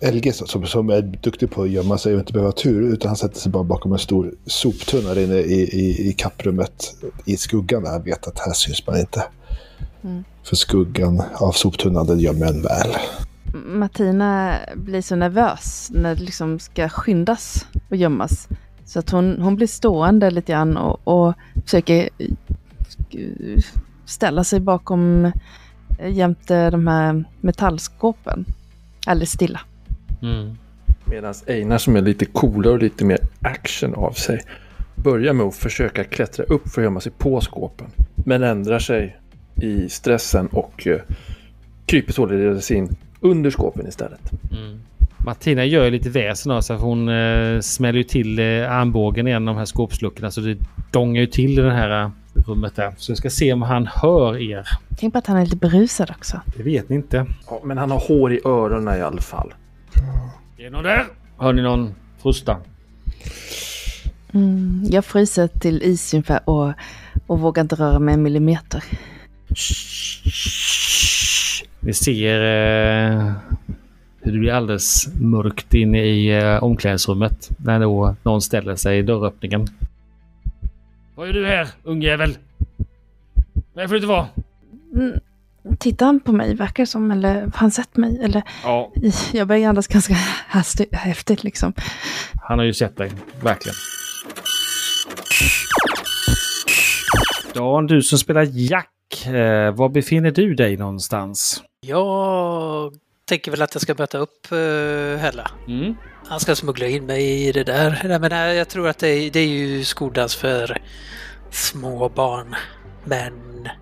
LG som, som är duktig på att gömma sig och inte behöva tur, utan han sätter sig bara bakom en stor soptunna där inne i, i, i kapprummet i skuggan där han vet att här syns man inte. Mm. För skuggan av soptunnan den gömmer en väl. Martina blir så nervös när det liksom ska skyndas och gömmas. Så att hon, hon blir stående lite grann och, och försöker eh, ställa sig bakom eh, jämte de här metallskåpen. Alldeles stilla. Mm. Medan Einar som är lite coolare och lite mer action av sig börjar med att försöka klättra upp för att gömma sig på skåpen. Men ändrar sig i stressen och eh, kryper således in under skåpen istället. Mm. Martina gör ju lite väsen av sig för hon eh, smäller ju till eh, armbågen i en av de här skåpsluckorna så det dongar ju till i det här eh, rummet där. Så jag ska se om han hör er. Tänk på att han är lite berusad också. Det vet ni inte. Ja, men han har hår i öronen i alla fall. Är det någon där? Hör ni någon frusta? Mm, jag fryser till is ungefär och, och vågar inte röra mig en millimeter. Vi ser eh, hur det blir alldeles mörkt inne i eh, omklädningsrummet när då någon ställer sig i dörröppningen. Vad gör du här, ungjävel? Vad får du inte vara? Mm, tittar han på mig, verkar som, eller har han sett mig? Eller, Ja, [laughs] jag börjar andas ganska hastigt, häftigt liksom. han har ju sett dig. Verkligen. Dan, du som spelar Jack. Eh, var befinner du dig någonstans? Jag tänker väl att jag ska möta upp uh, Hella. Mm. Han ska smuggla in mig i det där. Jag, menar, jag tror att det är, det är ju skoldans för små barn. Men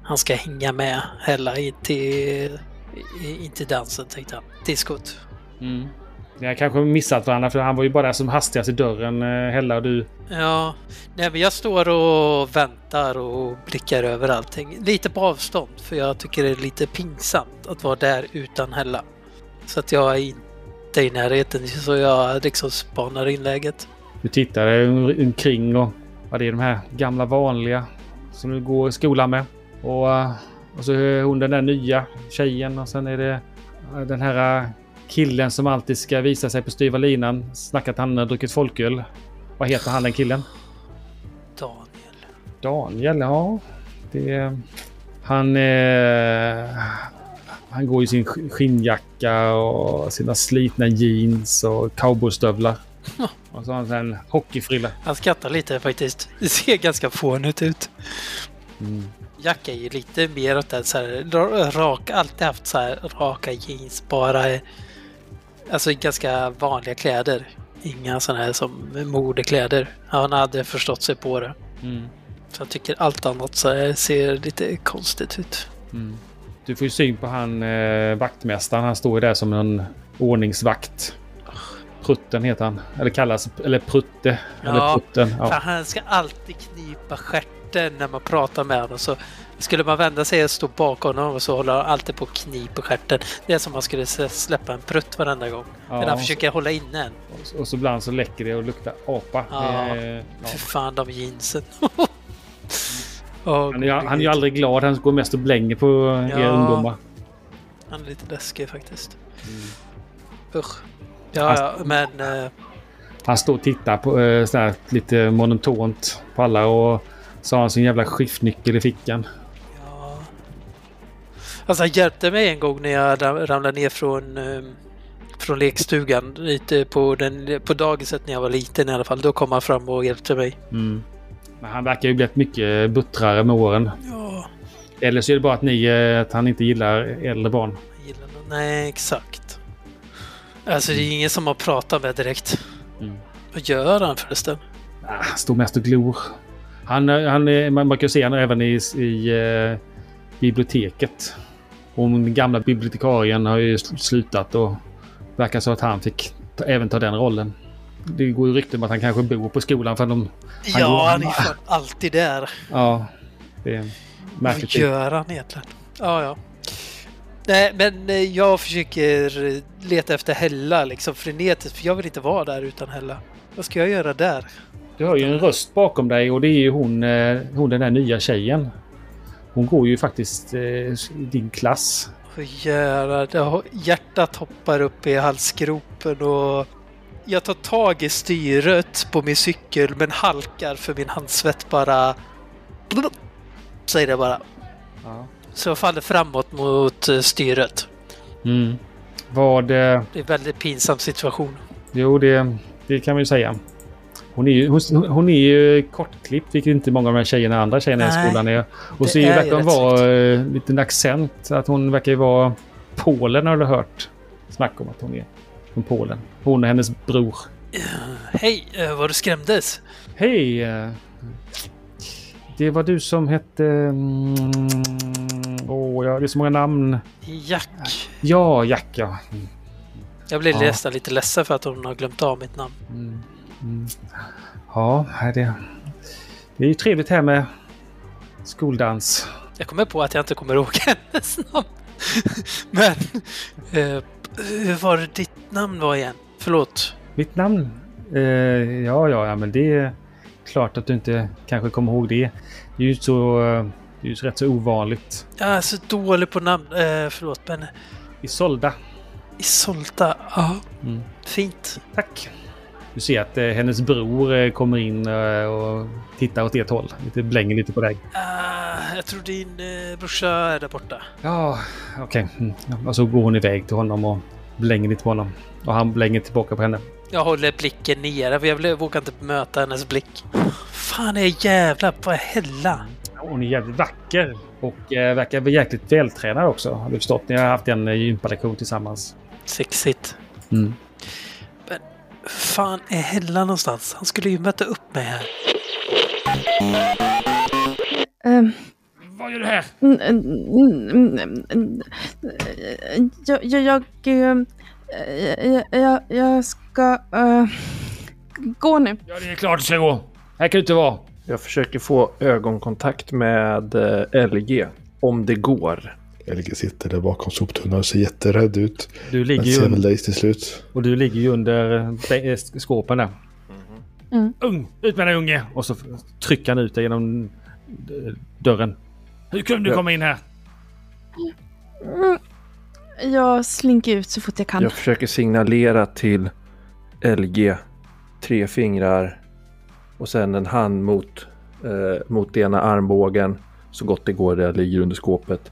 han ska hänga med Hella in till, in till dansen tänkte han. Diskot. Mm. Har kanske missat varandra för han var ju bara som hastigast i dörren, eh, Hella och du. Ja, nej men jag står och väntar och blickar över allting. Lite på avstånd för jag tycker det är lite pinsamt att vara där utan Hella. Så att jag är inte i närheten så jag liksom spanar in läget. Du tittar omkring och vad det är de här gamla vanliga som du går i skolan med. Och, eh, och så är hon den där nya tjejen och sen är det Den här eh, killen som alltid ska visa sig på styva linan. Snackar att han har druckit folköl. Vad heter han den killen? Daniel. Daniel, ja. Det... Han... Eh, han går i sin sk- skinnjacka och sina slitna jeans och cowboystövlar. [laughs] Och så har han en hockeyfrilla. Han skrattar lite faktiskt. Det ser ganska fånigt ut. Mm. Jack är ju lite mer åt den så här ra- rak, alltid haft så här raka jeans, bara alltså ganska vanliga kläder. Inga sådana här som modekläder. Han hade förstått sig på det. Mm. Så jag tycker allt annat så ser lite konstigt ut. Mm. Du får ju syn på han eh, vaktmästaren. Han står ju där som en ordningsvakt. Prutten heter han. Eller kallas... Eller Prutte. Eller Ja, Prutten. För Ja. han ska alltid knipa stjärten när man pratar med honom. Så skulle man vända sig och stå bakom honom så håller han alltid på att knipa stjärten. Det är som om man skulle släppa en prutt varenda gång. Ja. Men han försöker hålla inne en. Och- Och så ibland så läcker det och luktar apa. Ja. Eh, ja. Fan de jeansen. [laughs] Han, är, han är ju aldrig glad. Han går mest och blänger på er Ja. ungdomar. Han är lite läskig faktiskt. Mm. Usch. Ja, ja, men... eh, Han står och tittar på eh, så här, lite monotont på alla och så har han sin jävla skiftnyckel i fickan. Ja. Alltså han hjälpte mig en gång när jag ram- ramlade ner från, eh, från lekstugan. Lite på, den, på dagiset när jag var liten i alla fall. Då kom han fram och hjälpte mig. Mm. Men han verkar ju blivit mycket buttrare med åren. Ja, Eller så är det bara att, ni, eh, att han inte gillar äldre barn. gillar. Nej, exakt. Alltså det är ingen som har pratat med direkt. Mm. Vad gör han förresten? Ah, Han står mest och glor. Han, eh, han, är- man kan se honom även i, i eh, biblioteket. Och den gamla bibliotekarien har ju sl- slutat och verkar så att han fick även ta den rollen. Det går ju rykten om att han kanske bor på skolan för de... Han går- ja, han är ju alltid där. Ja, det är Vad märkligt. gör han egentligen? Ja, ja. Nej, men eh, jag försöker eh, leta efter Hella liksom frenetiskt, för jag vill inte vara där utan Hella. Vad ska jag göra där? Du har ju en röst bakom dig och det är ju hon, eh, hon den där nya tjejen. Hon går ju faktiskt i din klass. Jag? Hjärtat hoppar upp i halsgropen och jag tar tag i styret på min cykel men halkar för min handsvett bara... Säger det bara. Ja. Så jag faller framåt mot eh, styret. Mm. Vad... Eh, Det är en väldigt pinsam situation. jo, det, det kan man ju säga. Hon är ju, hon, hon är ju kortklippt, vilket inte många av de här tjejerna, andra tjejerna i Nej, skolan är. Och det så är verkar hon vara eh, liten accent. Att hon verkar ju vara Polen har du hört snack om att hon är från Polen. Hon och hennes bror. Hej, eh, var du skrämdes? Hej! eh, Det var du som hette... mm, Åh, ja, det är så många namn. Jack. Ja, Jack ja. Jag blir Ja. nästan lite ledsen för att hon har glömt av mitt namn. Mm. Mm. Ja, det. Det är ju trevligt här med skoldans. Jag kommer på att jag inte kommer ihåg [laughs] hennes namn. Men... Eh, hur var det ditt namn var igen? Förlåt. Mitt namn? Eh, ja, ja, ja, men det är klart att du inte kanske kommer ihåg det. Det är ju så... eh, Det är ju rätt så ovanligt. Jag är så dålig på namn. Eh, förlåt, men... Isolda. Isolta. Ja, Mm. fint. Tack. Du ser att eh, hennes bror eh, kommer in eh, och tittar åt ert håll. Lite blänger lite på dig. Ah, jag tror din eh, brorsa är där borta. Ja, okej. Mm. Ja, Och så går hon iväg till honom och blänger lite på honom. Och han blänger tillbaka på henne. Jag håller blicken nere för jag vågar inte möta hennes blick. Fan är jävla på Hella? Hon är jävligt vacker och eh, verkar jäkligt vältränad också. Har du förstått? Ni har haft en gympalektion tillsammans. Sexigt. Mm. Fan är Hella någonstans? Han skulle ju möta upp mig här. Ehm, Vad gör du här? Jag, jag, jag, ehm, jag, jag, jag ska eh, gå nu. Ja, det är klart du ska gå. Här kan du inte vara. Jag försöker få ögonkontakt med eh, LG. Om det går. LG sitter där bakom soptunnan och ser jätterädd ut. Du ligger Men ju ser väl under, dig till slut. och du ligger ju under eh, skåpen där. Mm. Ung! Ut med dig unge! Och så trycker han ut dig genom eh, dörren. Hur kunde du komma in här? Mm. Jag slinker ut så fort jag kan. Jag försöker signalera till LG. Tre fingrar och sen en hand mot, eh, mot ena armbågen. Så gott det går där jag ligger under skåpet.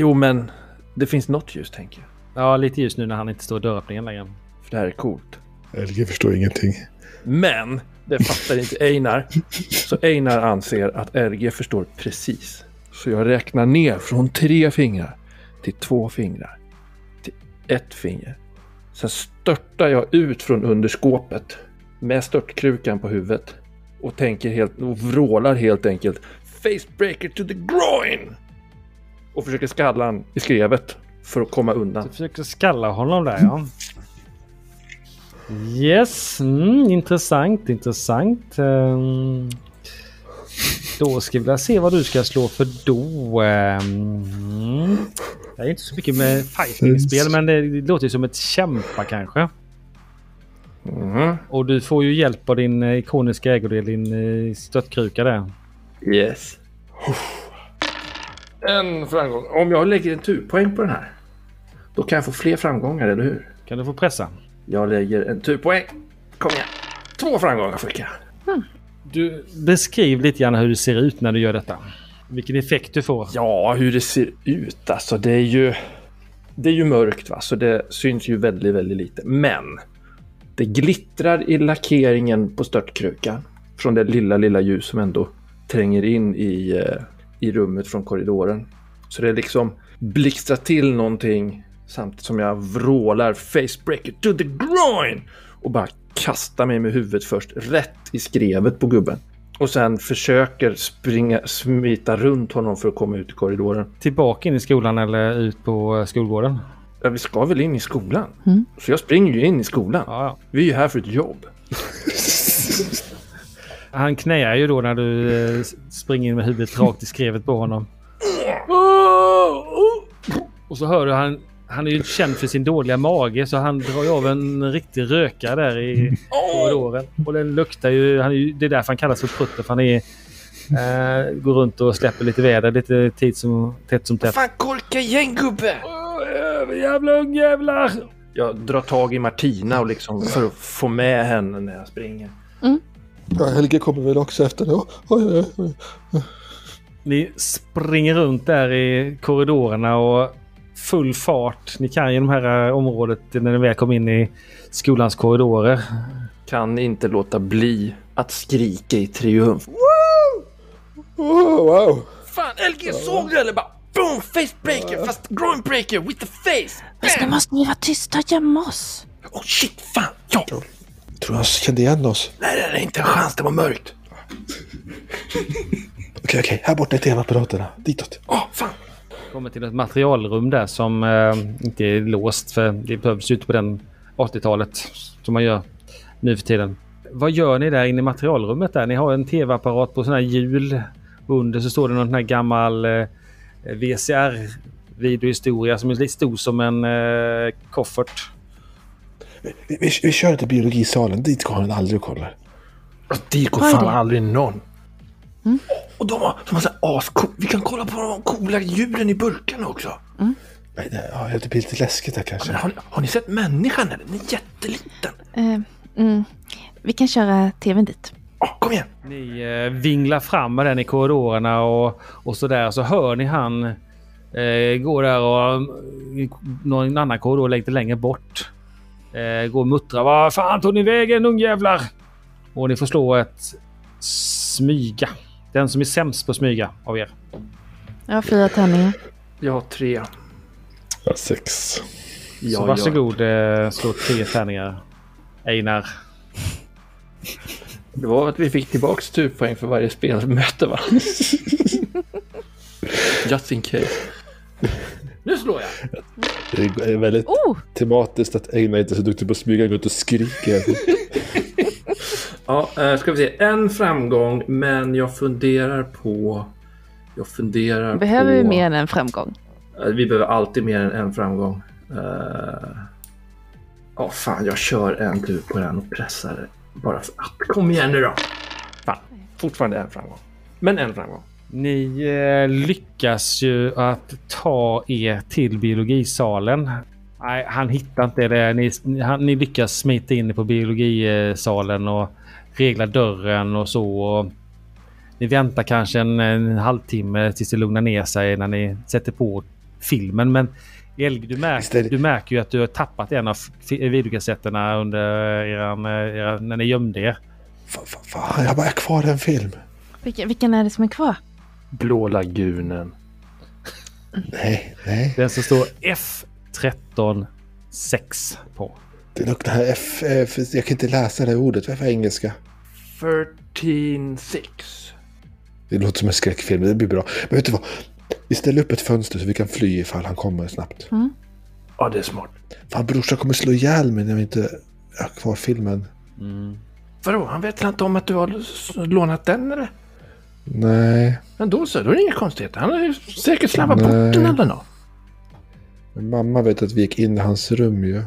Jo, men det finns något ljus tänker jag. Ja, lite just nu när han inte står i dörröppningen längre. För det här är coolt. LG förstår ingenting. Men det fattar inte Einar. Så Einar anser att LG förstår precis. Så jag räknar ner från tre fingrar till två fingrar. Till ett finger. Sen störtar jag ut från under skåpet med störtkrukan på huvudet. Och tänker helt, och vrålar helt enkelt Facebreaker to the groin! Och försöker skalla han i skrevet för att komma undan. Du försöker skalla honom där ja. Yes, mm, intressant, intressant. Um, då ska vi vilja se vad du ska slå för då. Um, jag är inte så mycket med fighting-spel men det låter ju som ett kämpa kanske. Mhm. Och du får ju hjälp av din eh, ikoniska ägodel, din eh, stöttkruka där. Yes. En framgång. Om jag lägger en turpoäng på den här. Då kan jag få fler framgångar, eller hur? Kan du få pressa? Jag lägger en turpoäng. Kom igen. Två framgångar fick jag. Du beskriv lite grann hur det ser ut när du gör detta. Vilken effekt du får. Ja, hur det ser ut alltså. Det är ju... Det är ju mörkt va, så det syns ju väldigt, väldigt lite. Men det glittrar i lackeringen på störtkrukan. Från det lilla, lilla ljus som ändå tränger in i, eh, i rummet från korridoren. Så det är liksom blixtrar till någonting samtidigt som jag vrålar facebreaker to the groin och bara kastar mig med huvudet först rätt i skrevet på gubben. Och sen försöker springa, smita runt honom för att komma ut i korridoren. Tillbaka in i skolan eller ut på eh, skolgården? Ja, vi ska väl in i skolan? Mm. Så jag springer ju in i skolan. Ja, ja. Vi är ju här för ett jobb. [laughs] Han knäar ju då när du eh, springer in med huvudet rakt i skrevet på honom. Och så hör du han, han är ju känd för sin dåliga mage så han drar ju av en riktig röka där i korridoren. Och den luktar ju, han är ju, det är därför han kallas för prutten för han är eh, går runt och släpper lite väder lite tid som, tätt som tätt. Fan korka igen gubbe! Jävla ungjävlar! Jag drar tag i Martina och liksom för att få med henne när jag springer. Ja, Helge kommer väl också efter det. Oj, oj, oj. Ni springer runt där i korridorerna och full fart. Ni kan ju de här eh, området när ni väl kom in i skolans korridorer. Kan inte låta bli att skrika i triumf. Oh, wow! Fan LG såg du eller? Bara boom! Facebreaker fast groinbreaker with the face! Fast nu måste ni vara tysta och gömma oss. Oh shit, fan! Ja! Tror han kände igen oss? Nej, nej, nej, inte en chans. Det var mörkt. [laughs] Okej, okej. Här borta är tv-apparaterna. Ditåt. Åh, fan! Kommer till ett materialrum där som eh, inte är låst för det behövs ute på den 80-talet som man gör nu för tiden. Vad gör ni där inne i materialrummet där? Ni har en tv-apparat på sådana här hjul. Under så står det någon sån här gammal eh, VCR-videohistoria som är lite stor som en eh, koffert. Vi, vi, vi kör till biologisalen. Dit går han aldrig och kollar. Dit går Vad är fan det? aldrig någon. Och de har, de har så här ascool. Vi kan kolla på de coola djuren i burkarna också. Nej, det, ja, det blir lite läskigt där kanske. Men har, ni- har ni sett människan eller? Den är jätteliten. Eh, mm. Vi kan köra tvn dit. Åh, kom igen! Ni eh, vinglar fram med den i korridorerna och, och så där. Så hör ni han eh, gå där och i någon annan korridor lite längre bort. Eh, gå och muttra. Vad fan tog ni vägen ungjävlar? Och ni får slå ett smyga. Den som är sämst på smyga av er. Jag har fyra tärningar. Jag har tre. Ja, sex. Ja, så varsågod eh, slå tre tärningar. Einar. Det var att vi fick tillbaks turpoäng för varje spelmöte va? [laughs] Just in case. Nu slår jag! Det är väldigt Oh! tematiskt att Einar inte är så duktig på att smyga runt och skrika. [laughs] Ja, eh, ska vi se. En framgång, men jag funderar på... Jag funderar Behöver på... vi mer än en framgång? Eh, Vi behöver alltid mer än en framgång. Eh, Ja, fan, jag kör en tur på den och pressar. Bara för att. Kom igen nu då! Fan, fortfarande en framgång. Men en framgång. Ni eh, lyckas ju att ta er till biologisalen. Nej, han hittar inte det. Ni, han, ni lyckas smita in på biologisalen och regla dörren och så. Och ni väntar kanske en, en halvtimme tills det lugnar ner sig när ni sätter på filmen. Men Elg, du, märk, du märker ju att du har tappat en av videokassetterna under eran, era, när ni gömde er. Fan, jag bara är kvar en film. Vilken, vilken är det som är kvar? Blå lagunen. Nej, nej. Den som står F13 6 på. Det är nog det här F, F... Jag kan inte läsa det ordet. Vad är det engelska? 13 6. Det låter som en skräckfilm. Det blir bra. Men vet du vad? Vi ställer upp ett fönster så vi kan fly ifall han kommer snabbt. Mm. Ja, det är smart. Fan, brorsan kommer slå ihjäl mig när vi inte har kvar filmen. Mm. Vadå, han vet inte om att du har lånat den eller? Nej. Men då så, då är det inga konstigheter. Han har ju säkert slarvat bort den eller något. Men mamma vet att vi gick in i hans rum ju.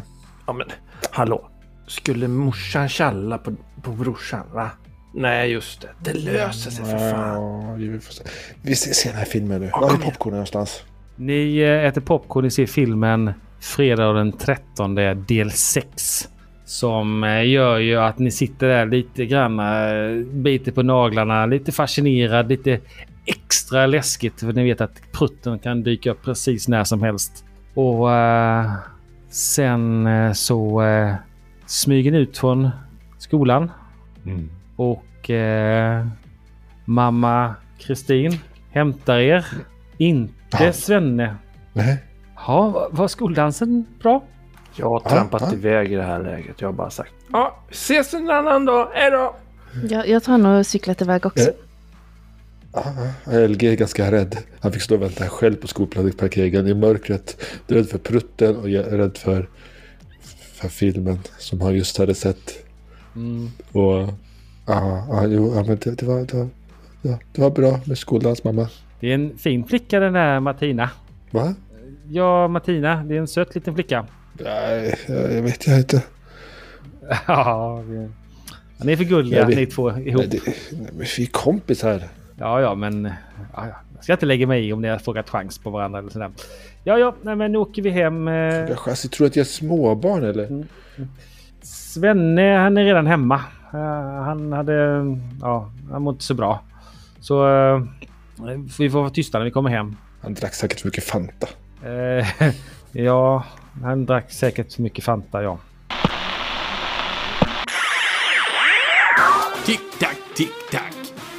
Ja men, hallå. Skulle morsan tjalla på, på brorsan, va? Nej, just det. Det löser sig för fan. Ja, vi, får se. den här filmen nu. Var är popcornen någonstans? Ni eh, äter popcorn, ni ser filmen fredag den 13 del 6. Som eh, gör ju att ni sitter där lite grann, eh, biter på naglarna, lite fascinerad, lite extra läskigt. För ni vet att prutten kan dyka upp precis när som helst. Och uh, sen uh, så uh, smyger ni ut från skolan. Mm. Och eh, mamma Kristin hämtar er. Inte. Svenne. Nej. Ja, var skoldansen bra? Jag har trampat ja. iväg i det här läget. Jag har bara sagt. Ja, ses en annan dag. Hej då! Jag, jag tar nog cyklat iväg också. Eh. Ja, LG är ganska rädd. Han fick stå och vänta själv på skolparkeringen i mörkret. Rädd för prutten och rädd för, för filmen som han just hade sett. Mm. Och ja, ja, jo, ja men det, det, var, det, var, ja, det var bra med skoldans mamma. Det är en fin flicka den där Martina. Va? Ja, Martina. Det är en söt liten flicka. Nej, jag vet jag inte. [laughs] Ja, ni är för gulliga Ja, det- ni två ihop. Nej, det, nej, vi är kompisar. Ja, ja, men ja, ja. jag ska inte lägga mig i om ni har frågat chans på varandra eller sådär. Ja, ja, nej, men nu åker vi hem. eh. Jag alltså, tror att jag är småbarn eller? Svenne, han är redan hemma. Eh, han hade, ja, han mår inte så bra. Så eh, vi får vara tysta när vi kommer hem. Han drack säkert för mycket Fanta. [laughs] Ja, han drack säkert för mycket Fanta, ja. Tick-tack, tick-tack.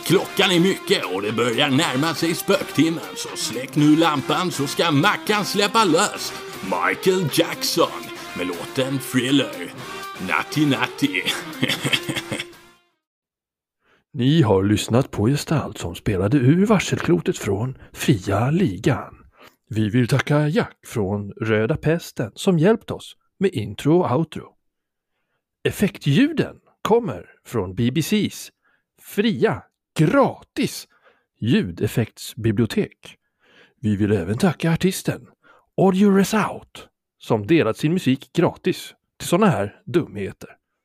Klockan är mycket och det börjar närma sig spöktimmen. Så släck nu lampan så ska Mackan släppa lös Michael Jackson med låten Thriller. Natti Natti. Ni har lyssnat på gestalt som spelade ur varselklotet från Fria Ligan. Vi vill tacka Jack från Röda Pesten som hjälpt oss med intro och outro. Effektljuden kommer från BBCs fria, gratis ljudeffektsbibliotek. Vi vill även tacka artisten Audio Resout som delat sin musik gratis till sådana här dumheter.